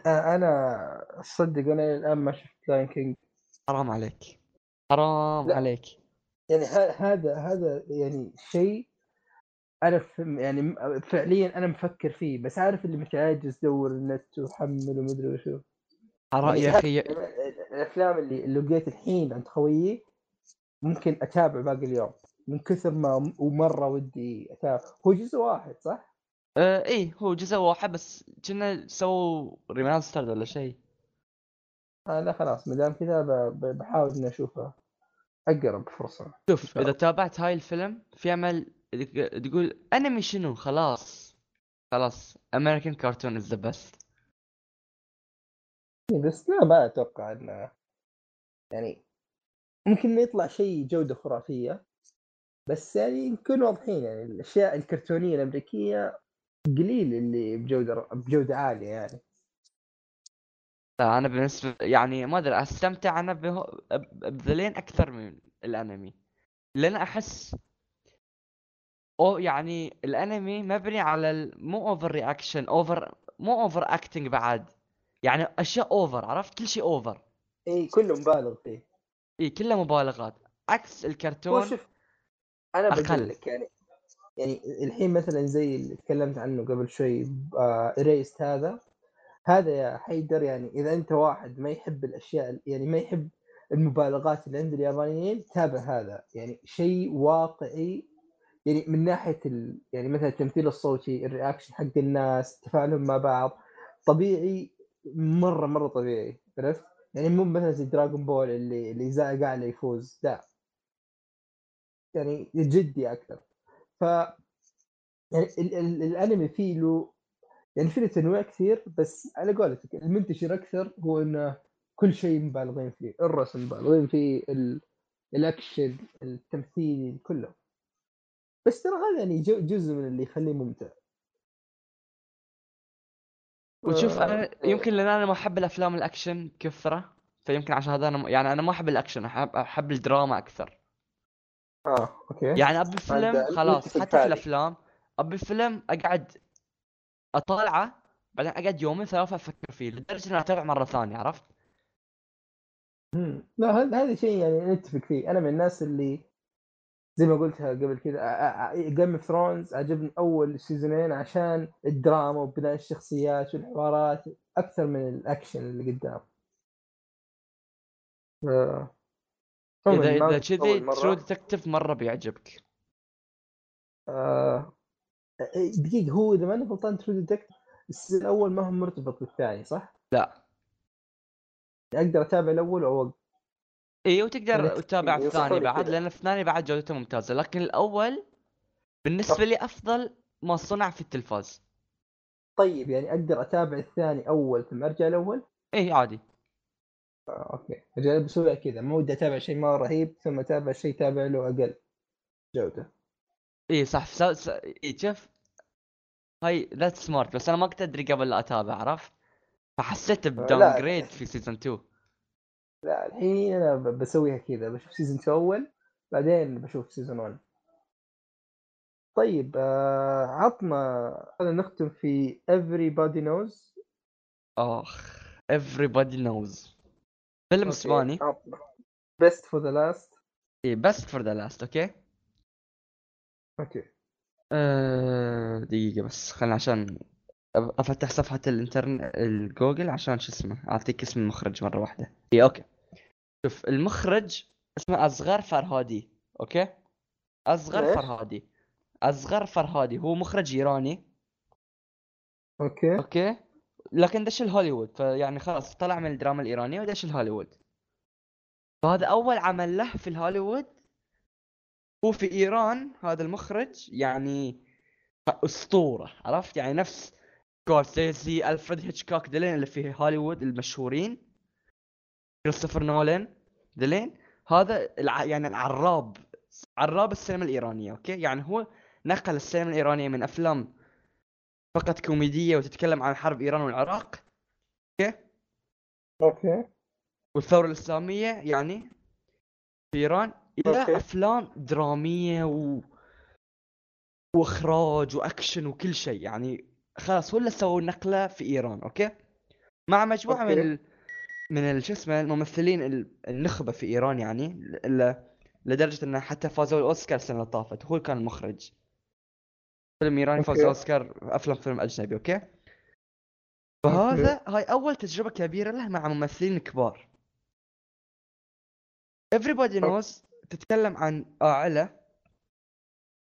أنا صدق أنا الآن ما شفت Lion King. حرام عليك. حرام لا. عليك. يعني هذا هذا يعني شيء أنا ف- يعني فعليا أنا مفكر فيه بس عارف اللي متعاجز دور بالنت وحمل ومدري وشو. حرام يعني يا أخي الأفلام اللي لقيت الحين عند خويي ممكن أتابع باقي اليوم من كثر ما ومرة ودي أتابع. هو جزء واحد صح؟ آه إيه هو جزء واحد بس كنا سووا remaster ولا شيء. آه لا خلاص ما دام كذا بحاول إني أشوفه. أقرب فرصة. شوف إذا. تابعت هاي الفيلم في أمل تقول أنمي شنو؟ خلاص. خلاص American cartoon is the best بس لا ما أتوقع إنه يعني ممكن يطلع شيء جودة خرافية بس يعني نكون واضحين يعني الأشياء الكرتونية الأمريكية قليل اللي بجودة بجودة عالية يعني. لا أنا بالنسبة يعني ما أدري أستمتع أنا بذلين أكثر من الأنمي لأن أحس أو يعني الأنمي مبني على مو over reaction over مو over acting بعد. يعني أشياء over عرفت؟ كل شيء over اي كله مبالغ فيه. اي كلها مبالغات. عكس الكرتون شوف أنا. بقول لك يعني يعني الحين مثلا زي اللي تكلمت عنه قبل شوي اريست هذا. هذا يا حيدر يعني إذا أنت واحد ما يحب الأشياء يعني ما يحب المبالغات اللي عند اليابانيين تابع هذا. يعني شيء واقعي يعني من ناحية ال... يعني مثلا التمثيل الصوتي ال reaction حق الناس تفاعلهم مع بعض طبيعي مرة مرة طبيعي عرفت؟ يعني مو مثلا زي دراغون بول اللي اللي زعق اعلى يفوز لا. يعني جدي أكثر. ف يعني ال... ال... الأنمي فيه له يعني فيه له كثير بس على قولتك المنتشر أكثر هو إنه كل شيء مبالغين فيه الرسم مبالغين فيه ال... الأكشن التمثيل كله. بس ترى هذا يعني جزء من اللي يخليه ممتع. وتشوف آه، أنا يمكن لأن أنا ما أحب الأفلام الأكشن كثرة فيمكن عشان هذا أنا يعني أنا ما أحب الأكشن احب أحب الدراما أكثر. آه okay. يعني أبي فيلم خلاص حتى في. الأفلام أبي فيلم أقعد أطالعه بعدين أقعد يومين ثلاثة أفكر فيه لدرجة إني أتابع مرة ثانية عرفت؟ لا هذا هذا شيء يعني نتفق فيه. أنا من الناس اللي زي ما قلتها قبل كذا Game of Thrones عجبني أول season ين عشان الدراما وبناء الشخصيات والحوارات أكثر من الأكشن اللي قدام إذا إذا كذي. True Detective مرة بيعجبك آه. دقيقة هو إذا ماني غلطان True ال season الأول ما هو مرتبط بالثاني صح؟ لا أقدر أتابع الأول أو أوقف. اي وتقدر يعني تتابع ينصحوني الثاني بعد. لأن الثاني بعد جودته ممتازة. لكن الأول بالنسبة لي أفضل ما صنع في التلفاز. طيب يعني أقدر أتابع الثاني أول ثم أرجع الأول؟ اي عادي. آه، okay. أجل بسويها كذا. ما ودي أتابع شيء مره رهيب ثم أتابع شيء تابع له أقل. جودة. اي صح. س... س... اي شوف. هاي that's smart بس أنا ما كنت أدري قبل لا أتابع عرفت؟ فحسيت ب downgrade في season 2 لا الحين أنا ب- بسويها كذا بشوف season 2 أول بعدين بشوف season 1 طيب آه عطنا خلينا نختم في everybody knows. آخ everybody knows. فيلم أسباني. best for the last اي best for the last okay؟ okay. أه دقيقة بس خلنا عشان أب- أفتح صفحة الانترنت الجوجل عشان شو اسمه أعطيك اسم المخرج مرة واحدة. اي okay. شوف المخرج اسمه أصغر فرهادي okay؟ أصغر؟ فرهادي. أصغر فرهادي. هو مخرج إيراني. okay. okay؟ لكن دش الهوليوود فيعني خلاص طلع من الدراما الإيرانية ودش الهوليوود. فهذا أول عمل له في الهوليوود. هو في إيران هذا المخرج يعني أسطورة عرفت؟ يعني نفس سكورسيزي ألفريد هيتشكوك دلين اللي في هوليوود المشهورين. كريستوفر نولان دلين هذا الع... يعني العراب عراب السينما الإيرانية okay؟ يعني هو نقل السينما الإيرانية من أفلام فقط كوميدية وتتكلم عن حرب إيران والعراق okay؟ okay. والثورة الإسلامية يعني في إيران إلى okay. أفلام درامية و... وإخراج وأكشن وكل شيء يعني خلاص هو اللي سووا النقلة في إيران okay؟ مع مجموعة من okay. ال... من شو اسمه الممثلين ال- النخبة في إيران يعني. لدرجة إنه حتى فازوا الأوسكار السنة اللي طافت. هو كان المخرج. فيلم إيراني فاز. اوسكار أفلام فيلم أجنبي okay؟ فهذا هاي أول تجربة كبيرة له مع ممثلين كبار. Everybody knows تتكلم عن عائله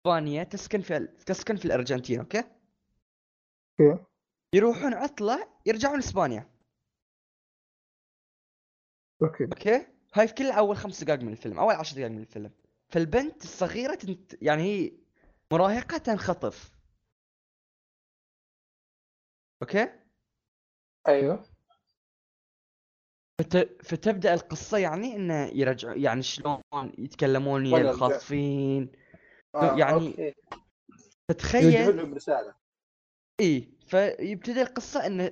اسبانيه تسكن في تسكن في الأرجنتين okay؟ okay. يروحون عطلة يرجعون إسبانيا. okay. okay؟ هاي في كل أول خمس دقائق من الفيلم أول عشر دقائق من الفيلم. فالبنت الصغيرة تنت... يعني هي مراهقة تنخطف. okay؟ أيوه. فت... فتبدأ القصة يعني إنه يرجعوا يعني شلون يتكلمون ويا ولا الخاطفين آه، يعني okay. فتخيل لهم رسالة. اي فيبتدي القصة إنه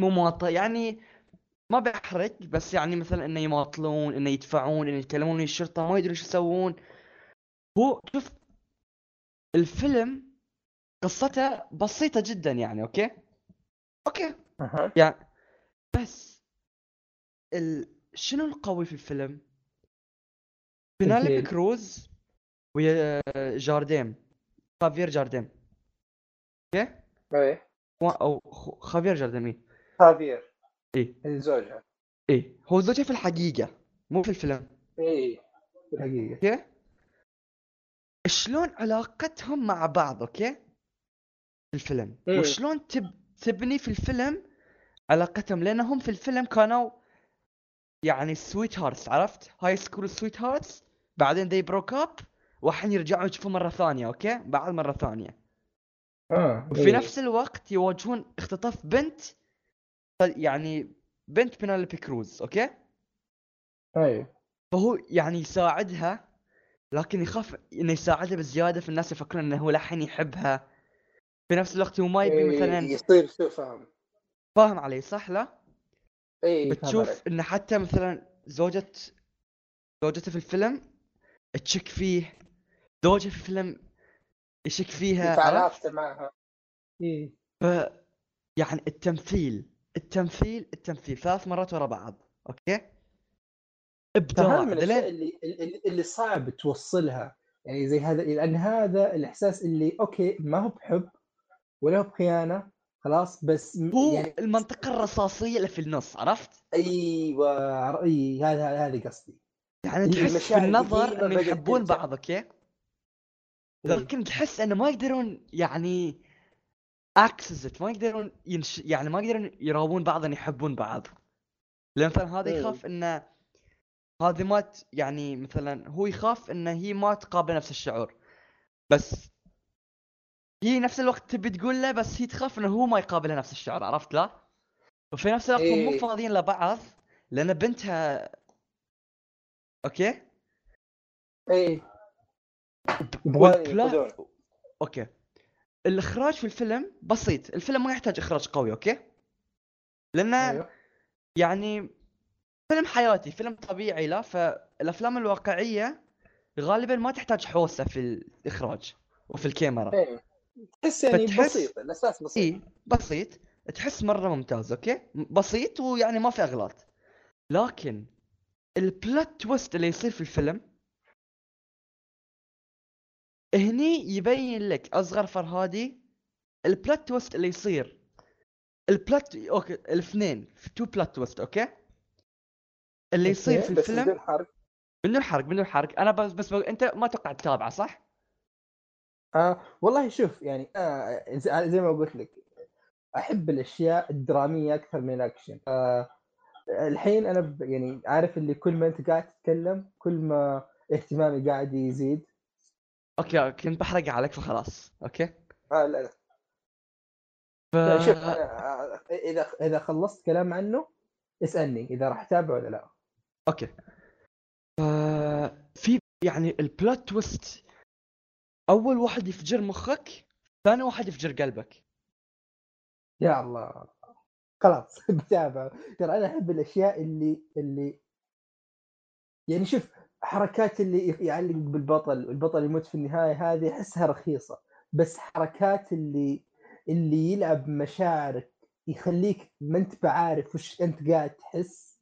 مماطله يعني ما بحرج بس يعني مثلا إنه يماطلون إنه يدفعون إنه يتكلمون ويا الشرطه ما يدرون إيش يسوون هو شوف الفيلم قصته بسيطة جدا يعني okay okay أها يعني بس ال... شنو القوي في الفيلم؟ الجيل. كروز ويا جارديم خافير جارديم أوكي؟ إيه و- أو خافير جارديم إيه. خافير إيه زوجها إيه هو زوجها في الحقيقة مو في الفيلم إيه في الحقيقة أوكي؟ شلون علاقتهم مع بعض أوكي؟ في الفيلم إيه. وشلون تب... تبني في الفيلم علاقتهم لانهم في الفيلم كانوا يعني sweethearts عرفت؟ high school sweethearts بعدين they broke up والحين يرجعوا يشوفوا مرة ثانية okay؟ بعد مرة ثانية آه وفي إيه. نفس الوقت يواجهون اختطاف بنت يعني بنت بينالوبي كروز okay؟ أيوه فهو يعني يساعدها لكن يخاف إنه يساعدها بزيادة في الناس يفكرون إنه هو لحين يحبها في نفس الوقت هو ما يبي إيه، مثلا يصير سوء فهم فاهم علي صح لا؟ اي بتشوف إنه حتى مثلا زوجة زوجته في الفيلم تشك فيه زوجها في الفيلم يشك فيها؟ علاقته معها اي ف يعني التمثيل التمثيل التمثيل ثلاث مرات ورا بعض okay؟ إبداع فهم من الاشياء اللي اللي, اللي صعب توصلها يعني زي هذا لأن هذا الإحساس اللي okay ما هو بحب ولا هو بخيانة خلاص بس هو يعني المنطقة الرصاصية اللي في النص عرفت؟ أيوه أي هذا هذا قصدي يعني تحس في النظر إنه يحبون. بعض okay؟ لكن تحس إنه ما يقدرون يعني access ما يقدرون ينش... يعني ما يقدرون يراوون بعض ان يحبون بعض لأن مثلا هذا مم. يخاف إنه هذه ما ت... يعني مثلا هو يخاف ان هي ما تقابل نفس الشعور بس هي نفس الوقت تبي تقول له بس هي تخاف إنه هو ما يقابلها نفس الشعور عرفت لا؟ وفي نفس الوقت هم مو إيه. فاضيين لبعض لأن بنتها okay؟ اي يبغى والبلا- ينقذون okay الإخراج في الفيلم بسيط. الفيلم ما يحتاج إخراج قوي okay؟ لأنه أيوه. يعني فيلم حياتي فيلم طبيعي لا؟ فالأفلام الواقعية غالبا ما تحتاج حوسة في الإخراج وفي الكاميرا. اي تحس يعني فتحس- بسيط الاساس بسيط. اي بسيط. تحس مرة ممتاز okay؟ بسيط ويعني ما في إغلاط. لكن ال plot twist اللي يصير في الفيلم هني يبين لك أصغر فرهادي ال plot twist اللي يصير. ال plot okay الاثنين في two plot twist okay؟ اللي يصير في الفيلم بدون حرق. بدون حرق بدون حرق. أنا بس بس أنت ما توقع تتابعه صح؟ آه والله شوف يعني آه زي زي ما قلت لك أحب الأشياء الدرامية أكثر من الأكشن. آه الحين أنا ب- يعني عارف اللي كل ما أنت قاعد تتكلم كل ما اهتمامي قاعد يزيد. okay كنت بحرق عليك فخلاص okay؟ آه لا لا. ف... لا، شوف آه، إذا إذا خلصت كلام عنه اسألني إذا راح اتابعه ولا لا. okay. ف... في يعني ال plot twist أول واحد يفجر مخك ثاني واحد يفجر قلبك. يا الله. خلاص بتابع. ترى أنا أحب الأشياء اللي اللي يعني شوف حركات اللي يعلق بالبطل البطل يموت في النهاية هذه أحسها رخيصة بس حركات اللي اللي يلعب مشاعرك يخليك ما أنت بعارف وش أنت قاعد تحس.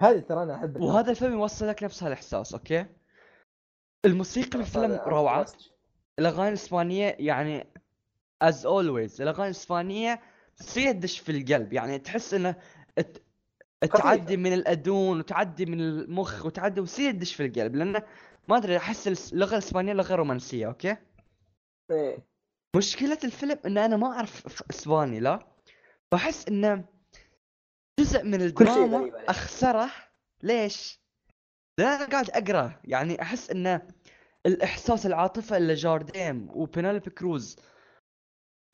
هذه ترى أنا أحب وهذا الفيلم يوصل لك نفس هالإحساس okay؟ الموسيقى في الفيلم هذا- روعة. الأغاني الإسبانية يعني as always الأغاني الإسبانية تصير تدش في القلب يعني تحس إنه تعدي من الأذون وتعدي من المخ وتعدي وتصير تدش في القلب لأنه ما أدري أحس اللغة الإسبانية لغة رومانسية okay إيه. مشكلة الفيلم إن أنا ما أعرف إسباني لا فاحس إنه جزء من الدراما. أخسره ليش؟ لأن أنا قاعد أقرأ يعني أحس انه الإحساس العاطفة اللي بارديم وبينالوبي كروز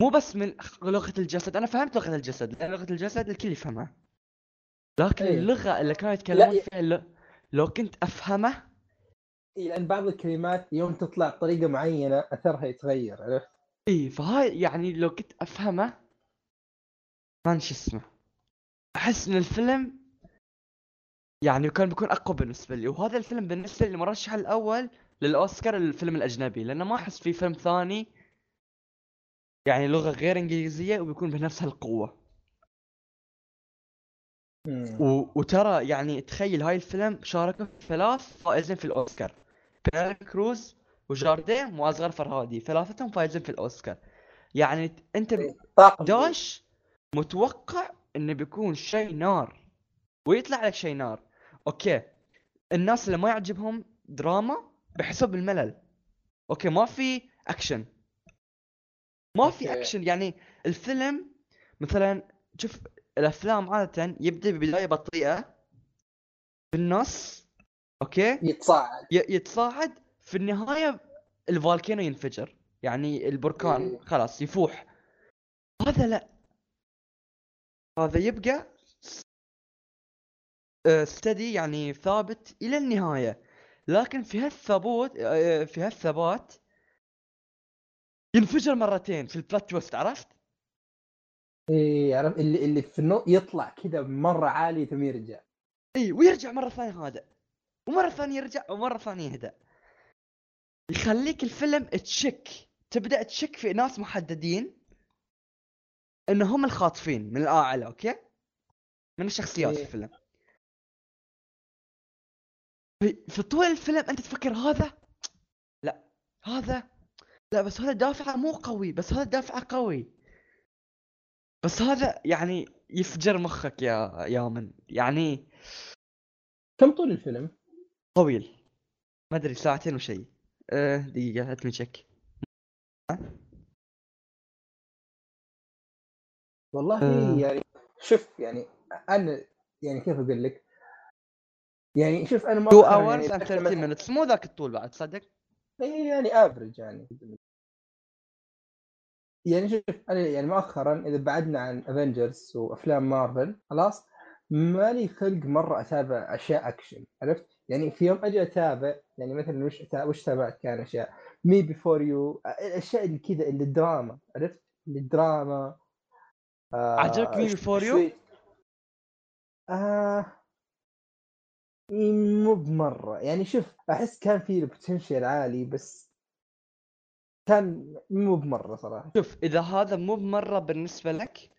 مو بس من لغة الجسد أنا فهمت لغة الجسد لأن لغة الجسد الكل يفهمها لكن إيه. اللغة اللي كانوا يتكلمون ي- فيها لو, لو كنت أفهمه إيه، لأن بعض الكلمات يوم تطلع بطريقة معينة أثرها يتغير عرفت؟ اي فهاي يعني لو كنت أفهمه ما شو اسمه أحس إن الفيلم يعني كان بيكون أقوى بالنسبة لي وهذا الفيلم بالنسبة لي مرشح الأول للأوسكار الفيلم الأجنبي لأنه ما أحس في فيلم ثاني يعني لغة غير إنجليزية وبيكون بنفس هالقوه مم. و... وترى يعني تخيل هاي الفيلم شاركوا ثلاث فائزين في الأوسكار. بينالوبي كروز وبارديم وأصغر فرهادي ثلاثتهم فايزين في الأوسكار. يعني أنت داش متوقع إنه بيكون شيء نار ويطلع لك شيء نار okay الناس اللي ما يعجبهم دراما بيحس بالملل. okay ما في أكشن. ما في. أكشن. يعني الفيلم مثلا شوف الأفلام عادة يبدأ ببداية بطيئة بالنص okay؟ يتصاعد. يتصاعد في النهاية ال volcano ينفجر يعني البركان. خلاص يفوح. هذا لا. هذا يبقى steady يعني ثابت إلى النهاية. لكن في هالثبوت آه، في هالثبات ينفجر مرتين في ال plot twist عرفت؟ إيه عرفت اللي اللي في النص يطلع كذا مرة عالي ثم يرجع. إي ويرجع مرة ثانية هذا ومرة ثانية يرجع ومرة ثانية يهدى يخليك الفيلم تشك تبدأ تشك في ناس محددين إن هم الخاطفين من الأعلى okay؟ من الشخصيات في إيه. الفيلم. في, في طول الفيلم أنت تفكر هذا لا هذا لا بس هذا دافعه مو قوي بس هذا دافعه قوي. بس هذا يعني يفجر مخك يا يا من يعني كم طول الفيلم؟ طويل ما أدري ساعتين وشيء أه دقيقة هات تشيك والله آه. يعني شوف يعني أنا يعني كيف أقول لك؟ يعني شوف أنا 2 hours يعني and أتكلم 30 عن- minutes مو ذاك الطول بعد تصدق يعني average يعني يعني شوف أنا يعني مؤخرا إذا بعدنا عن Avengers وأفلام مارفل خلاص مالي خلق مرة أتابع أشياء اكشن عرفت؟ يعني في يوم أجي أتابع يعني مثلا وش وش تابعت كان أشياء Me Before You الاشياء اللي كذا اللي دراما عرفت؟ اللي دراما آه عجبك؟ شوي- آه إيه، مو بمرة يعني شوف أحس كان في potential عالي بس كان مو بمرة صراحة. شوف إذا هذا مو بمرة بالنسبة لك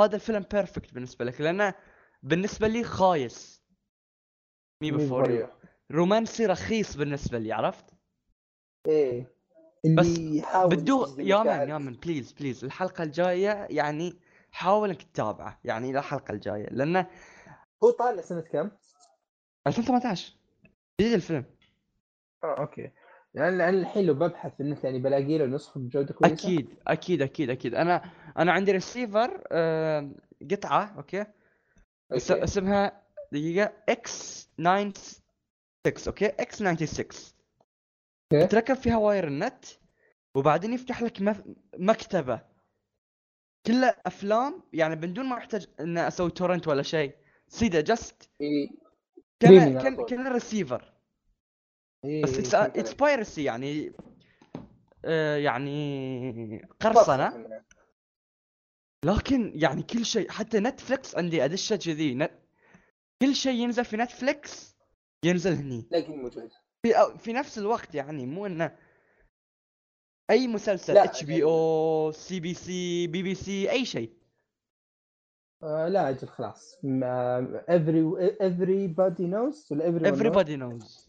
هذا الفيلم perfect بالنسبة لك لأنه بالنسبة لي خايس. Me Before رومانسي رخيص بالنسبة لي عرفت؟ إيه. بس بدون يا مشاعر. يا man please please الحلقة الجاية يعني حاول إنك تتابعه يعني إلى الحلقة الجاية لأنه هو طالع سنة كم؟ 2018 جديد الفيلم. آه okay. يعني يعني الحين لو ببحث في النت يعني بلاقي له نسخة بجوده كويسة أكيد أكيد أكيد أكيد أنا أنا عندي ريسيفر آه، قطعة okay okay. اسمها دقيقة X 96 okay X 96 okay. تركب فيها wire النت وبعدين يفتح لك مكتبة كلها أفلام يعني بدون ما أحتاج ان أسوي torrent ولا شيء سيدا إيه. كان كان. كان ريسيفر بس it's it's. piracy يعني آه، يعني قرصنة. منها. لكن يعني كل شيء حتى Netflix عندي ادشه كذي. نت... كل شيء ينزل في Netflix ينزل هني. تلاقيه موجود في أو في نفس الوقت يعني مو إنه أي مسلسل HBO CBC BBC أي شيء. آه لا أجل خلاص. every everybody knows ولا everyone everybody knows.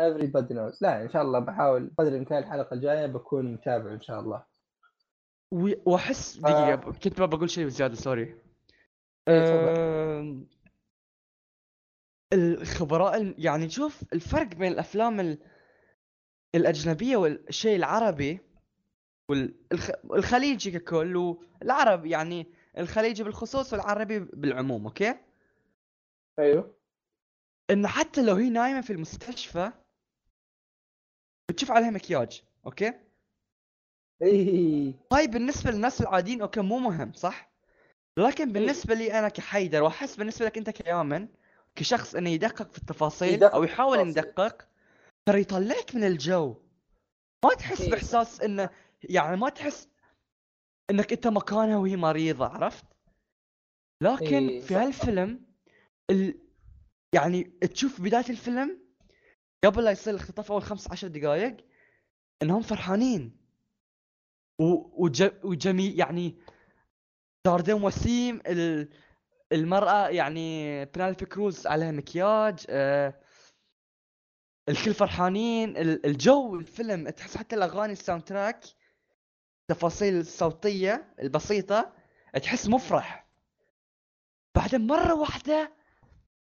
Everybody knows. لا إن شاء الله بحاول. قدر الامكان الحلقة الجاية بكون متابع إن شاء الله. وأحس دقيقة كنت ما بقول شيء زيادة sorry. أم، الخبراء يعني شوف الفرق بين الأفلام ال- الأجنبية والشيء العربي والخليجي ككل والعرب يعني الخليجي بالخصوص والعربي بالعموم okay؟ أيوه. إنه حتى لو هي نايمة في المستشفى بتشوف عليها مكياج okay إي هاي بالنسبة للناس العاديين okay مو مهم صح لكن بالنسبة لي أنا كحيدر وأحس بالنسبة لك أنت كيامن كشخص إنه يدقق في التفاصيل يدقق أو يحاول إنه. يدقق ترى يطلعك من الجو ما تحس إيه. بإحساس إنه يعني ما تحس إنك أنت مكانها وهي مريضة عرفت لكن إيه، في. هالفيلم ال... يعني تشوف بداية الفيلم قبل لا يصير الاختطاف أول 15 دقائق إنهم فرحانين. و... وج... وجميل يعني جاردن وسيم ال... المرأة يعني بنلوبي كروز عليها مكياج آه... الكل فرحانين. ال- الجو الفيلم تحس حتى الأغاني ال soundtrack التفاصيل الصوتية البسيطة تحس مفرح. بعدين مرة واحدة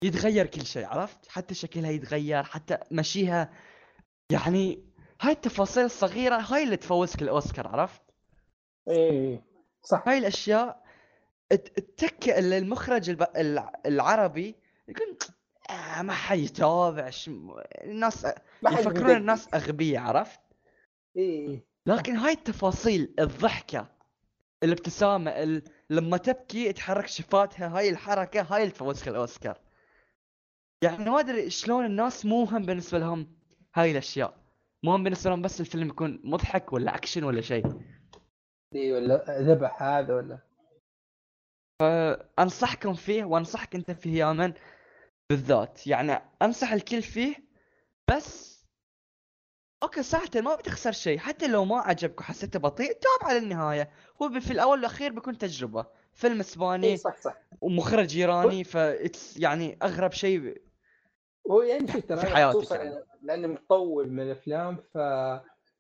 يتغير كل شيء عرفت؟ حتى شكلها يتغير حتى مشيها. يعني هاي التفاصيل الصغيرة هاي اللي تفوزك الأوسكار عرفت؟ اي صح. هاي الأشياء الت- التكة اللي المخرج العربي يقول آه ما حد يتابع. الناس يفكرون. الناس أغبياء عرفت؟ اي لكن هاي التفاصيل الضحكة الابتسامة ال... لما تبكي يتحرك شفاتها هاي الحركة هاي اللي تفوزك الأوسكار. يعني ما أدري شلون الناس مو هم بالنسبة لهم هاي الأشياء. مو هم بالنسبة لهم بس الفيلم يكون مضحك ولا أكشن ولا شيء. إي ولا ذبح هذا ولا. انصحكم فيه وأنصحك أنت فيه يا من بالذات. يعني أنصح الكل فيه بس okay ساعتين ما بتخسر شيء. حتى لو ما عجبك وحسيته بطيء تابع للنهايه هو ب- في الأول والأخير بيكون تجربة. فيلم إسباني صح صح. ومخرج إيراني فاتس يعني أغرب شيء هو يعني شوف ترى خصوصا يعني. لأني مطول من الأفلام ف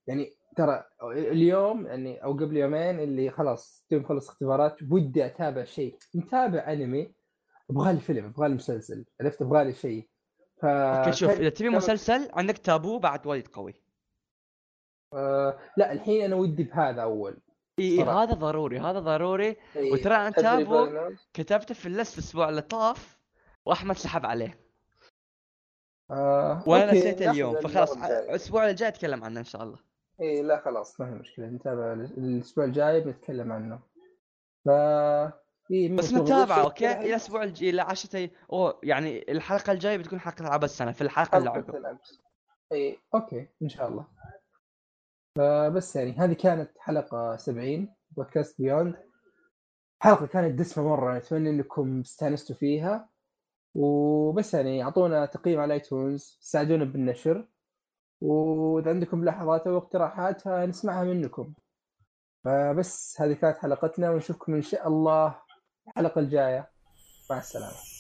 يعني ترى اليوم يعني أو قبل يومين اللي خلاص توي مخلص اختبارات ودي أتابع شيء. متابع أنمي أبغى لي فيلم أبغى لي مسلسل. عرفت؟ أبغى لي شيء. ف okay شوف إذا تبي مسلسل عندك تابو بعد وايد قوي. آه لا الحين أنا ودي بهذا أول. إي إي، صراحة. هذا ضروري هذا ضروري. إي، وترى Everybody تابو. كتبته في ال list الأسبوع اللي طاف وأحمد سحب عليه. آه وأنا okay، نسيت اليوم فخلاص. الأسبوع الجاي أتكلم عنه إن شاء الله. إي لا خلاص ما هي مشكلة نتابع الأسبوع الجاي بنتكلم عنه. ف إيه بس نقول okay؟ إلى الأسبوع الجاي إلى 10 اوه يعني الحلقة الجاية بتكون حلقة العاب السنة في الحلقة اللي عقب. إي okay إن شاء الله. فبس يعني هذه كانت حلقة 70 بودكاست بيوند. حلقة كانت دسمة مرة أتمنى إنكم استانستوا فيها. وبس يعني اعطونا تقييم على iTunes ساعدونا بالنشر. وإذا عندكم ملاحظات أو اقتراحات نسمعها منكم. فبس هذه كانت حلقتنا ونشوفكم إن شاء الله الحلقة الجاية. مع السلامة.